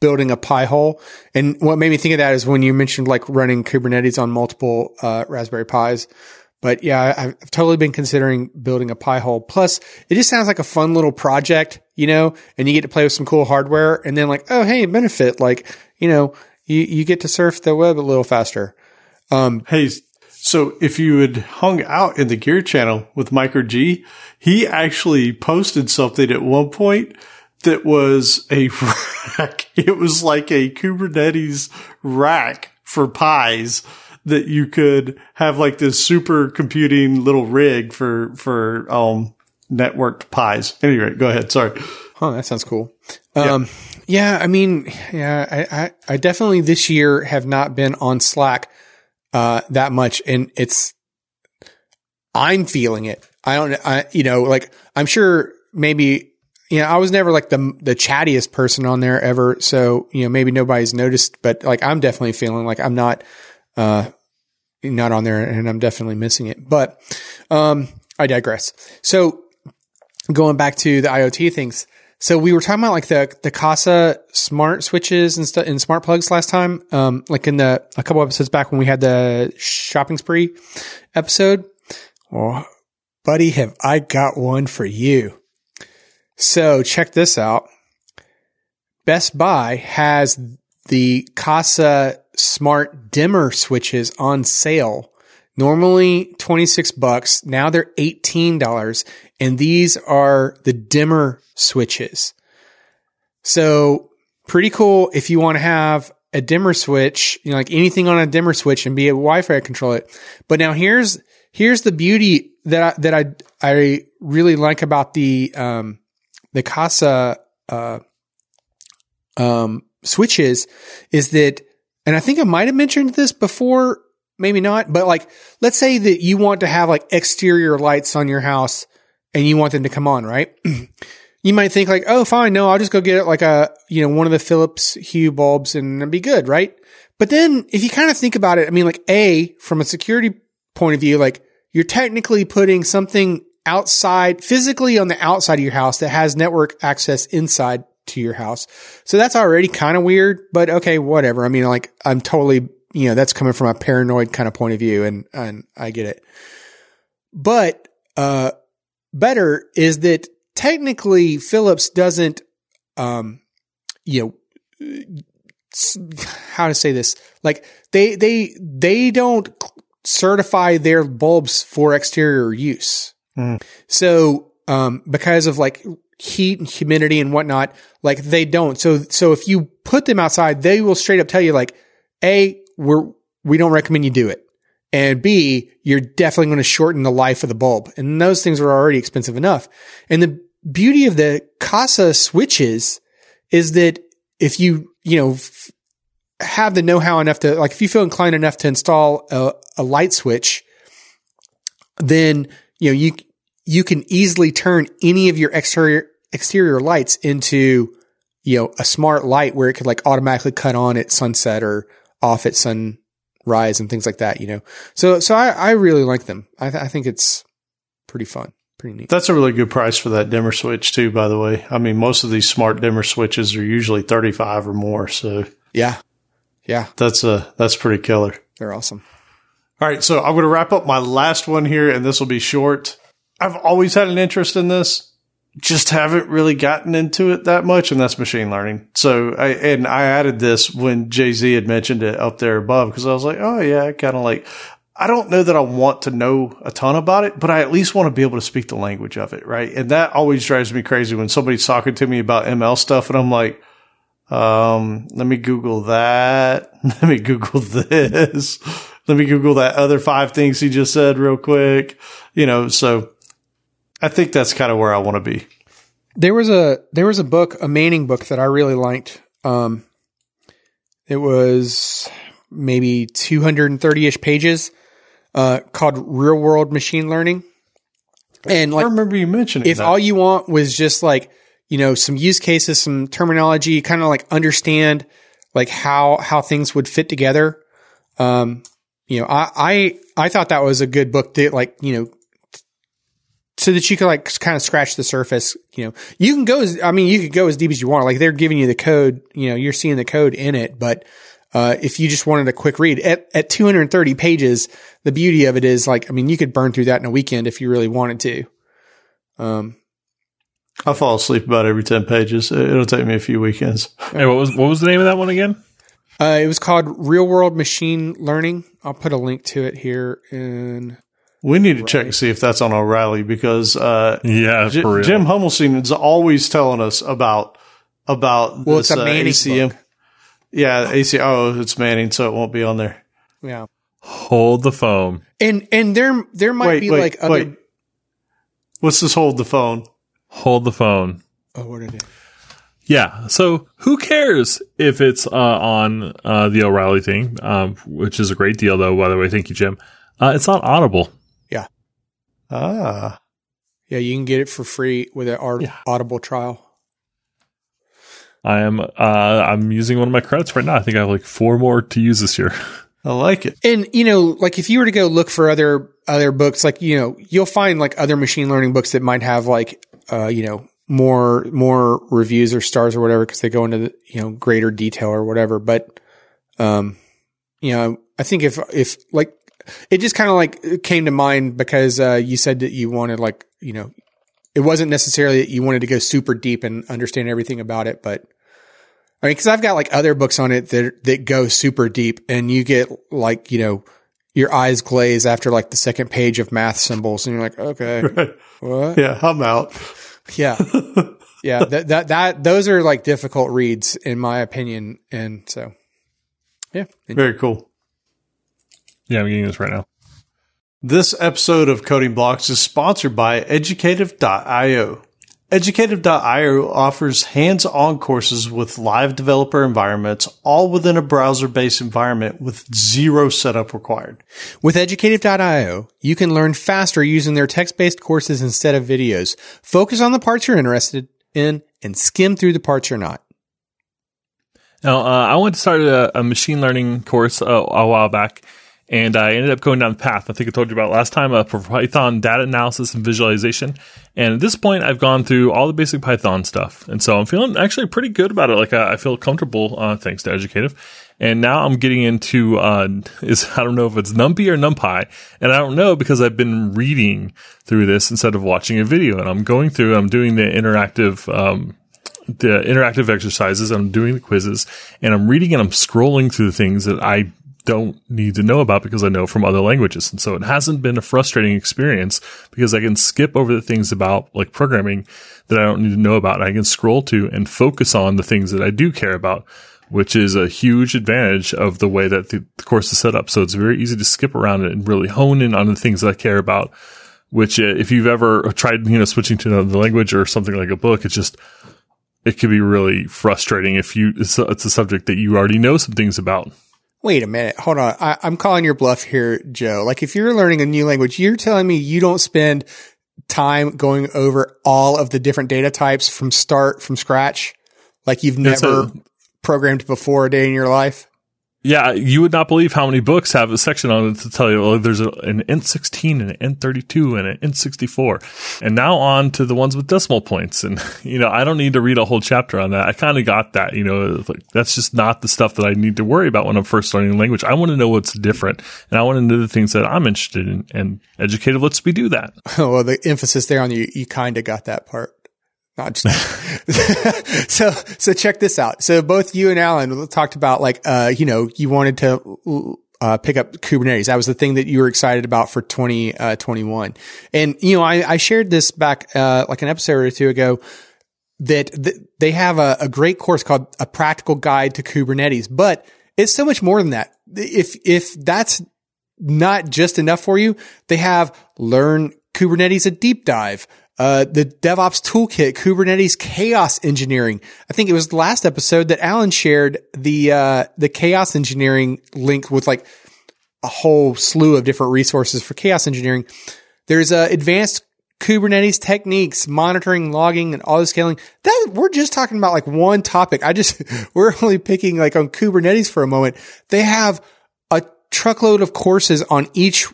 Speaker 1: building a Pi-hole. And what made me think of that is when you mentioned like running Kubernetes on multiple uh, Raspberry Pis. But yeah, I- I've totally been considering building a Pi-hole. Plus, it just sounds like a fun little project, you know, and you get to play with some cool hardware and then like, oh, hey, benefit, like, you know, you, you get to surf the web a little faster.
Speaker 3: Hey, So if you had hung out in the gear channel with Micro G, he actually posted something at one point that was a [laughs] rack. It was like a Kubernetes rack for Pis that you could have like this super computing little rig for, for, um, networked Pis. Anyway, go ahead. Sorry.
Speaker 1: Oh, that sounds cool. Um, yeah, I mean, yeah, I, I, I definitely this year have not been on Slack, uh, that much. And it's, I'm feeling it. I don't, I, you know, like I'm sure maybe, you know, I was never like the, the chattiest person on there ever. So, you know, maybe nobody's noticed, but like I'm definitely feeling like I'm not, uh, not on there and I'm definitely missing it. But, um, I digress. So going back to the IoT things. So we were talking about like the the Kasa smart switches and stuff and smart plugs last time. Um, like in the a couple episodes back when we had the shopping spree episode. Well, buddy, have I got one for you. So check this out. Best Buy has the Kasa smart dimmer switches on sale. Normally 26 bucks. Now they're $18 and these are the dimmer switches. So pretty cool if you want to have a dimmer switch, you know, like anything on a dimmer switch and be to Wi-Fi control it. But now here's, here's the beauty that I, that I, I really like about the, um, the Kasa, uh, um, switches is that, and I think I might have mentioned this before, maybe not, but like, let's say that you want to have like exterior lights on your house and you want them to come on, right? [clears throat] you might think like, oh, fine, no, I'll just go get like a, you know, one of the Philips Hue bulbs and it'll be good, right? But then if you kind of think about it, I mean, like A, from a security point of view, like you're technically putting something outside, physically on the outside of your house that has network access inside to your house. So that's already kind of weird, but okay, whatever. I mean, like I'm totally, you know, that's coming from a paranoid kind of point of view and, and I get it. But, uh, better is that technically Philips doesn't, um, you know, how to say this? Like they, they, they don't certify their bulbs for exterior use.
Speaker 3: Mm.
Speaker 1: So, um, because of like heat and humidity and whatnot, like they don't. So, so if you put them outside, they will straight up tell you like, A, we're, we don't recommend you do it. And B, you're definitely going to shorten the life of the bulb. And those things are already expensive enough. And the beauty of the Kasa switches is that if you, you know, f- have the know-how enough to, like, if you feel inclined enough to install a, a light switch, then, you know, you, you can easily turn any of your exterior, exterior lights into, you know, a smart light where it could like automatically cut on at sunset or off at sunrise and things like that, you know? So, so I, I really like them. I, th- I think it's pretty fun. Pretty neat.
Speaker 3: That's a really good price for that dimmer switch too, by the way. I mean, most of these smart dimmer switches are usually 35 or more. So
Speaker 1: Yeah. Yeah.
Speaker 3: that's a, that's pretty killer.
Speaker 1: They're awesome.
Speaker 3: All right. So I'm going to wrap up my last one here and this will be short. I've always had an interest in this, just haven't really gotten into it that much. And that's machine learning. So I, and I added this when Jay Z had mentioned it up there above because I was like, oh yeah, kind of like, I don't know that I want to know a ton about it, but I at least want to be able to speak the language of it. Right. And that always drives me crazy when somebody's talking to me about ML stuff and I'm like, um, let me Google that. [laughs] Let me Google this. [laughs] Let me Google that other five things he just said real quick. You know, so I think that's kind of where I want to be.
Speaker 1: There was a there was a book, a Manning book that I really liked. Um, it was maybe 230 ish pages, uh, called Real World Machine Learning. And
Speaker 3: I remember you mentioning
Speaker 1: if
Speaker 3: that.
Speaker 1: all you want was just like, you know, some use cases, some terminology, kind of like understand like how, how things would fit together. Um, you know, I, I, I thought that was a good book that like, you know, so that you could like kind of scratch the surface, you know, you can go as, I mean, you could go as deep as you want. Like they're giving you the code, you know, you're seeing the code in it, but, uh, if you just wanted a quick read at, at 230 pages, the beauty of it is like, I mean, you could burn through that in a weekend if you really wanted to. Um,
Speaker 3: I fall asleep about every 10 pages. It'll take me a few weekends. [laughs]
Speaker 2: Hey, what was what was the name of that one again?
Speaker 1: Uh, it was called Real World Machine Learning. I'll put a link to it here in.
Speaker 3: We need to check and see if that's on O'Reilly because uh,
Speaker 2: Yeah,
Speaker 3: J-
Speaker 2: for real.
Speaker 3: Jim Hummelstein is always telling us about about
Speaker 1: Well,
Speaker 3: this,
Speaker 1: it's a
Speaker 3: uh, ACM.
Speaker 1: book.
Speaker 3: Yeah, AC. Oh, it's Manning, so it won't be on there.
Speaker 1: Yeah,
Speaker 2: Hold the phone.
Speaker 1: and and there there might
Speaker 3: wait,
Speaker 1: be
Speaker 3: wait,
Speaker 1: like other.
Speaker 3: wait. Let's just hold the phone.
Speaker 2: Hold the phone.
Speaker 1: Oh, what did it?
Speaker 2: Yeah. So who cares if it's uh, on uh, the O'Reilly thing, um, which is a great deal, though. By the way, thank you, Jim. Uh, it's not Audible.
Speaker 3: Ah,
Speaker 1: Yeah, you can get it for free with an art-
Speaker 2: Yeah.
Speaker 1: Audible trial.
Speaker 2: I am. Uh, I'm using one of my credits right now. I think I have like four more to use this year. [laughs]
Speaker 3: I like it.
Speaker 1: And you know, like if you were to go look for other other books, like you know, you'll find like other machine learning books that might have like uh, you know more more reviews or stars or whatever because they go into the, you know greater detail or whatever. But um, you know, I think if if like it just kind of like came to mind because uh, you said that you wanted like you know it wasn't necessarily that you wanted to go super deep and understand everything about it, but I mean, because I've got like other books on it that that go super deep, and you get like you know your eyes glaze after like the second page of math symbols, and you're like, okay, [laughs] what?
Speaker 3: Yeah, I'm out.
Speaker 1: Yeah, [laughs] yeah. That that that those are like difficult reads in my opinion, and so yeah.
Speaker 3: Very cool.
Speaker 2: Yeah, I'm getting this right now.
Speaker 3: This episode of Coding Blocks is sponsored by Educative.io. Educative.io offers hands on courses with live developer environments, all within a browser based environment with zero setup required.
Speaker 1: With Educative.io, you can learn faster using their text-based courses instead of videos. Focus on the parts you're interested in and skim through the parts you're not.
Speaker 2: Now, uh, I went to start a, a machine learning course uh, a while back, and I ended up going down the path I think I told you about last time uh, for Python data analysis and visualization. And at this point, I've gone through all the basic Python stuff, and so I'm feeling actually pretty good about it. Like I, I feel comfortable uh, thanks to Educative. And now I'm getting into uh, [laughs] is I don't know if it's NumPy or NumPy, and I don't know because I've been reading through this instead of watching a video. And I'm going through, I'm doing the interactive. Um, the interactive exercises. I'm doing the quizzes and I'm reading and I'm scrolling through the things that I don't need to know about because I know from other languages. And so it hasn't been a frustrating experience because I can skip over the things about like programming that I don't need to know about. I can scroll to and focus on the things that I do care about, which is a huge advantage of the way that the, course is set up. So it's very easy to skip around it and really hone in on the things that I care about. Which, uh, if you've ever tried, you know, switching to another language or something like a book, it's just it could be really frustrating if you it's a, it's a subject that you already know some things about.
Speaker 1: Wait a minute. Hold on. I, I'm calling your bluff here, Joe. Like if you're learning a new language, you're telling me you don't spend time going over all of the different data types from start from scratch? Like you've never
Speaker 2: a-
Speaker 1: programmed before a day in your life?
Speaker 2: Yeah, you would not believe how many books have a section on it to tell you, well, there's a, an int16 and an int32 and an int64. And now on to the ones with decimal points. And, [laughs] you know, I don't need to read a whole chapter on that. I kind of got that, you know, like, that's just not the stuff that I need to worry about when I'm first learning language. I want to know what's different and I want to know the things that I'm interested in and educative lets me do that.
Speaker 1: Oh, [laughs] well, the emphasis there on you, you kind of got that part. Just [laughs] so, so check this out. So both you and Alan talked about like, uh, you know, you wanted to, uh, pick up Kubernetes. That was the thing that you were excited about for 2021. and, you know, I, I shared this back, uh, like an episode or two ago that th- they have a, a great course called a practical guide to Kubernetes, but it's so much more than that. If, if that's not just enough for you, they have learn Kubernetes a deep dive. Uh, the DevOps toolkit, Kubernetes chaos engineering. I think it was the last episode that Alan shared the, uh, the chaos engineering link with like a whole slew of different resources for chaos engineering. There's uh, advanced Kubernetes techniques, monitoring, logging, and auto scaling. That we're just talking about like one topic. I just [laughs] we're only picking like on Kubernetes for a moment. They have a truckload of courses on each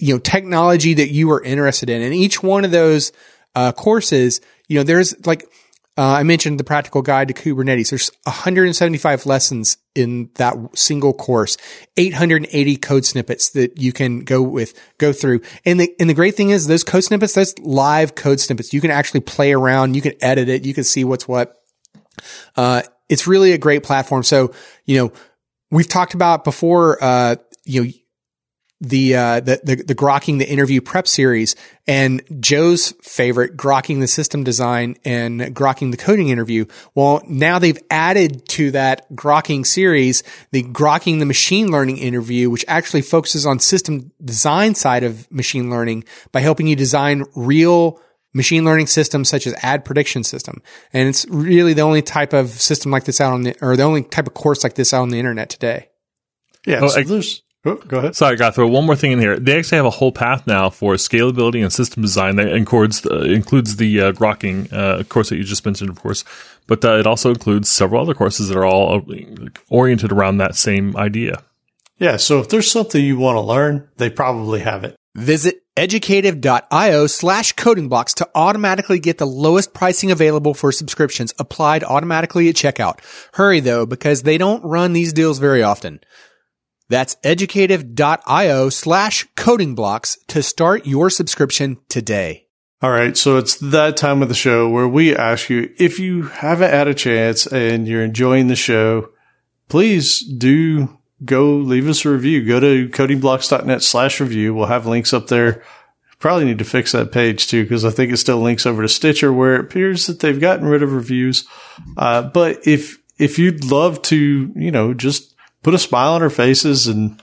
Speaker 1: you know technology that you are interested in, and each one of those uh, courses, you know, there's like uh, I mentioned the practical guide to Kubernetes. There's 175 lessons in that single course, 880 code snippets that you can go with, go through. And the, and the great thing is those code snippets, that's live code snippets. You can actually play around. You can edit it. You can see what's what. Uh, it's really a great platform. So, you know, we've talked about before, uh, you know, the, uh, the, the, the grokking the interview prep series and Joe's favorite grokking the system design and grokking the coding interview. Well, now they've added to that grokking series, the grokking the machine learning interview, which actually focuses on system design side of machine learning by helping you design real machine learning systems such as ad prediction system. And it's really the only type of system like this out on the, or the only type of course like this out on the internet today.
Speaker 3: Yeah. So
Speaker 2: I-
Speaker 3: there's. Oh, go ahead.
Speaker 2: Sorry, I got to throw one more thing in here. They actually have a whole path now for scalability and system design that includes uh, includes the uh, grokking uh, course that you just mentioned, of course, but uh, it also includes several other courses that are all uh, oriented around that same idea.
Speaker 3: Yeah. So if there's something you want to learn, they probably have it.
Speaker 1: Visit educative.io slash coding blocks to automatically get the lowest pricing available for subscriptions applied automatically at checkout. Hurry though, because they don't run these deals very often. That's educative.io slash coding blocks to start your subscription today.
Speaker 3: All right. So it's that time of the show where we ask you if you haven't had a chance and you're enjoying the show, please do go leave us a review. Go to codingblocks.net slash review. We'll have links up there. Probably need to fix that page too, because I think it still links over to Stitcher where it appears that they've gotten rid of reviews. Uh, but if, if you'd love to, you know, just put a smile on our faces and,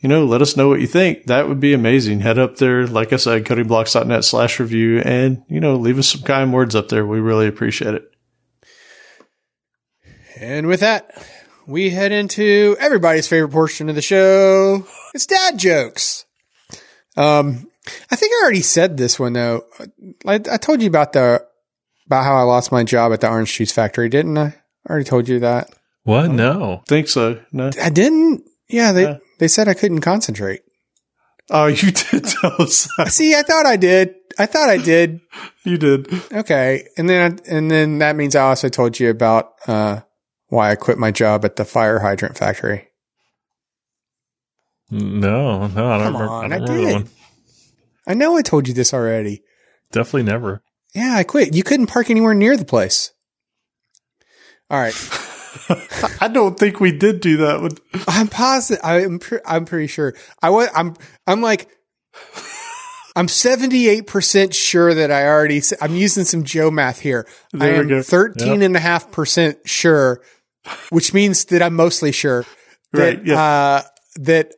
Speaker 3: you know, let us know what you think. That would be amazing. Head up there, like I said, codingblocks.net slash review and, you know, leave us some kind words up there. We really appreciate it.
Speaker 1: And with that, we head into everybody's favorite portion of the show. It's dad jokes. Um, I think I already said this one though. I, I told you about the, about how I lost my job at the orange juice factory, didn't I? I already told you that.
Speaker 2: What? No.
Speaker 3: Think so. No.
Speaker 1: I didn't. Yeah, they,
Speaker 3: Yeah.
Speaker 1: they said I couldn't concentrate.
Speaker 3: Oh, [laughs] you did tell us that.
Speaker 1: See, I thought I did. I thought I did.
Speaker 3: You did.
Speaker 1: Okay. And then, and then that means I also told you about, uh, why I quit my job at the fire hydrant factory.
Speaker 2: No, no, I don't
Speaker 1: Come
Speaker 2: remember.
Speaker 1: on,
Speaker 2: I
Speaker 1: I
Speaker 2: don't remember
Speaker 1: did. I know I told you this already.
Speaker 2: Definitely never.
Speaker 1: Yeah, I quit. You couldn't park anywhere near the place. All right. [laughs]
Speaker 3: I don't think we did do that one.
Speaker 1: I'm positive. I'm, pre- I'm pretty sure. I was, I'm, I'm like, I'm 78% sure that I already, I'm using some Joe math here. I
Speaker 3: There we
Speaker 1: am
Speaker 3: go.
Speaker 1: 13 and a half percent sure, which means that I'm mostly sure that,
Speaker 3: Right, yeah.
Speaker 1: uh, that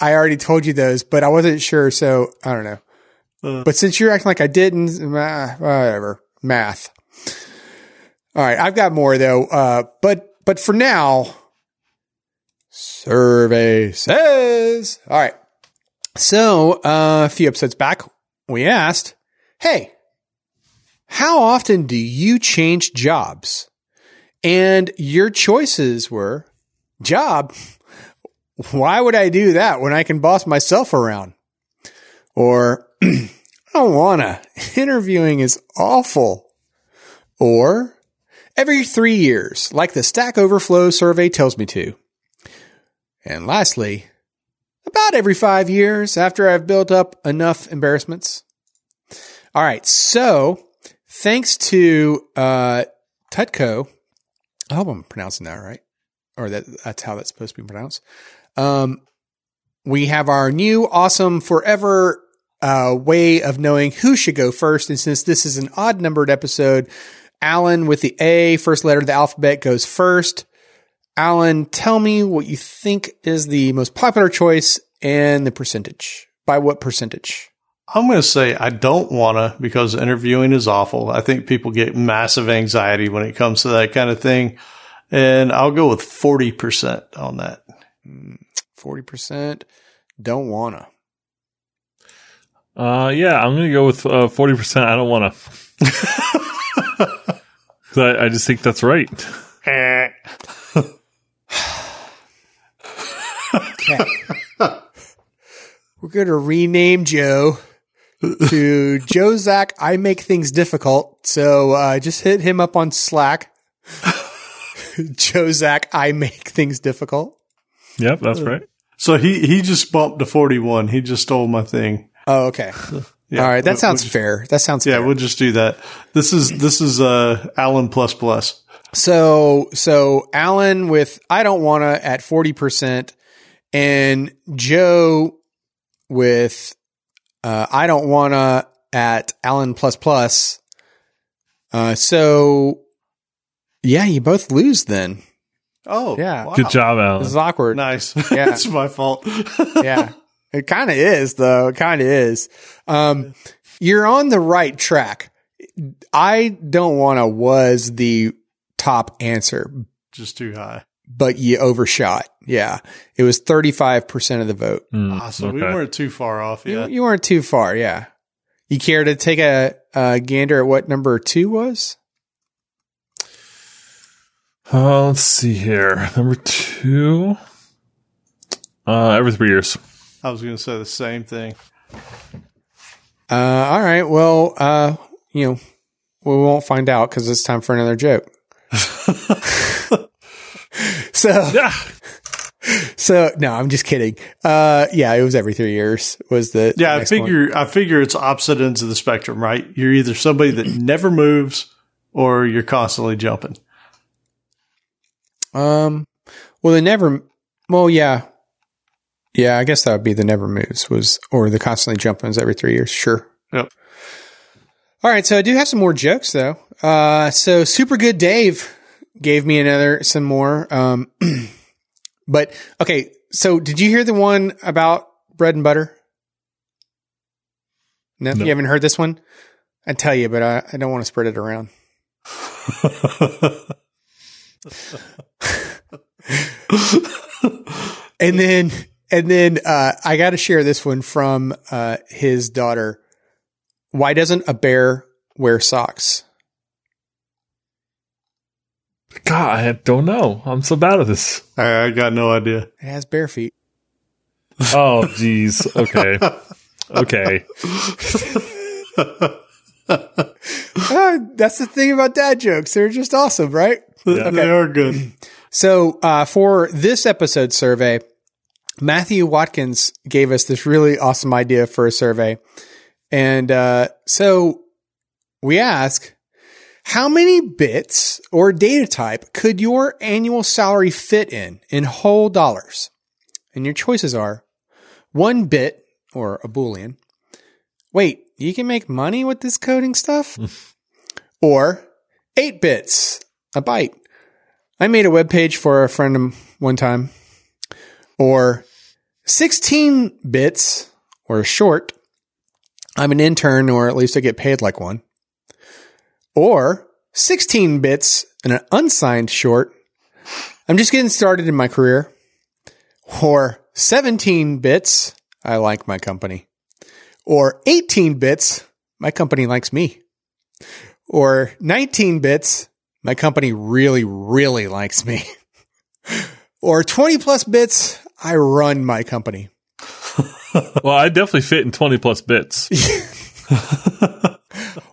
Speaker 1: I already told you those, but I wasn't sure. So I don't know.
Speaker 3: Uh.
Speaker 1: but since you're acting like I didn't, uh, whatever, math. All right. I've got more though. Uh, but, but for now, survey says, all right. So, uh, a few episodes back, we asked, Hey, how often do you change jobs? And your choices were job. Why would I do that when I can boss myself around? Or [clears throat] I don't wanna. [laughs] Interviewing is awful. Or every three years, like the Stack Overflow survey tells me to. And lastly, about every five years after I've built up enough embarrassments. All right. So thanks to, uh, Tutco. I hope I'm pronouncing that right. Or that that's how that's supposed to be pronounced. Um, we have our new awesome forever, uh, way of knowing who should go first. And since this is an odd numbered episode, Alan with the A, first letter of the alphabet goes first. Alan, tell me what you think is the most popular choice and the percentage. By what percentage?
Speaker 3: I'm going to say I don't want to because interviewing is awful. I think people get massive anxiety when it comes to that kind of thing. And I'll go with 40% on that.
Speaker 1: 40%. Don't wanna.
Speaker 2: Uh, yeah, I'm gonna go with uh, forty percent. I don't want to. [laughs] I, I just think that's right. [laughs]
Speaker 1: We're going to rename Joe to Joe Zack. I make things difficult. So, uh, just hit him up on Slack. [laughs] Joe Zack. I make things difficult.
Speaker 2: Yep, that's right.
Speaker 3: So he, he just bumped to 41. He just stole my thing.
Speaker 1: Oh, okay. [laughs]
Speaker 3: Yeah,
Speaker 1: All right. That
Speaker 3: we'll-
Speaker 1: sounds
Speaker 3: we'll just-
Speaker 1: fair. That sounds
Speaker 3: Yeah,
Speaker 1: fair.
Speaker 3: we'll just do that. This is, this is, uh, Alan plus plus.
Speaker 1: So, so Alan with I don't wanna at 40% and Joe with uh, I don't wanna at Alan plus plus. Uh, so yeah, you both lose then.
Speaker 3: Oh,
Speaker 1: Yeah.
Speaker 3: wow.
Speaker 2: Good job, Alan.
Speaker 1: This is
Speaker 2: Alan.
Speaker 1: Awkward.
Speaker 3: Nice.
Speaker 1: Yeah. [laughs]
Speaker 3: it's my fault.
Speaker 1: yeah. It kind of is though. It kind of is. Um, you're on the right track. I don't want to was the top answer,
Speaker 3: Just too high.
Speaker 1: but you overshot. Yeah. It was 35% of the vote.
Speaker 3: Ah, so we weren't too far off
Speaker 1: You,
Speaker 3: yet.
Speaker 1: you weren't too far. Yeah. You care to take a, a gander at what number two was?
Speaker 2: Uh, let's see here. Number two. Uh, every three years.
Speaker 3: I was going to say the same thing.
Speaker 1: Uh, all right. Well, uh, you know, we won't find out because it's time for another joke. [laughs] so, [laughs] so no, I'm just kidding. Uh, yeah, it was every three years was the
Speaker 3: Yeah, I
Speaker 1: next one.
Speaker 3: figure I figure it's opposite ends of the spectrum, right? You're either somebody that never moves or you're constantly jumping.
Speaker 1: Um, well, they never. Well, yeah, yeah. I guess that would be the never moves was or the constantly jumping was every three years. Sure.
Speaker 3: Yep.
Speaker 1: All right, so I do have some more jokes though. Uh, so super good Dave gave me another some more. Um, [clears throat] but okay, so did you hear the one about bread and butter? No,
Speaker 2: No.
Speaker 1: you haven't heard this one. I tell you, but I, I don't want to spread it around. [laughs] [laughs] and then and then uh, I got to share this one from uh, his daughter. Why doesn't a bear wear socks?
Speaker 2: God, I don't know. I'm so bad at this.
Speaker 3: I, I got no idea.
Speaker 1: It has bare feet.
Speaker 2: Oh, jeez. Okay. Okay.
Speaker 1: Ah, [laughs] that's the thing about dad jokes; they're just awesome, right?
Speaker 3: Yeah, They are good.
Speaker 1: So uh, for this episode survey, Matthew Watkins gave us this really awesome idea for a survey, and uh, so we ask. How many bits or data type could your annual salary fit in in whole dollars? And your choices are one bit or a boolean. Wait, you can make money with this coding stuff? [laughs] or eight bits, a byte. I made a web page for a friend of one time. Or 16 bits or a short. I'm an intern or at least I get paid like one or 16 bits and an unsigned short. I'm just getting started in my career. Or 17 bits. I like my company. Or 18 bits. My company likes me. Or 19 bits. My company really, really likes me. [laughs] or 20 plus bits. I run my company. [laughs]
Speaker 2: Well, I definitely fit in 20 plus bits. [laughs] [laughs]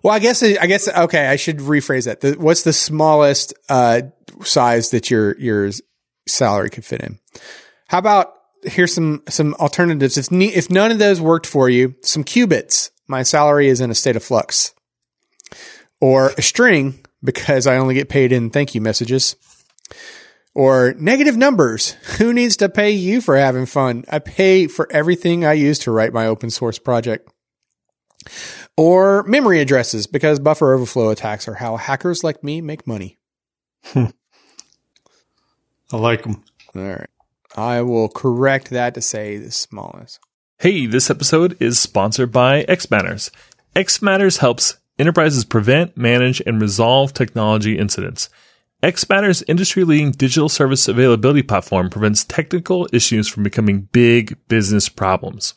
Speaker 1: Well, I guess I guess okay. I should rephrase that. The, what's the smallest uh, size that your your salary could fit in? How about here's some some alternatives. If ne- if none of those worked for you, some qubits. My salary is in a state of flux, or a string because I only get paid in thank you messages. Or negative numbers. [laughs] Who needs to pay you for having fun? I pay for everything I use to write my open source project or memory addresses because buffer overflow attacks are how hackers like me make money. [laughs]
Speaker 3: I like them.
Speaker 1: All right. I will correct that to say the smallest.
Speaker 2: Hey, this episode is sponsored by xMatters. xMatters helps enterprises prevent, manage, and resolve technology incidents. xMatters' industry leading digital service availability platform prevents technical issues from becoming big business problems.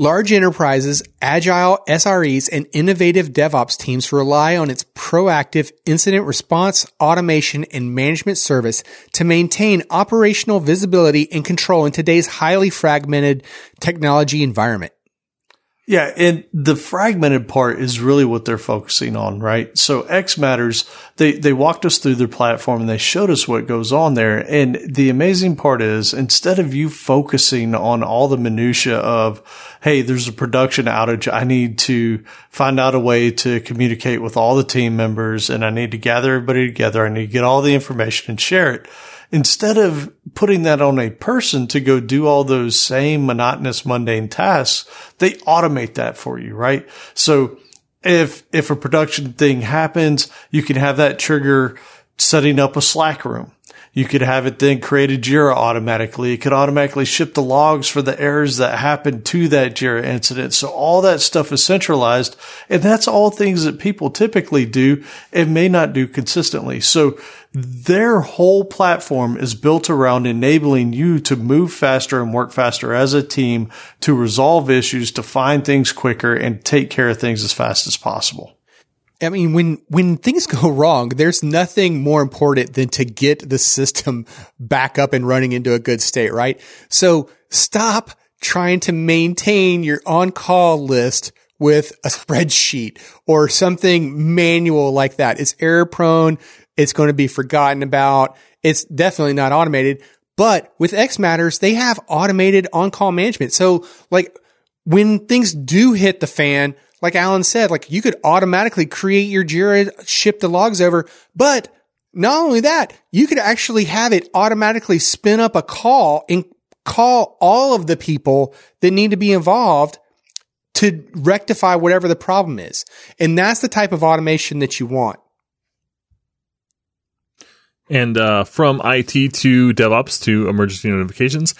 Speaker 1: Large enterprises, agile SREs, and innovative DevOps teams rely on its proactive incident response, automation, and management service to maintain operational visibility and control in today's highly fragmented technology environment.
Speaker 3: Yeah, and the fragmented part is really what they're focusing on, right? So xMatters, they they walked us through their platform and they showed us what goes on there. And the amazing part is instead of you focusing on all the minutia of, hey, there's a production outage, I need to find out a way to communicate with all the team members and I need to gather everybody together, I need to get all the information and share it instead of putting that on a person to go do all those same monotonous, mundane tasks, they automate that for you, right? So if, if a production thing happens, you can have that trigger setting up a Slack room. You could have it then create a Jira automatically. It could automatically ship the logs for the errors that happened to that Jira incident. So all that stuff is centralized and that's all things that people typically do and may not do consistently. So their whole platform is built around enabling you to move faster and work faster as a team to resolve issues, to find things quicker and take care of things as fast as possible.
Speaker 1: I mean, when, when things [laughs] go wrong, there's nothing more important than to get the system [laughs] back up and running into a good state, right? So stop trying to maintain your on call list with a [laughs] spreadsheet or something manual like that. It's error prone. It's going to be forgotten about. It's definitely not automated, but with xMatters, they have automated on call management. So like when things do hit the fan, like Alan said, like you could automatically create your Jira, ship the logs over, but not only that, you could actually have it automatically spin up a call and call all of the people that need to be involved to rectify whatever the problem is. And that's the type of automation that you want.
Speaker 2: And uh, from IT to DevOps to emergency notifications,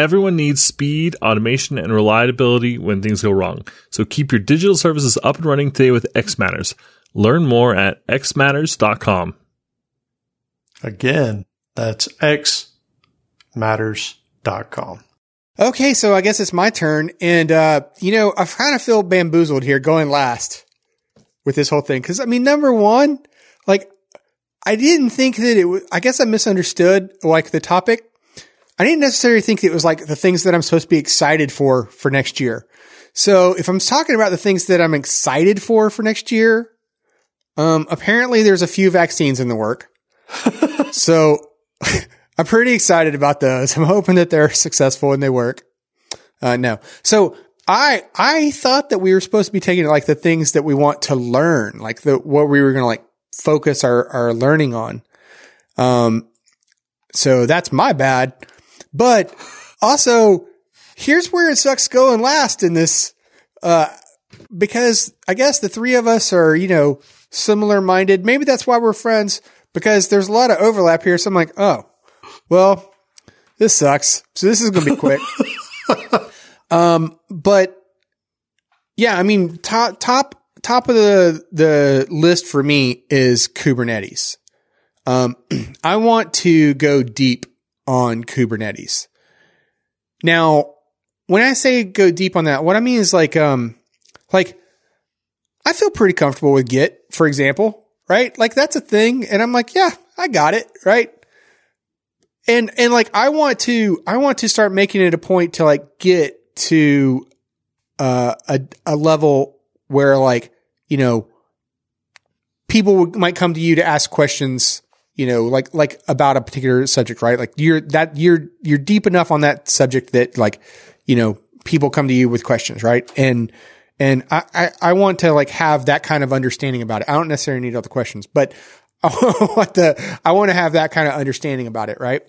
Speaker 2: Everyone needs speed, automation, and reliability when things go wrong. So keep your digital services up and running today with xMatters. Learn more at xmatters.com.
Speaker 3: Again, that's xmatters.com.
Speaker 1: Okay, so I guess it's my turn. And, uh, you know, I kind of feel bamboozled here going last with this whole thing. Cause I mean, number one, like, I didn't think that it was, I guess I misunderstood like the topic I didn't necessarily think it was like the things that I'm supposed to be excited for for next year. So if I'm talking about the things that I'm excited for for next year, um, apparently there's a few vaccines in the work. [laughs] so [laughs] I'm pretty excited about those. [laughs] I'm hoping that they're successful and they work. Uh, no. So I, I thought that we were supposed to be taking like the things that we want to learn, like the, what we were going to like focus our, our learning on. Um, so that's my bad. But also, here's where it sucks going last in this, uh, because I guess the three of us are, you know, similar minded. Maybe that's why we're friends because there's a lot of overlap here. So I'm like, oh, well, this sucks. So this is going to be quick. [laughs] um, but yeah, I mean, top, top, top of the, the list for me is Kubernetes. Um, [clears throat] I want to go deep on Kubernetes. Now, when I say go deep on that, what I mean is like, um, like I feel pretty comfortable with Git, for example, right? Like that's a thing. And I'm like, yeah, I got it. Right. And, and like, I want to, I want to start making it a point to like get to, uh, a, a level where like, you know, people might come to you to ask questions you know, like, like about a particular subject, right? Like you're that, you're, you're deep enough on that subject that like, you know, people come to you with questions, right? And, and I, I, I want to like have that kind of understanding about it. I don't necessarily need all the questions, but [laughs] I want the, I want to have that kind of understanding about it, right?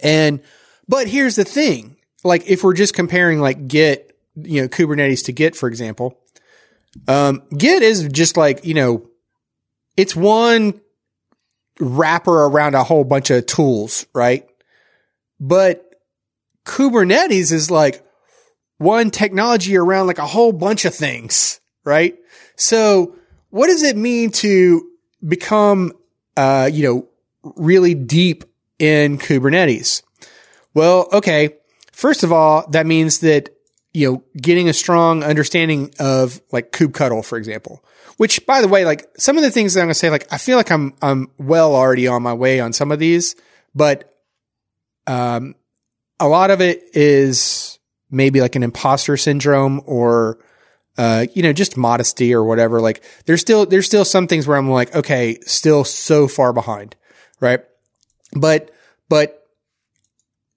Speaker 1: And, but here's the thing. Like if we're just comparing like Git, you know, Kubernetes to Git, for example, um, Git is just like, you know, it's one wrapper around a whole bunch of tools, right? But Kubernetes is like one technology around like a whole bunch of things, right? So what does it mean to become, uh, you know, really deep in Kubernetes? Well, okay. First of all, that means that, you know, getting a strong understanding of like kubectl, for example. Which, by the way, like some of the things that I'm gonna say, like I feel like I'm I'm well already on my way on some of these, but um, a lot of it is maybe like an imposter syndrome or uh, you know, just modesty or whatever. Like there's still there's still some things where I'm like, okay, still so far behind, right? But but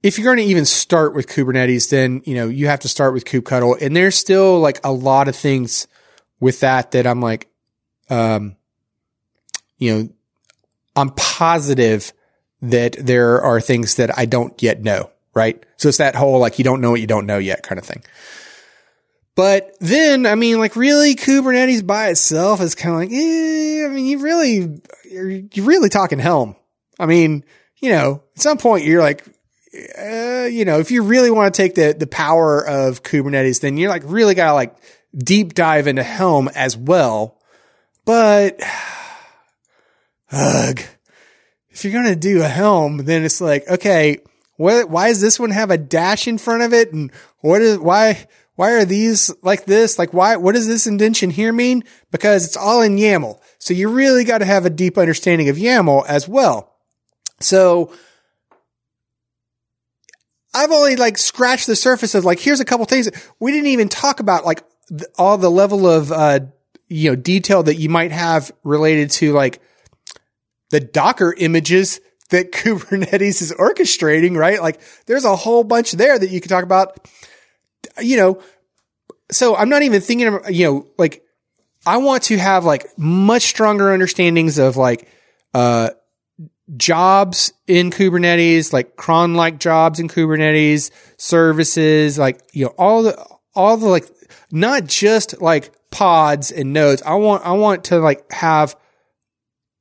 Speaker 1: if you're going to even start with Kubernetes, then you know you have to start with kubectl, and there's still like a lot of things with that that I'm like, um, you know, I'm positive that there are things that I don't yet know, right? So it's that whole like you don't know what you don't know yet kind of thing. But then, I mean, like really Kubernetes by itself is kind of like, eh, I mean, you really, you're, you're really talking Helm. I mean, you know, at some point you're like, uh, you know, if you really want to take the, the power of Kubernetes, then you're like really got to like deep dive into Helm as well. But, [sighs] ugh, if you're going to do a Helm, then it's like, okay, what, why does this one have a dash in front of it? And what is, why, why are these like this? Like why, what does this indentation here mean? Because it's all in YAML. So you really got to have a deep understanding of YAML as well. So I've only like scratched the surface of like, here's a couple things we didn't even talk about, like th- all the level of, uh, you know, detail that you might have related to like the Docker images that [laughs] Kubernetes is orchestrating, right? Like there's a whole bunch there that you can talk about, you know, so I'm not even thinking of, you know, like I want to have like much stronger understandings of like, uh, jobs in Kubernetes, like cron like jobs in Kubernetes, services, like, you know, all the, all the like, not just like pods and nodes. I want, I want to like have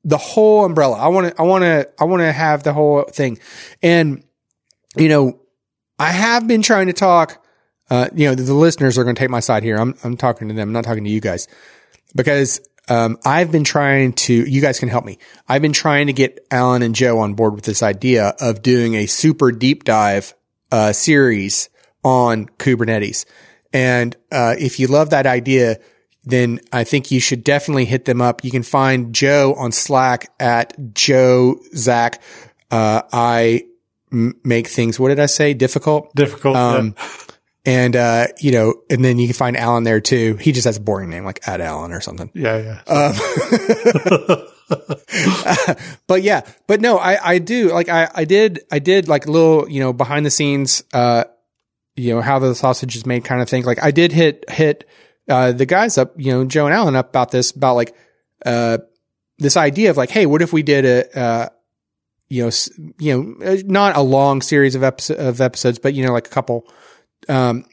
Speaker 1: the whole umbrella. I want to, I want to, I want to have the whole thing. And, you know, I have been trying to talk, uh, you know, the, the listeners are going to take my side here. I'm, I'm talking to them. I'm not talking to you guys because um, I've been trying to, you guys can help me. I've been trying to get Alan and Joe on board with this idea of doing a super deep dive, uh, series on Kubernetes. And, uh, if you love that idea, then I think you should definitely hit them up. You can find Joe on Slack at Joe Zack. Uh, I m- make things, what did I say? Difficult?
Speaker 3: Difficult.
Speaker 1: Um,
Speaker 3: yeah.
Speaker 1: And, uh, you know, and then you can find Alan there too. He just has a boring name like at Alan or something.
Speaker 3: Yeah, yeah. [laughs] [laughs]
Speaker 1: but yeah, but no, I, I do like, I, I did, I did like a little, you know, behind the scenes, uh, you know, how the sausage is made kind of thing. Like I did hit, hit, uh, the guys up, you know, Joe and Alan up about this, about like, uh, this idea of like, hey, what if we did a, uh, you know, you know, uh, not a long series of of episodes, but you know, like a couple, um,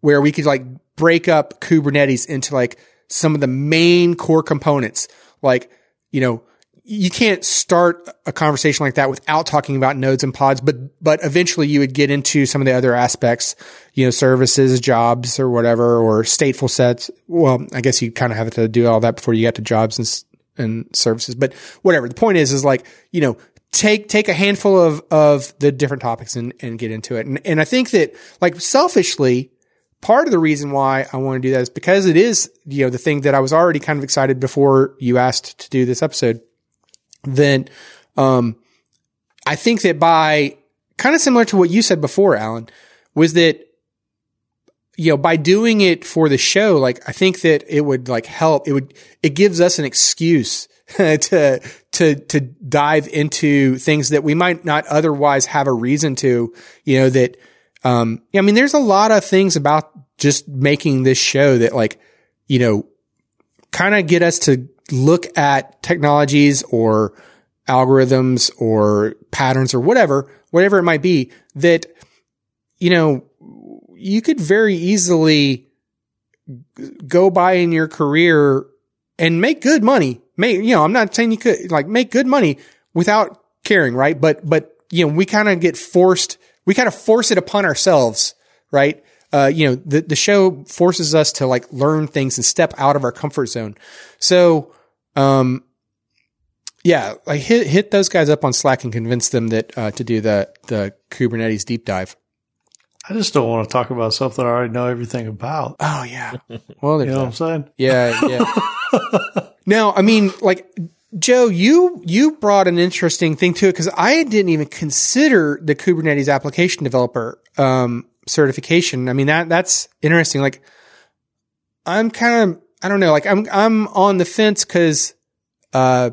Speaker 1: where we could like break up Kubernetes into like some of the main core components. Like, you know, you can't start a conversation like that without talking about nodes and pods, but, but eventually you would get into some of the other aspects, you know, services, jobs or whatever, or stateful sets. Well, I guess you kind of have to do all that before you get to jobs and, and services, but whatever. The point is, is like, you know, take, take a handful of, of the different topics and, and get into it. And, and I think that like selfishly, part of the reason why I want to do that is because it is, you know, the thing that I was already kind of excited before you asked to do this episode. Then, um, I think that by kind of similar to what you said before, Alan, was that, you know, by doing it for the show, like I think that it would like help. It would, it gives us an excuse [laughs] to, to, to dive into things that we might not otherwise have a reason to, you know, that, um, I mean, there's a lot of things about just making this show that like, you know, kind of get us to look at technologies or algorithms or patterns or whatever, whatever it might be that, you know, you could very easily go by in your career and make good money. Make, you know, I'm not saying you could like make good money without caring, right? But, but, you know, we kind of get forced, we kind of force it upon ourselves, right? Uh, you know, the, the show forces us to like learn things and step out of our comfort zone. So, um, yeah, like hit, hit those guys up on Slack and convince them that, uh, to do the, the Kubernetes deep dive.
Speaker 3: I just don't want to talk about something I already know everything about.
Speaker 1: Oh yeah. Well,
Speaker 3: You know what. I'm saying?
Speaker 1: Yeah, yeah. [laughs] now, I mean, like Joe, you you brought an interesting thing to it because I didn't even consider the Kubernetes application developer um, certification. I mean that that's interesting. Like, I'm kind of I don't know. Like, I'm I'm on the fence because, uh,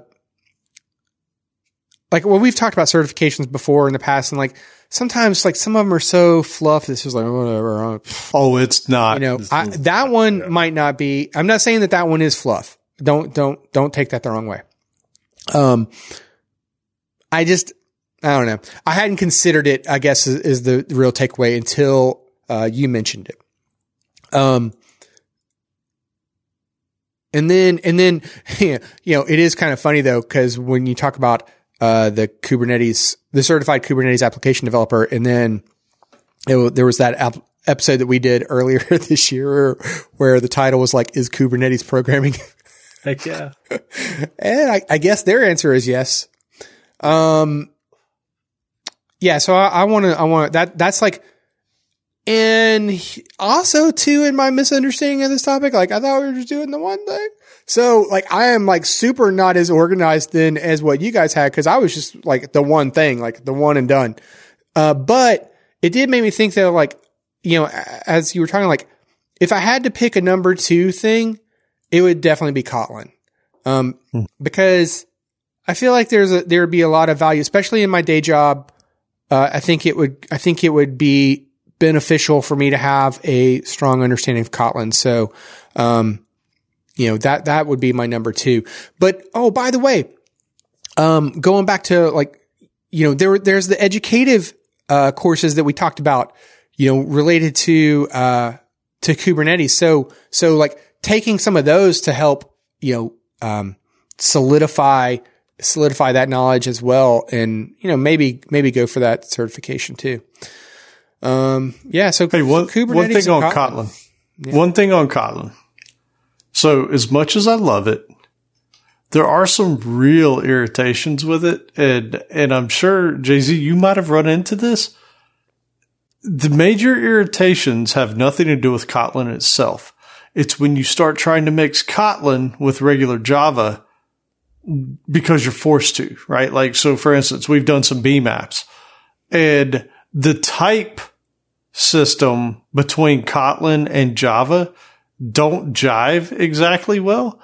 Speaker 1: like, well, we've talked about certifications before in the past, and like sometimes like some of them are so fluff. This is like whatever. uh,
Speaker 3: Oh, it's not.
Speaker 1: you know, I, that one might not be. I'm not saying that that one is fluff. Don't don't don't take that the wrong way. Um, I just I don't know. I hadn't considered it. I guess is, is the real takeaway until uh, you mentioned it. Um, and then and then [laughs] you know it is kind of funny though because when you talk about uh, the Kubernetes, the certified Kubernetes application developer, and then it, there was that ap- episode that we did [laughs] earlier this year where the title was like, "Is Kubernetes programming?"
Speaker 2: Heck yeah.
Speaker 1: and [laughs] I, I guess their answer is yes. Um, yeah. So I want to, I want that. That's like, and also too, in my misunderstanding of this topic, like I thought we were just doing the one thing. So like I am like super not as organized then as what you guys had because I was just like the one thing, like the one and done. Uh, but it did make me think that like you know as you were talking like if I had to pick a number two thing, it would definitely be Kotlin. Um, hmm. because I feel like there's a, there would be a lot of value, especially in my day job. Uh, I think it would, I think it would be beneficial for me to have a strong understanding of Kotlin. So, um, you know, that, that would be my number two. But, oh, by the way, um, going back to like, you know, there, there's the educative, uh, courses that we talked about, you know, related to, uh, to Kubernetes. So, so like taking some of those to help, you know, um, solidify, solidify that knowledge as well. And, you know, maybe, maybe go for that certification too. Um, yeah. So
Speaker 3: hey, one, Kubernetes one thing on Kotlin. Kotlin. Yeah. One thing on Kotlin. So as much as I love it, there are some real irritations with it. And, and I'm sure Jay Z, you might have run into this. The major irritations have nothing to do with Kotlin itself. It's when you start trying to mix Kotlin with regular Java because you're forced to, right? Like, so for instance, we've done some B maps and the type system between Kotlin and Java don't jive exactly well.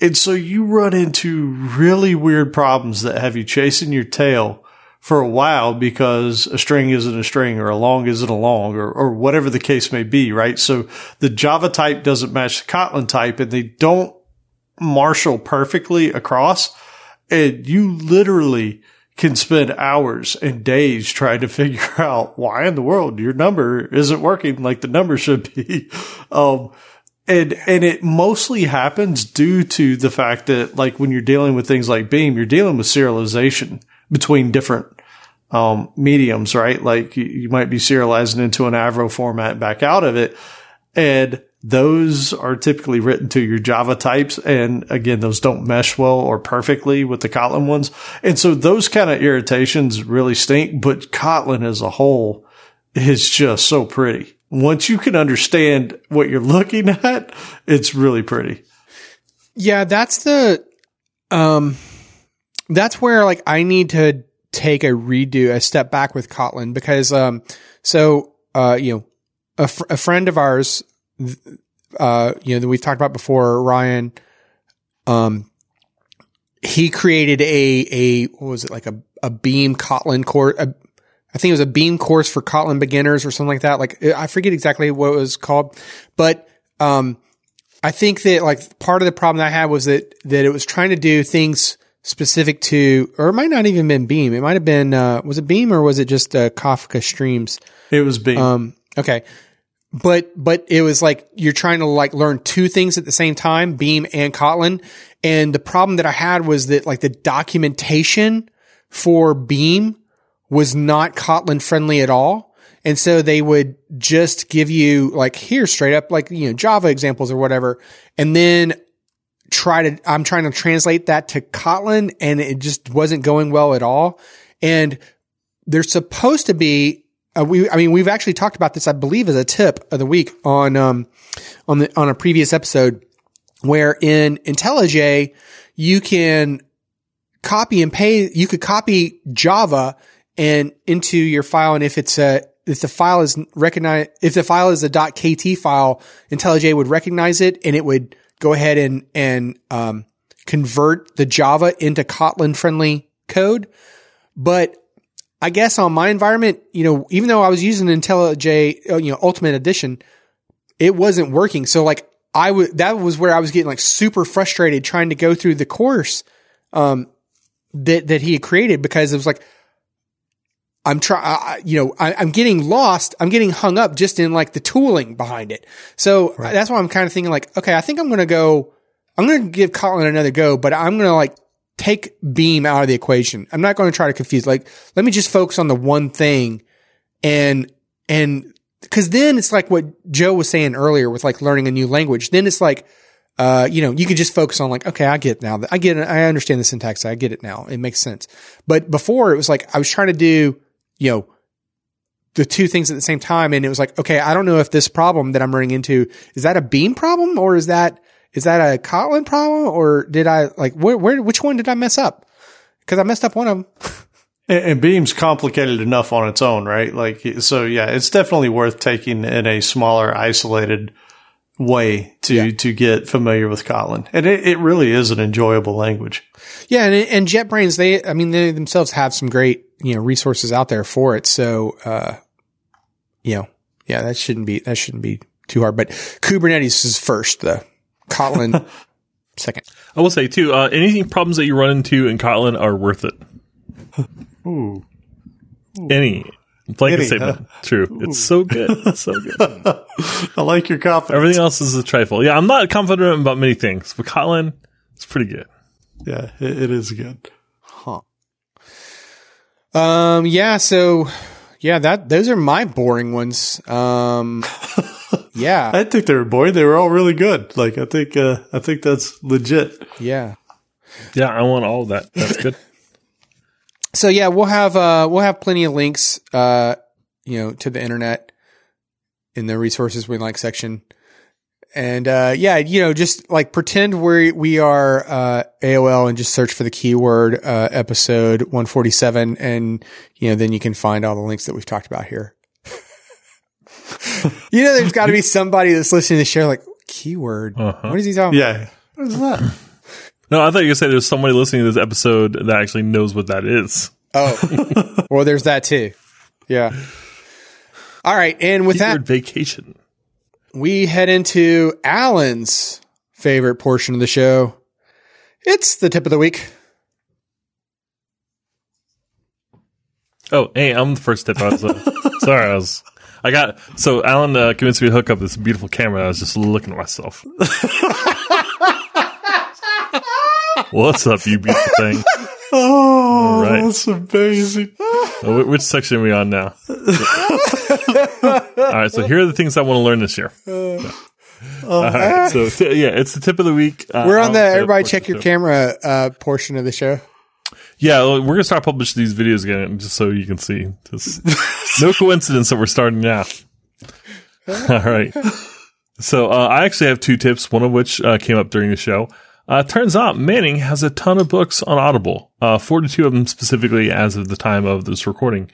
Speaker 3: And so you run into really weird problems that have you chasing your tail for a while because a string isn't a string or a long isn't a long or, or whatever the case may be, right? So the Java type doesn't match the Kotlin type and they don't marshal perfectly across. And you literally can spend hours and days trying to [laughs] figure out why in the world your number isn't working like the number should be. [laughs] Um, and, and it mostly happens due to the fact that like when you're dealing with things like Beam, you're dealing with serialization between different um, mediums, right? Like you, you, might be serializing into an Avro format back out of it. And those are typically written to your Java types. And again, those don't mesh well or perfectly with the Kotlin ones. And so those kind of irritations really stink, but Kotlin as a whole is just so pretty. Once you can understand what you're looking at, it's really pretty.
Speaker 1: Yeah, that's the, um, that's where like I need to take a redo, a step back with Kotlin because, um, so, uh, you know, a, fr- a friend of ours, uh, you know, that we've talked about before, Ryan, um, he created a, a, what was it, like a, a Beam Kotlin course, I think it was a Beam course for Kotlin beginners or something like that. Like, I forget exactly what it was called, but, um, I think that like part of the problem that I had was that, that it was trying to do things, specific to, or it might not even been Beam. It might have been, uh, was it Beam or was it just uh, Kafka Streams?
Speaker 3: It was Beam.
Speaker 1: Um, okay. But, but it was like you're trying to like learn two things at the same time, Beam and Kotlin. And the problem that I had was that like the documentation for Beam was not Kotlin friendly at all. And so they would just give you like here straight up, like, you know, Java examples or whatever. And then try to, I'm trying to translate that to Kotlin and it just wasn't going well at all. And there's supposed to be, uh, we, I mean, we've actually talked about this, I believe, as a tip of the week on, um, on the, on a previous episode where in IntelliJ, you can copy and paste, you could copy Java and into your file. And if it's a, if the file is recognized, if the file is a .kt file, IntelliJ would recognize it and it would go ahead and and um, convert the Java into Kotlin friendly code. But I guess on my environment, you know, even though I was using IntelliJ, uh, you know, Ultimate Edition, it wasn't working. So like I would, that was where I was getting like super frustrated trying to go through the course, um, that, that he had created because it was like, I'm trying, you know, I, I'm getting lost. I'm getting hung up just in like the tooling behind it. So that's why I'm kind of thinking like, okay, I think I'm going to go, I'm going to give Kotlin another go, but I'm going to like take Beam out of the equation. I'm not going to try to confuse, like, let me just focus on the one thing and, and cause then it's like what Joe was saying earlier with like learning a new language. Then it's like, uh, you know, you could just focus on like, okay, I get it now. I get it. I understand the syntax. I get it now. It makes sense. But before it was like, I was trying to do, you know, the two things at the same time. And it was like, okay, I don't know if this problem that I'm running into, is that a beam problem or is that, is that a Kotlin problem or did I like, where, where, which one did I mess up? Cause I messed up one of them. [laughs]
Speaker 3: And, and Beam's complicated enough on its own, right? Like, so yeah, it's definitely worth taking in a smaller, isolated way to,
Speaker 1: Yeah.
Speaker 3: to get familiar with Kotlin. And it, it really is an enjoyable language.
Speaker 1: Yeah, and and JetBrains, they, I mean, they themselves have some great, you know, resources out there for it. So, uh, you know, yeah, that shouldn't be that shouldn't be too hard. But Kubernetes is first, the Kotlin [laughs] second.
Speaker 2: I will say too, uh, any problems that you run into in Kotlin are worth it. [laughs]
Speaker 3: Ooh.
Speaker 2: Any blanket
Speaker 3: Any,
Speaker 2: statement, true. It's so good, [laughs] It's so good.
Speaker 3: I like your confidence.
Speaker 2: Everything else is a trifle. Yeah, I'm not confident about many things, but Kotlin, it's pretty good.
Speaker 3: Yeah, it, it is good.
Speaker 1: Huh. Um. Yeah. So, yeah. That those are my boring ones. Um. [laughs] Yeah.
Speaker 3: I think they were boring. They were all really good. Like, I think, uh, I think that's legit.
Speaker 1: Yeah.
Speaker 2: Yeah, I want all of that. That's good. [laughs]
Speaker 1: so yeah, we'll have uh we'll have plenty of links uh you know to the internet in the resources we like section. And uh yeah, you know, just like pretend we we are uh AOL and just search for the keyword uh episode 147 and you know, then you can find all the links that we've talked about here. [laughs] you know there's got to be [laughs] somebody that's listening to the show like keyword.
Speaker 2: Uh-huh.
Speaker 1: What is he talking about?
Speaker 3: Yeah. What is that? [laughs]
Speaker 2: No, I thought you said there's somebody listening to this episode that actually knows what that is.
Speaker 1: Oh. well, there's that too. Yeah. All right, and with that
Speaker 2: Keyword vacation.
Speaker 1: We head into Alan's favorite portion of the show. It's the tip of the week.
Speaker 2: Oh, hey, I'm the first tip. I was uh, [laughs] sorry. I was. I got so Alan uh, convinced me to hook up this beautiful camera. I was just looking at myself. [laughs] What's up, you beautiful thing? [laughs]
Speaker 3: Oh,
Speaker 2: right.
Speaker 3: that's amazing.
Speaker 2: Oh, which section are we on now? All right, so here are the things I want to learn this year. [laughs] [laughs] All right, so t- yeah, it's the tip of the week. Uh,
Speaker 1: We're on the everybody check your camera uh, portion of the show.
Speaker 2: Yeah, we're gonna start publishing these videos again, just so you can see. Just, [laughs] no coincidence that we're starting now. All right. So uh, I actually have two tips, one of which uh, came up during the show. Uh, turns out Manning has a ton of books on Audible, uh, 42 of them specifically as of the time of this recording,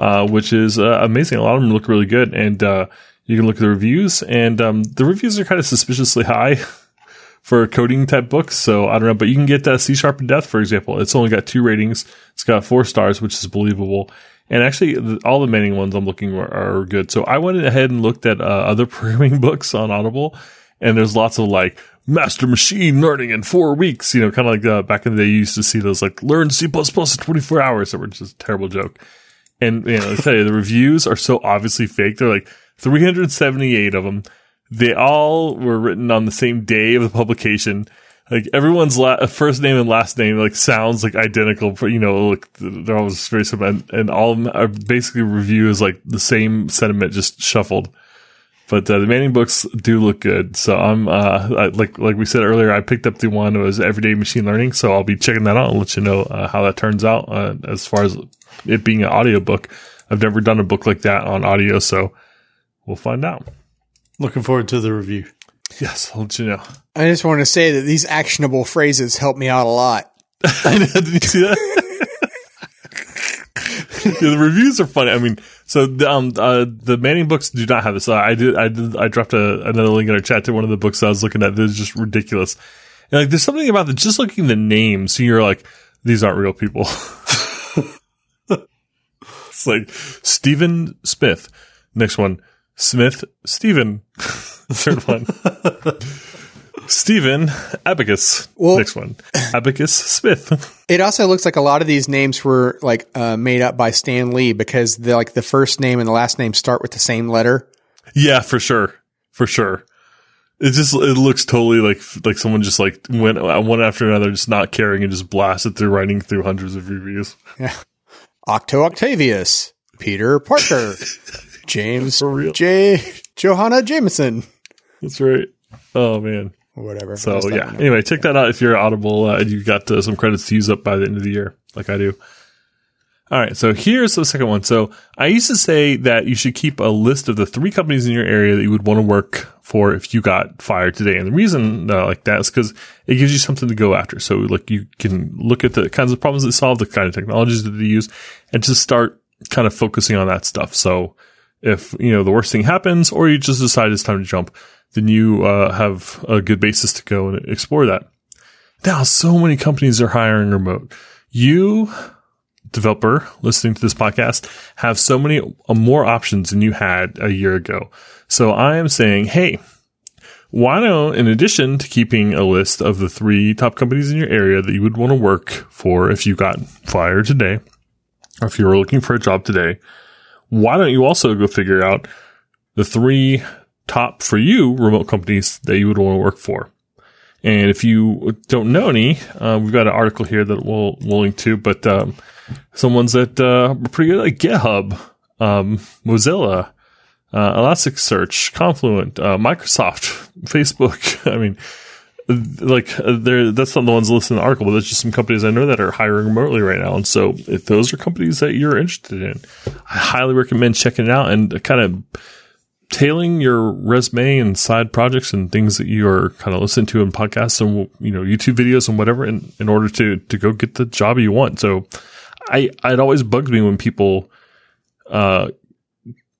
Speaker 2: uh, which is uh, amazing. A lot of them look really good, and uh, you can look at the reviews, and um, the reviews are kind of suspiciously high [laughs] for coding type books. So I don't know, but you can get uh, C Sharp in Depth, for example. It's only got two ratings. It's got four stars, which is believable. And actually, all the Manning ones I'm looking are, are good. So I went ahead and looked at uh, other [laughs] programming books on Audible, and there's lots of like master machine learning in four weeks. You know, kind of like uh, back in the day, you used to see those like learn C++ in 24 hours that were just a terrible joke. And you know, I tell you, the reviews are so obviously fake. They're like 378 of them. They all were written on the same day of the publication. Like everyone's la- first name and last name like sounds like identical. You know, like they're always very similar, and, and all of them are basically reviews like the same sentiment just shuffled. But uh, the Manning books do look good, so I'm uh, I, like like we said earlier. I picked up the one that was Everyday Machine Learning, so I'll be checking that out and let you know uh, how that turns out. Uh, as far as it being an audiobook, I've never done a book like that on audio, so we'll find out.
Speaker 3: Looking forward to the review.
Speaker 2: Yes, I'll let you know.
Speaker 1: I just want to say that these actionable phrases help me out a lot. [laughs]
Speaker 2: I know. Did you see that? [laughs] Yeah, the reviews are funny. I mean, so the, um, uh, the Manning books do not have this. I did, I did, I dropped a, another link in our chat to one of the books I was looking at. That is just ridiculous. And like, there's something about the just looking at the names. You're like, these aren't real people. [laughs] it's like Stephen Smith. Next one, Smith Stephen. [laughs] Third one, Stephen Abacus.
Speaker 1: Well-
Speaker 2: Next one. Abacus Smith. [laughs]
Speaker 1: It also looks like a lot of these names were like uh, made up by Stan Lee because the like the first name and the last name start with the same letter.
Speaker 2: yeah, for sure. For sure. It just it looks totally like like someone just like went one after another, just not caring and just blasted through writing through hundreds of reviews.
Speaker 1: Octo Octavius, Peter Parker, [laughs] James. J. Jonah Jameson,
Speaker 2: That's right. Oh man.
Speaker 1: whatever.
Speaker 2: So yeah. Anyway, check that out if you're Audible uh, and you've got uh, some credits to use up by the end of the year, like I do. All right. So here's the second one. So I used to say that you should keep a list of the three companies in your area that you would want to work for if you got fired today. And the reason uh, like that is because it gives you something to go after. So like you can look at the kinds of problems they solve, the kind of technologies that they use, and just start kind of focusing on that stuff. So if you know the worst thing happens, or you just decide it's time to jump, then you uh, have a good basis to go and explore that. Now, so many companies are hiring remote. You, developer listening to this podcast, have so many uh, more options than you had a year ago. So I am saying, hey, why don't, in addition to keeping a list of the three top companies in your area that you would want to work for if you got fired today, or if you were looking for a job today, why don't you also go figure out the three top for you remote companies that you would want to work for? And if you don't know any, uh, we've got an article here that we'll, we'll link to, but um, some ones that uh, are pretty good, like GitHub, um, Mozilla, uh, Elasticsearch, Confluent, uh, Microsoft, [laughs] Facebook. [laughs] I mean, like uh, there, that's not the ones listed in the article, but there's just some companies I know that are hiring remotely right now. And so if those are companies that you're interested in, I highly recommend checking it out and kind of tailing your resume and side projects and things that you are kind of listening to in podcasts and you know YouTube videos and whatever in, in order to to go get the job you want. So I it always bugs me when people uh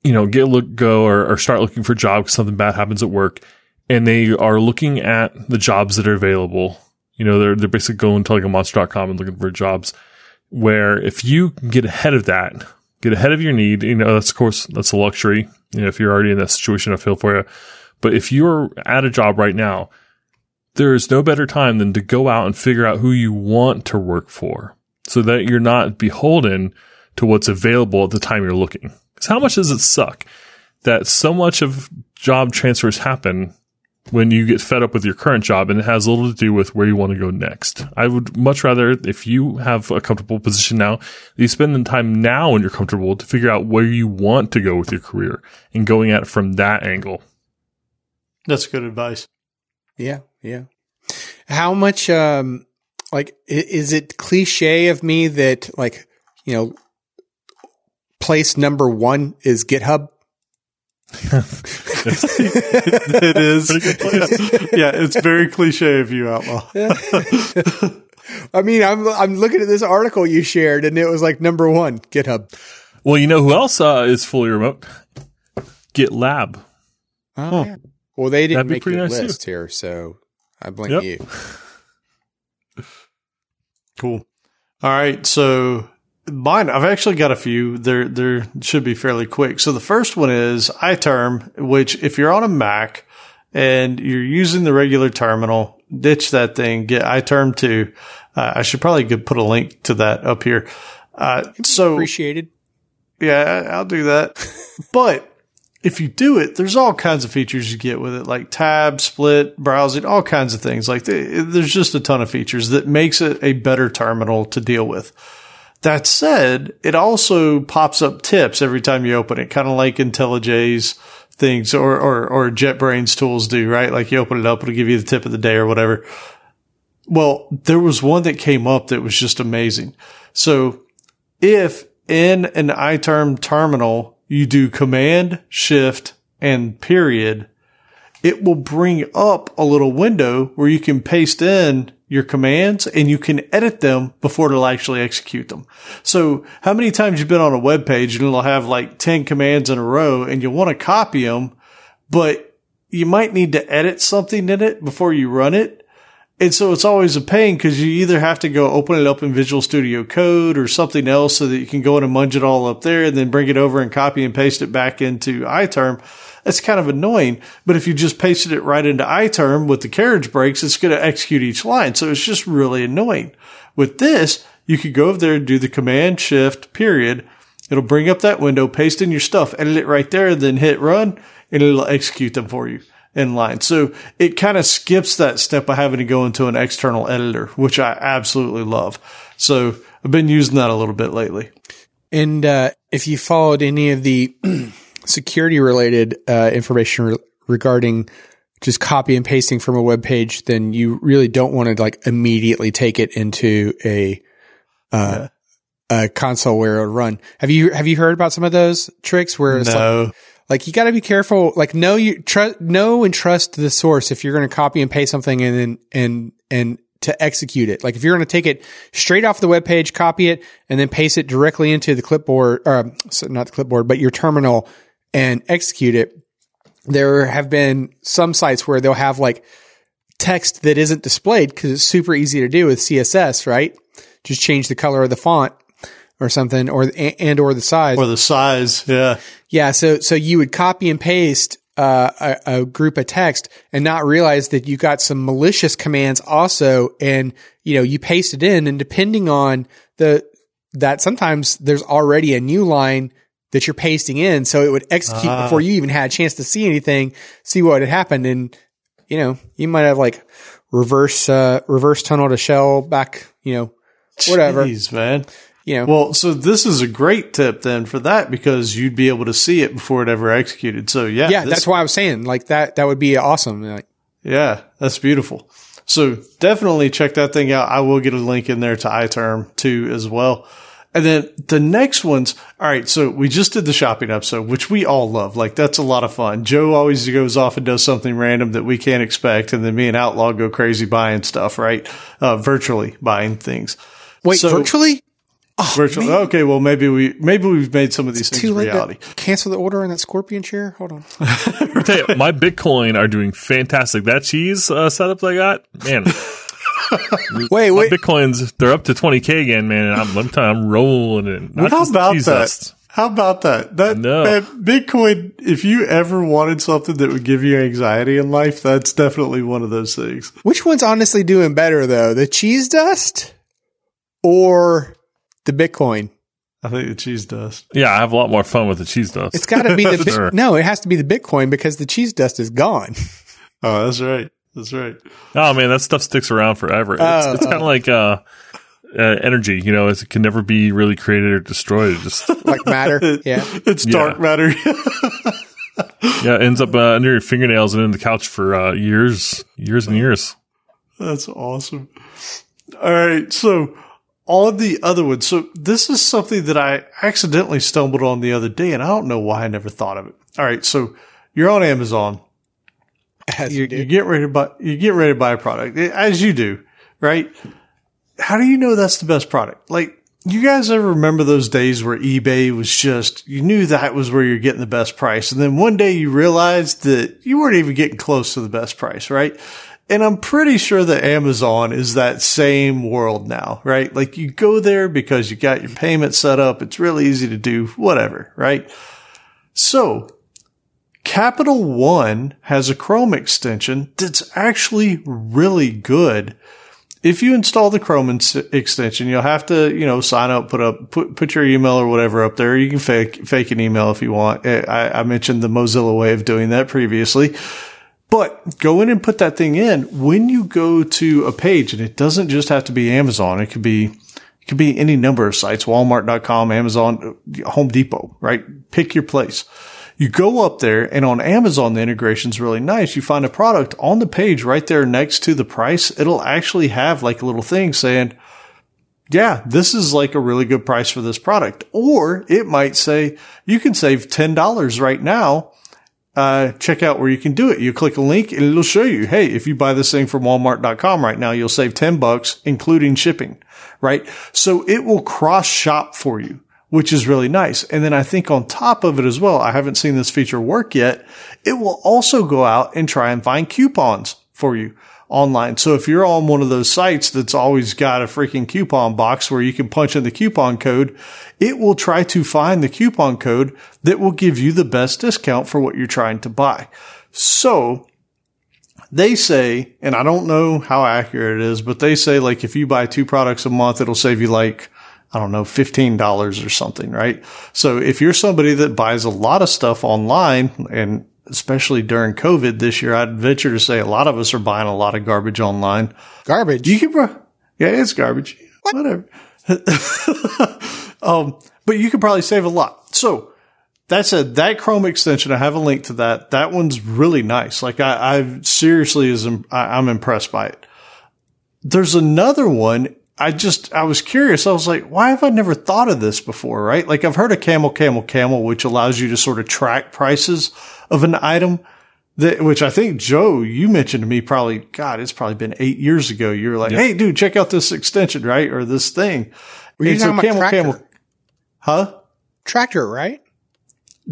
Speaker 2: you know get look go or, or start looking for jobs something bad happens at work and they are looking at the jobs that are available. You know, they're they're basically going to like a monster.com and looking for jobs where if you can get ahead of that, get ahead of your need, you know, that's of course that's a luxury. You know, if you're already in that situation, I feel for you. But if you're at a job right now, there is no better time than to go out and figure out who you want to work for so that you're not beholden to what's available at the time you're looking. Because how much does it suck that so much of job transfers happen when you get fed up with your current job and it has little to do with where you want to go next. I would much rather, if you have a comfortable position now, that you spend the time now when you're comfortable to figure out where you want to go with your career and going at it from that angle.
Speaker 3: That's good advice.
Speaker 1: Yeah, yeah. How much, um, like, is it cliche of me that, like, you know, place number one is GitHub? [laughs]
Speaker 3: it is. yeah, it's very cliche of you, Outlaw. [laughs]
Speaker 1: I mean, I'm I'm looking at this article you shared, and it was like number one, GitHub.
Speaker 2: Well, you know who else uh, is fully remote? GitLab.
Speaker 1: Oh, yeah. Well, they didn't make
Speaker 2: pretty
Speaker 1: your
Speaker 2: nice, too.
Speaker 1: list here, so I blame
Speaker 2: Yep.
Speaker 1: you.
Speaker 3: Cool. All right, so mine I've actually got a few. They're they should be fairly quick. So the first one is iTerm, which if you're on a Mac and you're using the regular terminal, ditch that thing, get iTerm 2. Uh, I should probably put a link to that up here. Uh, so
Speaker 1: Appreciated.
Speaker 3: yeah, I'll do that. [laughs] but if you do it, there's all kinds of features you get with it, like tab, split, browsing, all kinds of things. Like the, there's just a ton of features that makes it a better terminal to deal with. That said, it also pops up tips every time you open it, kind of like IntelliJ's things or, or, or JetBrains tools do, right? Like you open it up, it'll give you the tip of the day or whatever. Well, there was one that came up that was just amazing. So if in an iTerm terminal, you do command, shift, and period, it will bring up a little window where you can paste in your commands and you can edit them before it'll actually execute them. So how many times you've been on a web page and it'll have like 10 commands in a row and you want to copy them, but you might need to edit something in it before you run it. And so it's always a pain because you either have to go open it up in Visual Studio Code or something else so that you can go in and munge it all up there and then bring it over and copy and paste it back into iTerm. That's kind of annoying. But if you just pasted it right into iTerm with the carriage breaks, it's going to execute each line. So it's just really annoying. With this, you could go over there and do the command shift period. It'll bring up that window, paste in your stuff, edit it right there, then hit run and it'll execute them for you in line. So it kind of skips that step of having to go into an external editor, which I absolutely love. So I've been using that a little bit lately.
Speaker 1: And uh, if you followed any of the [clears throat] security related uh, information re- regarding just copy and pasting from a web page, then you really don't want to like immediately take it into a uh, a console where it'll run. Have you have you heard about some of those tricks where it's like,
Speaker 3: No.
Speaker 1: like you got to be careful. Like know you trust know and trust the source if you're going to copy and paste something and then and and to execute it. Like if you're going to take it straight off the web page, copy it, and then paste it directly into the clipboard, or so not the clipboard, but your terminal, and execute it. There have been some sites where they'll have like text that isn't displayed because it's super easy to do with CSS, right? Just change the color of the font or something, or and or the size.
Speaker 3: Or the size. Yeah.
Speaker 1: Yeah, so so you would copy and paste uh, a, a group of text and not realize that you got some malicious commands also, and you know you paste it in, and depending on the that sometimes there's already a new line that you're pasting in, so it would execute
Speaker 3: Ah.
Speaker 1: before you even had a chance to see anything, see what had happened, and you know you might have like reverse uh, reverse tunnel to shell back, you know, whatever,
Speaker 3: Jeez, man.
Speaker 1: you know.
Speaker 3: Well, so this is a great tip then for that because you'd be able to see it before it ever executed. So yeah,
Speaker 1: yeah,
Speaker 3: this-
Speaker 1: that's why I was saying like that. That would be awesome. Like,
Speaker 3: Yeah, that's beautiful. So definitely check that thing out. I will get a link in there to iTerm too as well. And then the next ones. All right. So we just did the shopping episode, which we all love. Like that's a lot of fun. Joe always goes off and does something random that we can't expect. And then me and Outlaw go crazy buying stuff, right? Uh, virtually buying things.
Speaker 1: wait,
Speaker 3: So-
Speaker 1: virtually.
Speaker 3: Virtually. Okay. Well, maybe we, maybe we've made some of these things
Speaker 1: too late
Speaker 3: reality.
Speaker 1: to cancel the order on that scorpion chair. Hold on. [laughs]
Speaker 2: I you, my Bitcoin are doing fantastic. That cheese uh, setup I got, man. [laughs] [laughs]
Speaker 1: Wait,
Speaker 2: My
Speaker 1: wait.
Speaker 2: Bitcoins, they're up to 20k again, man. And I'm, let me I'm rolling in. Not
Speaker 3: How about
Speaker 2: cheese
Speaker 3: that? How about that? That
Speaker 2: No.
Speaker 3: man, Bitcoin. If you ever wanted something that would give you anxiety in life, that's definitely one of those things.
Speaker 1: Which one's honestly doing better though, the cheese dust or the Bitcoin?
Speaker 3: I think the cheese dust.
Speaker 2: Yeah, I have a lot more fun with the cheese dust.
Speaker 1: It's got to be the [laughs]
Speaker 2: Sure.
Speaker 1: no. It has to be the Bitcoin because the cheese dust is gone. [laughs]
Speaker 3: Oh, that's right. That's right.
Speaker 2: Oh man, that stuff sticks around forever. It's,
Speaker 1: Oh.
Speaker 2: it's kind of like uh, uh, energy. You know, it can never be really created or destroyed. It just [laughs]
Speaker 1: Like matter. [laughs] Yeah.
Speaker 3: It's
Speaker 2: Yeah.
Speaker 3: dark matter. [laughs]
Speaker 2: yeah, it ends up uh, under your fingernails and in the couch for uh, years, years and years.
Speaker 3: that's awesome. All right. So all the other ones. So this is something that I accidentally stumbled on the other day, and I don't know why I never thought of it. All right. So you're on Amazon.
Speaker 1: As
Speaker 3: you,
Speaker 1: you
Speaker 3: you get ready to buy you get ready to buy a product as you do, right? How do you know that's the best product? Like you guys ever remember those days where eBay was just you knew that was where you're getting the best price, and then one day you realized that you weren't even getting close to the best price, right? And I'm pretty sure that Amazon is that same world now, right? Like you go there because you got your payment set up. It's really easy to do, whatever, right? So Capital One has a Chrome extension that's actually really good. If you install the Chrome ins- extension, you'll have to, you know, sign up, put up, put, put your email or whatever up there. You can fake, fake an email if you want. Eh, I, I mentioned the Mozilla way of doing that previously. But go in and put that thing in when you go to a page, and it doesn't just have to be Amazon. It could be, it could be any number of sites, Walmart.com, Amazon, Home Depot, right? Pick your place. You go up there and on Amazon, the integration is really nice. You find a product on the page right there next to the price. It'll actually have like a little thing saying, yeah, this is like a really good price for this product. Or it might say you can save $10 right now. Uh, check out where you can do it. You click a link and it'll show you, hey, if you buy this thing from walmart.com right now, you'll save 10 bucks, including shipping, right? So it will cross shop for you, which is really nice. And then I think on top of it as well, I haven't seen this feature work yet. It will also go out and try and find coupons for you. online. So if you're on one of those sites that's always got a freaking coupon box where you can punch in the coupon code, it will try to find the coupon code that will give you the best discount for what you're trying to buy. So they say, and I don't know how accurate it is, but they say like if you buy two products a month, it'll save you like, I don't know, $15 or something, right? So if you're somebody that buys a lot of stuff online and especially during COVID this year, I'd venture to say a lot of us are buying a lot of garbage online.
Speaker 1: Garbage.
Speaker 3: You can, pro- yeah, it's garbage.
Speaker 1: What?
Speaker 3: Whatever. [laughs] um, but you could probably save a lot. So that said, that Chrome extension, I have a link to that. That one's really nice. Like I, I seriously is, I, I'm impressed by it. There's another one. I just, I was curious. I was like, why have I never thought of this before? Right? Like I've heard of Camel, Camel, Camel, which allows you to sort of track prices of an item that, which I think Joe, you mentioned to me probably, God, it's probably been eight years ago. You were like, Hey, dude, check out this extension, right? Or this thing.
Speaker 1: Were you
Speaker 3: And
Speaker 1: talking about Tractor?
Speaker 3: huh?
Speaker 1: Tractor, right?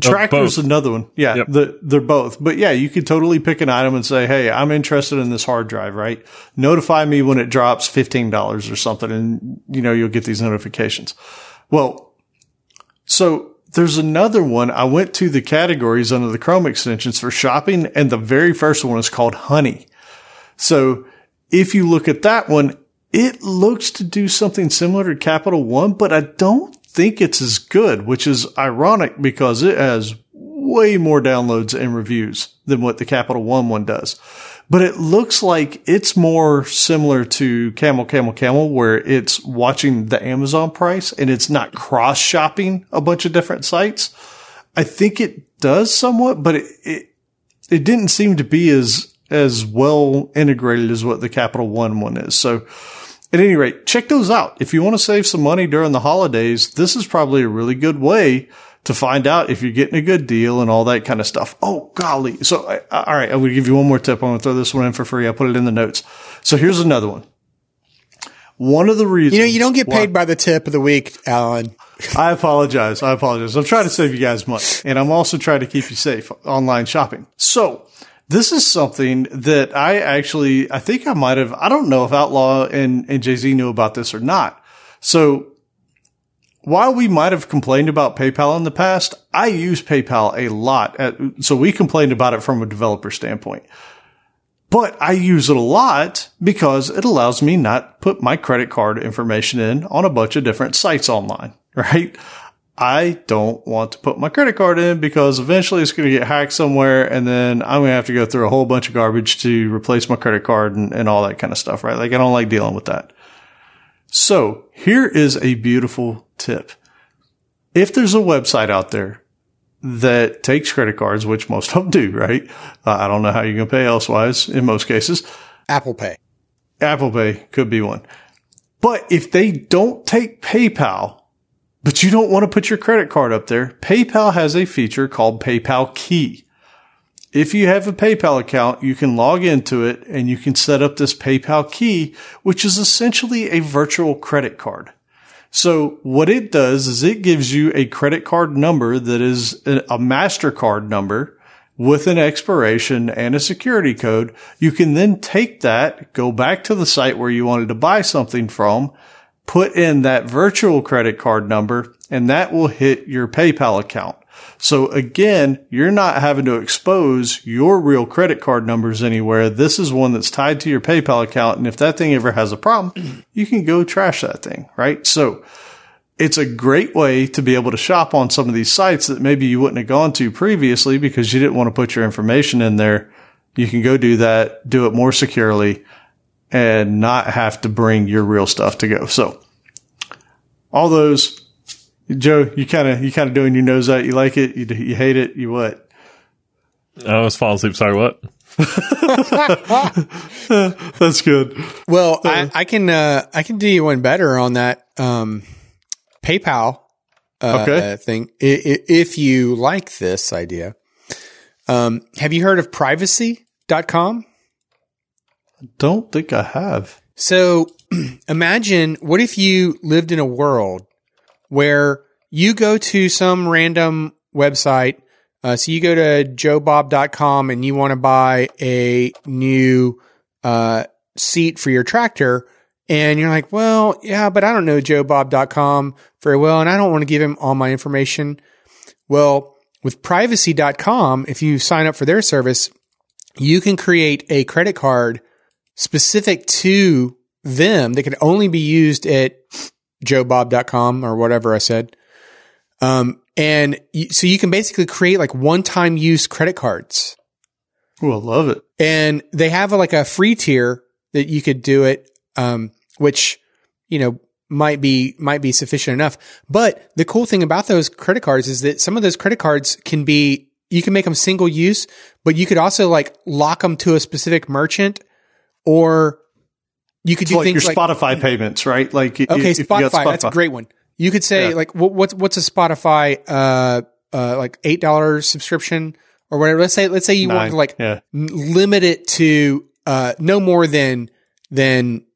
Speaker 3: Tractor's
Speaker 2: both.
Speaker 3: another one. Yeah,
Speaker 2: Yep.
Speaker 3: the, they're both. But yeah, you could totally pick an item and say, Hey, I'm interested in this hard drive, right? Notify me when it drops $15 or something. And, you know, you'll get these notifications. Well, so there's another one. I went to the categories under the Chrome extensions for shopping and the very first one is called honey. So if you look at that one, it looks to do something similar to Capital One, but I don't think it's as good, which is ironic because it has way more downloads and reviews than what the Capital One one does. But it looks like it's more similar to Camel, Camel, Camel, where it's watching the Amazon price and it's not cross shopping a bunch of different sites. I think it does somewhat, but it, it, it didn't seem to be as, as well integrated as what the Capital One one is. So at any rate, check those out. If you want to save some money during the holidays, this is probably a really good way to find out if you're getting a good deal and all that kind of stuff. Oh, golly. So, I- I- all right. I'm going to give you one more tip. I'm going to throw this one in for free. I put it in the notes. So here's another one. One of the reasons.
Speaker 1: You know, you don't get
Speaker 3: why-
Speaker 1: paid by the tip of the week, Alan. [laughs]
Speaker 3: I apologize. I apologize. I'm trying to save you guys money and I'm also trying to keep you safe online shopping. So this is something that I actually, I think I might have, I don't know if Outlaw and, and Jay-Z knew about this or not. So while we might have complained about PayPal in the past, I use PayPal a lot. At, so we complained about it from a developer standpoint. But I use it a lot because it allows me not put my credit card information in on a bunch of different sites online, [laughs] right? I don't want to put my credit card in because eventually it's going to get hacked somewhere and then I'm going to have to go through a whole bunch of garbage to replace my credit card and, and all that kind of stuff, right? Like I don't like dealing with that. So here is a beautiful tip. If there's a website out there that takes credit cards, which most of them do, right? Uh, I don't know how you're going to pay elsewise in most cases.
Speaker 1: Apple Pay.
Speaker 3: Apple Pay could be one. But if they don't take PayPal, but you don't want to put your credit card up there, PayPal has a feature called PayPal Key. If you have a PayPal account, you can log into it and you can set up this PayPal key, which is essentially a virtual credit card. So what it does is it gives you a credit card number that is a MasterCard number with an expiration and a security code. You can then take that, go back to the site where you wanted to buy something from, put in that virtual credit card number, and that will hit your PayPal account. So again, you're not having to expose your real credit card numbers anywhere. This is one that's tied to your PayPal account. And if that thing ever has a problem, you can go trash that thing, right? So it's a great way to be able to shop on some of these sites that maybe you wouldn't have gone to previously because you didn't want to put your information in there. You can go do that, do it more securely and not have to bring your real stuff to go. So all those, Joe, you kind of, you kind of doing your nose out. You like it. You, you hate it. You what?
Speaker 2: I was falling asleep. Sorry, what? [laughs] [laughs]
Speaker 3: That's good.
Speaker 1: Well, I, I can uh, I can do you one better on that um, PayPal uh,
Speaker 3: Okay.
Speaker 1: uh, thing. I, i if you like this idea, um, have you heard of Privacy.com?
Speaker 3: Don't think I have.
Speaker 1: So [clears throat] imagine what if you lived in a world where you go to some random website. Uh, so you go to joebob.com and you want to buy a new uh, seat for your tractor. And you're like, well, yeah, but I don't know joebob.com very well. And I don't want to give him all my information. Well, with privacy.com, if you sign up for their service, you can create a credit card specific to them that can only be used at joebob.com or whatever I said. Um, and so you can basically create like one time use credit cards
Speaker 3: Oh, I love it.
Speaker 1: and they have a, like a free tier that you could do it, um, which, you know, might be, might be sufficient enough. But the cool thing about those credit cards is that some of those credit cards can be, you can make them single use, but you could also like lock them to a specific merchant or you could do
Speaker 3: like your
Speaker 1: like,
Speaker 3: Spotify payments, right? Like
Speaker 1: Okay,
Speaker 3: if you got
Speaker 1: Spotify, That's a great one. You could say
Speaker 3: Yeah.
Speaker 1: like, what, what's what's a Spotify, uh, uh, like eight dollars subscription or whatever. Let's say let's say you want to like
Speaker 3: yeah,
Speaker 1: limit it to uh no more than than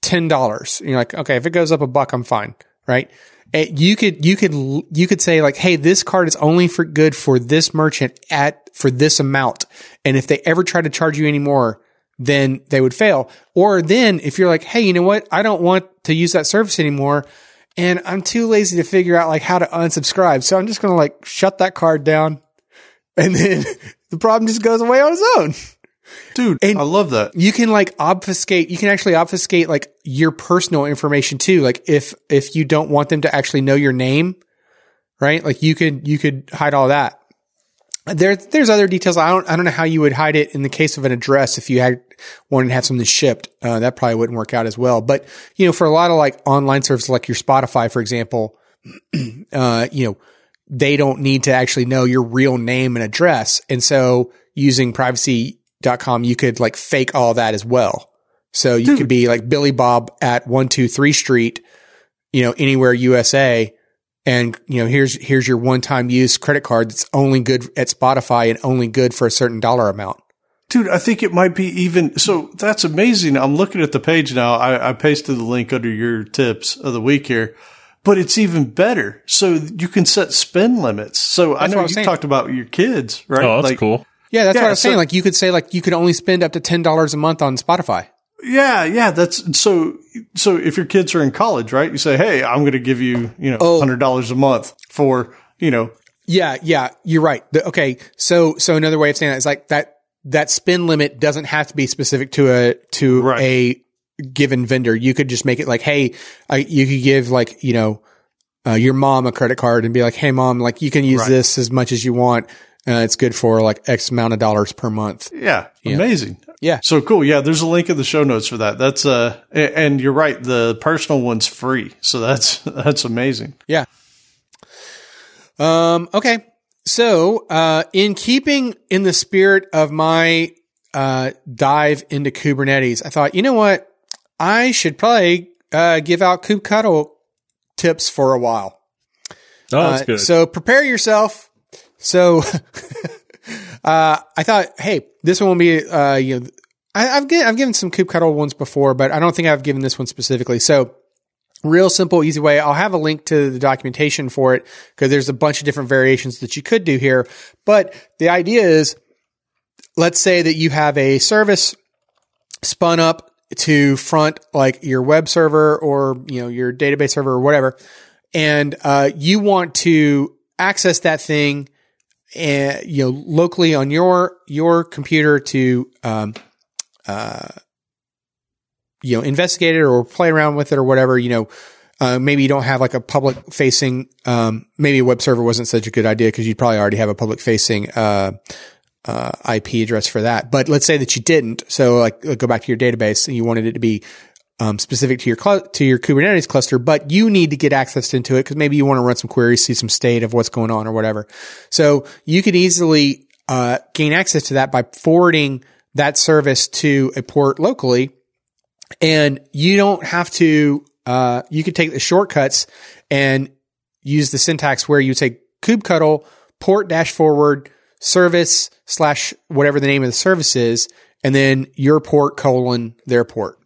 Speaker 1: ten dollars. You're like, okay, if it goes up a buck, I'm fine, right? Eh, you could you could you could say like, hey, this card is only for good for this merchant at for this amount, and if they ever try to charge you any more, then they would fail. Or then if you're like, hey, you know what, I don't want to use that service anymore. And I'm too lazy to figure out like how to unsubscribe. So I'm just going to like shut that card down. [laughs] And then [laughs] the problem just goes away on its own
Speaker 3: dude,
Speaker 1: And-
Speaker 3: I love that.
Speaker 1: you can like obfuscate you can actually obfuscate like your personal information too like if if you don't want them to actually know your name right like you could you could hide all that there there's other details. I don't i don't know how you would hide it in the case of an address if you had wanted to have something shipped. Uh, that probably wouldn't work out as well. But you know for a lot of like online services like your spotify for example [clears throat] uh you know they don't need to actually know your real name and address. And so using privacy.com you could like fake all that as well. So you could be like billy bob at 123 street you know anywhere usa and you know here's here's your one time use credit card that's only good at spotify and only good for a certain dollar amount
Speaker 3: Dude, I think it might be even so. That's amazing. I'm looking at the page now. I, I pasted the link under your tips of the week here, but it's even better. So you can set spend limits. So I know you
Speaker 1: saying.
Speaker 3: talked about your kids, right?
Speaker 2: Oh, that's
Speaker 3: like,
Speaker 2: cool.
Speaker 1: yeah that's
Speaker 3: Yeah,
Speaker 1: what i was
Speaker 3: so-
Speaker 1: saying like you could say like you could only spend up to $10 a month on spotify
Speaker 3: Yeah, yeah. That's so. So if your kids are in college, right? You say, "Hey, I'm going to give you, you know,
Speaker 1: Oh.
Speaker 3: hundred dollars a month for, you know,
Speaker 1: Yeah, yeah, you're right. The- okay, so so another way of saying that is like that that spend limit doesn't have to be specific to a to
Speaker 3: Right.
Speaker 1: a given vendor. You could just make it like, hey, I, you could give like you know uh, your mom a credit card and be like, hey, mom, like you can use
Speaker 3: Right.
Speaker 1: this as much as you want. Uh, it's good for like X amount of dollars per month.
Speaker 3: yeah, amazing."
Speaker 1: Yeah.
Speaker 3: So cool. Yeah, there's a link in the show notes for that. That's uh, and you're right. The personal one's free, so that's [laughs] that's amazing.
Speaker 1: Yeah. Um, okay. So, uh, in keeping in the spirit of my, uh, dive into Kubernetes, I thought, you know what? I should probably, uh, give out kubectl tips for a while.
Speaker 2: Oh, that's
Speaker 1: Uh,
Speaker 2: good.
Speaker 1: So prepare yourself. So, [laughs] uh, I thought, hey, this one will be, uh, you know, I, I've given, I've given some kubectl ones before, but I don't think I've given this one specifically. So, real simple, easy way. I'll have a link to the documentation for it because there's a bunch of different variations that you could do here. But the idea is, let's say that you have a service spun up to front like your web server or you know your database server or whatever, and uh, you want to access that thing, and you know locally on your your computer to um, uh, you know investigate it or play around with it or whatever. You know, uh, maybe you don't have like a public facing. Um, maybe a web server wasn't such a good idea because you'd probably already have a public facing. Uh, uh, IP address for that. But let's say that you didn't. So like go back to your database and you wanted it to be um, specific to your cl- to your Kubernetes cluster, but you need to get access into it because maybe you want to run some queries, see some state of what's going on or whatever. So you could easily uh, gain access to that by forwarding that service to a port locally, and you don't have to. Uh, you could take the shortcuts and use the syntax where you say kubectl port dash forward service slash whatever the name of the service is, and then your port colon their port.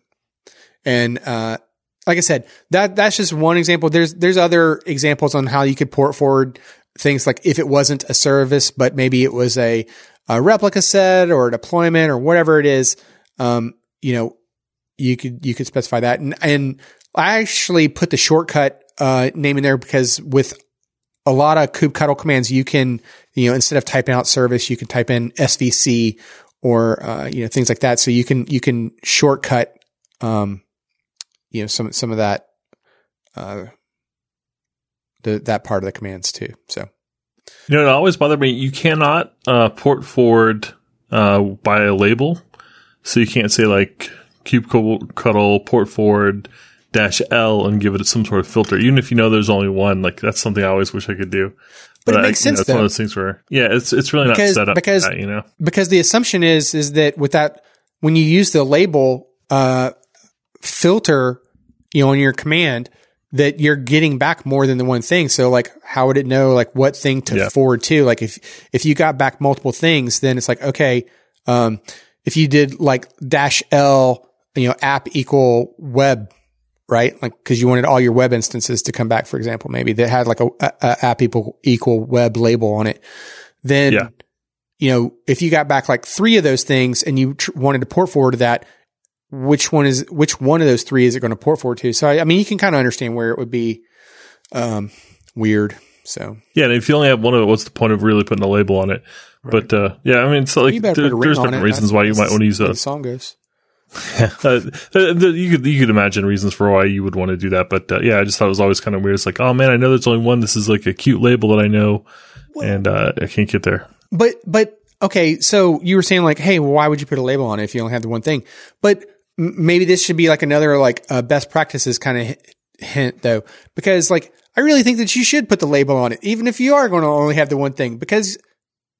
Speaker 1: And uh, like I said, that that's just one example. There's there's other examples on how you could port forward things like if it wasn't a service, but maybe it was a, a replica set or a deployment or whatever it is. Um, you know, you could you could specify that, and and I actually put the shortcut uh, name in there because with a lot of kubectl commands, you can you know instead of typing out service, you can type in svc or uh, you know things like that. So you can you can shortcut um, you know some some of that uh, the that part of the commands too. So
Speaker 2: You know, it always bothered me. You cannot uh, port forward uh, by a label, so you can't say like kubectl port forward dash L and give it some sort of filter, even if you know there's only one. Like that's something I always wish I could do.
Speaker 1: But it
Speaker 2: I-
Speaker 1: makes
Speaker 2: know,
Speaker 1: sense,
Speaker 2: It's one of those things where, yeah, it's it's really
Speaker 1: Because-
Speaker 2: not set up
Speaker 1: because-
Speaker 2: that, you know.
Speaker 1: because the assumption is is that with that when you use the label uh, filter, you know, on your command, that you're getting back more than the one thing. So like, how would it know like what thing to
Speaker 2: Yeah.
Speaker 1: forward to? Like if if you got back multiple things, then it's like okay, um, if you did like dash L, you know, app equal web. Right, like because you wanted all your web instances to come back, for example, maybe that had like a, a, a app equal equal web label on it. Then
Speaker 2: Yeah.
Speaker 1: you know, if you got back like three of those things and you tr- wanted to port forward to that, which one is, which one of those three is it going to port forward to? So, I, I mean, you can kind of understand where it would be, um, weird. So
Speaker 2: Yeah, and if you only have one of it, what's the point of really putting a label on it? But uh, yeah, I mean, so like there-
Speaker 1: put a ring
Speaker 2: there's different reasons why you might want to use a
Speaker 1: the song goes. [laughs]
Speaker 2: uh, the, the, you could you could imagine reasons for why you would want to do that, but uh, yeah, I just thought it was always kind of weird. It's like, oh man, I know there's only one. This is like a cute label that I know, and uh, I can't get there.
Speaker 1: But, but okay. So you were saying like, Hey, why would you put a label on it if you only have the one thing? But maybe this should be like another like uh, best practices kind of hint though, because like I really think that you should put the label on it, even if you are going to only have the one thing, because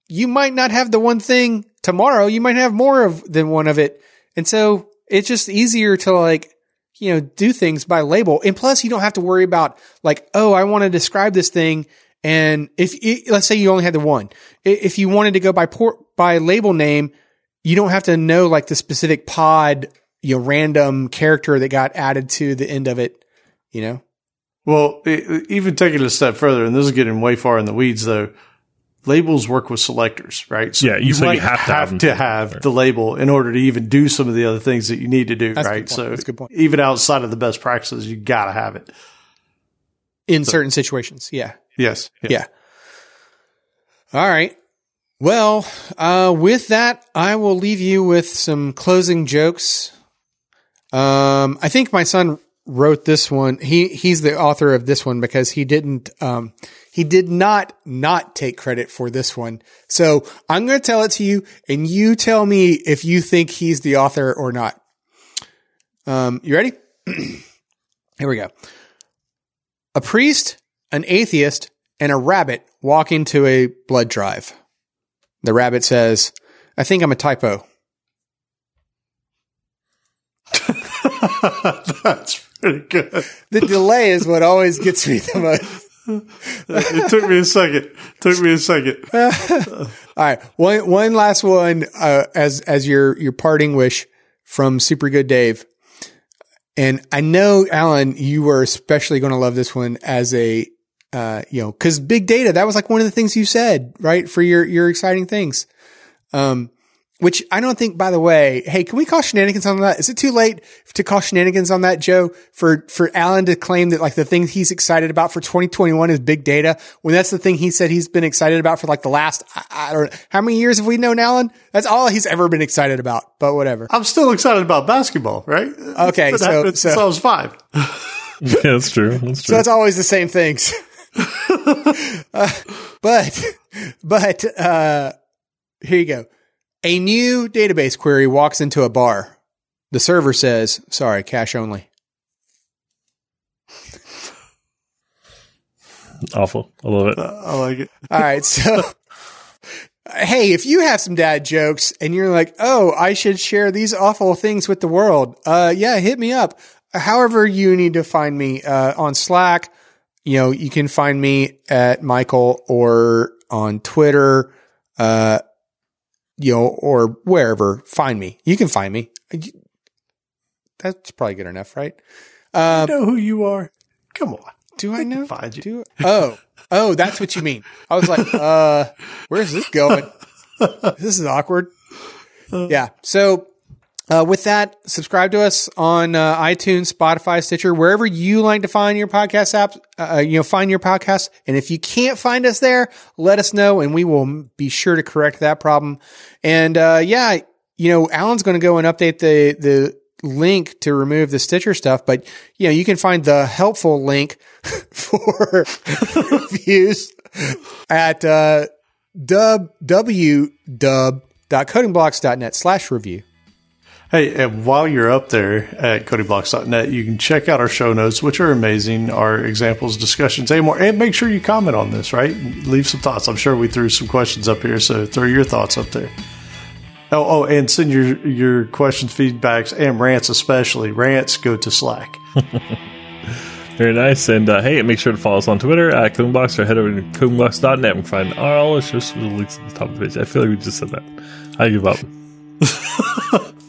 Speaker 1: you might not have the one thing tomorrow. You might have more of than one of it. And so it's just easier to like, you know, do things by label. And plus you don't have to worry about like, oh, I want to describe this thing. And if, i let's say you only had the one, if you wanted to go by port, by label name, you don't have to know like the specific pod, you know, random character that got added to the end of it, you know?
Speaker 3: Well, e- even taking it a step further, and this is getting way far in the weeds, though. Labels work with selectors, right? So
Speaker 2: Yeah, you- so you
Speaker 3: might
Speaker 2: have to have them
Speaker 3: to
Speaker 2: too.
Speaker 3: have the label in order to even do some of the other things that you need to do,
Speaker 1: That's
Speaker 3: right? So
Speaker 1: That's a good point.
Speaker 3: even outside of the best practices, you gotta have it.
Speaker 1: In certain situations. Yeah.
Speaker 3: Yes.
Speaker 1: Yeah. All right. Well, uh, with that, I will leave you with some closing jokes. Um, I think my son wrote this one. He he's the author of this one because he didn't um, he did not not take credit for this one. So I'm going to tell it to you, and you tell me if you think he's the author or not. Um, you ready? [clears throat] Here we go. A priest, an atheist, and a rabbit walk into a blood drive. The rabbit says, I think I'm a typo. [laughs]
Speaker 3: That's pretty good.
Speaker 1: The delay is what always gets me the most.
Speaker 3: It took me a second. Took me a second. [laughs]
Speaker 1: All right. One, one last one, uh, as, as your, your parting wish from Super Good Dave. And I know, Alan, you were especially going to love this one as a, uh, you know, cause big data, that was like one of the things you said, right? For your, your exciting things. Um, which I don't think, by the way, hey, can we call shenanigans on that? Is it too late to call shenanigans on that, Joe? For, for Alan to claim that like the thing he's excited about for 2021 is big data when that's the thing he said he's been excited about for like the last, I, I don't know, how many years have we known Alan? That's all he's ever been excited about, but whatever.
Speaker 3: I'm still excited about basketball, right?
Speaker 1: Okay, [laughs]
Speaker 3: It's
Speaker 1: so-
Speaker 3: happening
Speaker 1: so-
Speaker 3: I was five. [laughs]
Speaker 2: yeah, that's true. That's true.
Speaker 1: So
Speaker 2: true.
Speaker 1: that's always the same things. [laughs] Uh, but, but, uh, here you go. A new database query walks into a bar. The server says, sorry, cash only.
Speaker 2: Awful. I love it.
Speaker 3: I like it.
Speaker 1: All right. So, [laughs] hey, if you have some dad jokes and you're like, oh, I should share these awful things with the world, uh, yeah, hit me up. However, you need to find me uh, on Slack. You know, you can find me at Michael or on Twitter, uh, you know, or wherever. Find me. You can find me. That's probably good enough, right?
Speaker 3: Uh, I know who you are. Come on.
Speaker 1: Do I know?
Speaker 3: find you.
Speaker 1: Do oh oh that's what you mean. I was like, uh, where's this going? [laughs] this is awkward. Yeah. So Uh, with that, subscribe to us on uh, iTunes, Spotify, Stitcher, wherever you like to find your podcast apps. Uh, you know, find your podcast. And if you can't find us there, let us know, and we will be sure to correct that problem. And uh, yeah, you know, Alan's going to go and update the the link to remove the Stitcher stuff, but you know, you can find the helpful link [laughs] for reviews at uh, dub www.codingblocks.net slash review.
Speaker 3: Hey, and while you're up there at codingblocks.net, you can check out our show notes, which are amazing, our examples, discussions, and more. And make sure you comment on this, right? Leave some thoughts. I'm sure we threw some questions up here, so throw your thoughts up there. Oh, oh, and send your your questions, feedbacks, and rants, especially rants. Go to Slack. [laughs]
Speaker 2: Very nice. And uh, hey, make sure to follow us on Twitter at CodingBlocks or head over to CodingBlocks.net and find all our shows with the links at the top of the page. I feel like we just said that. I give up. [laughs]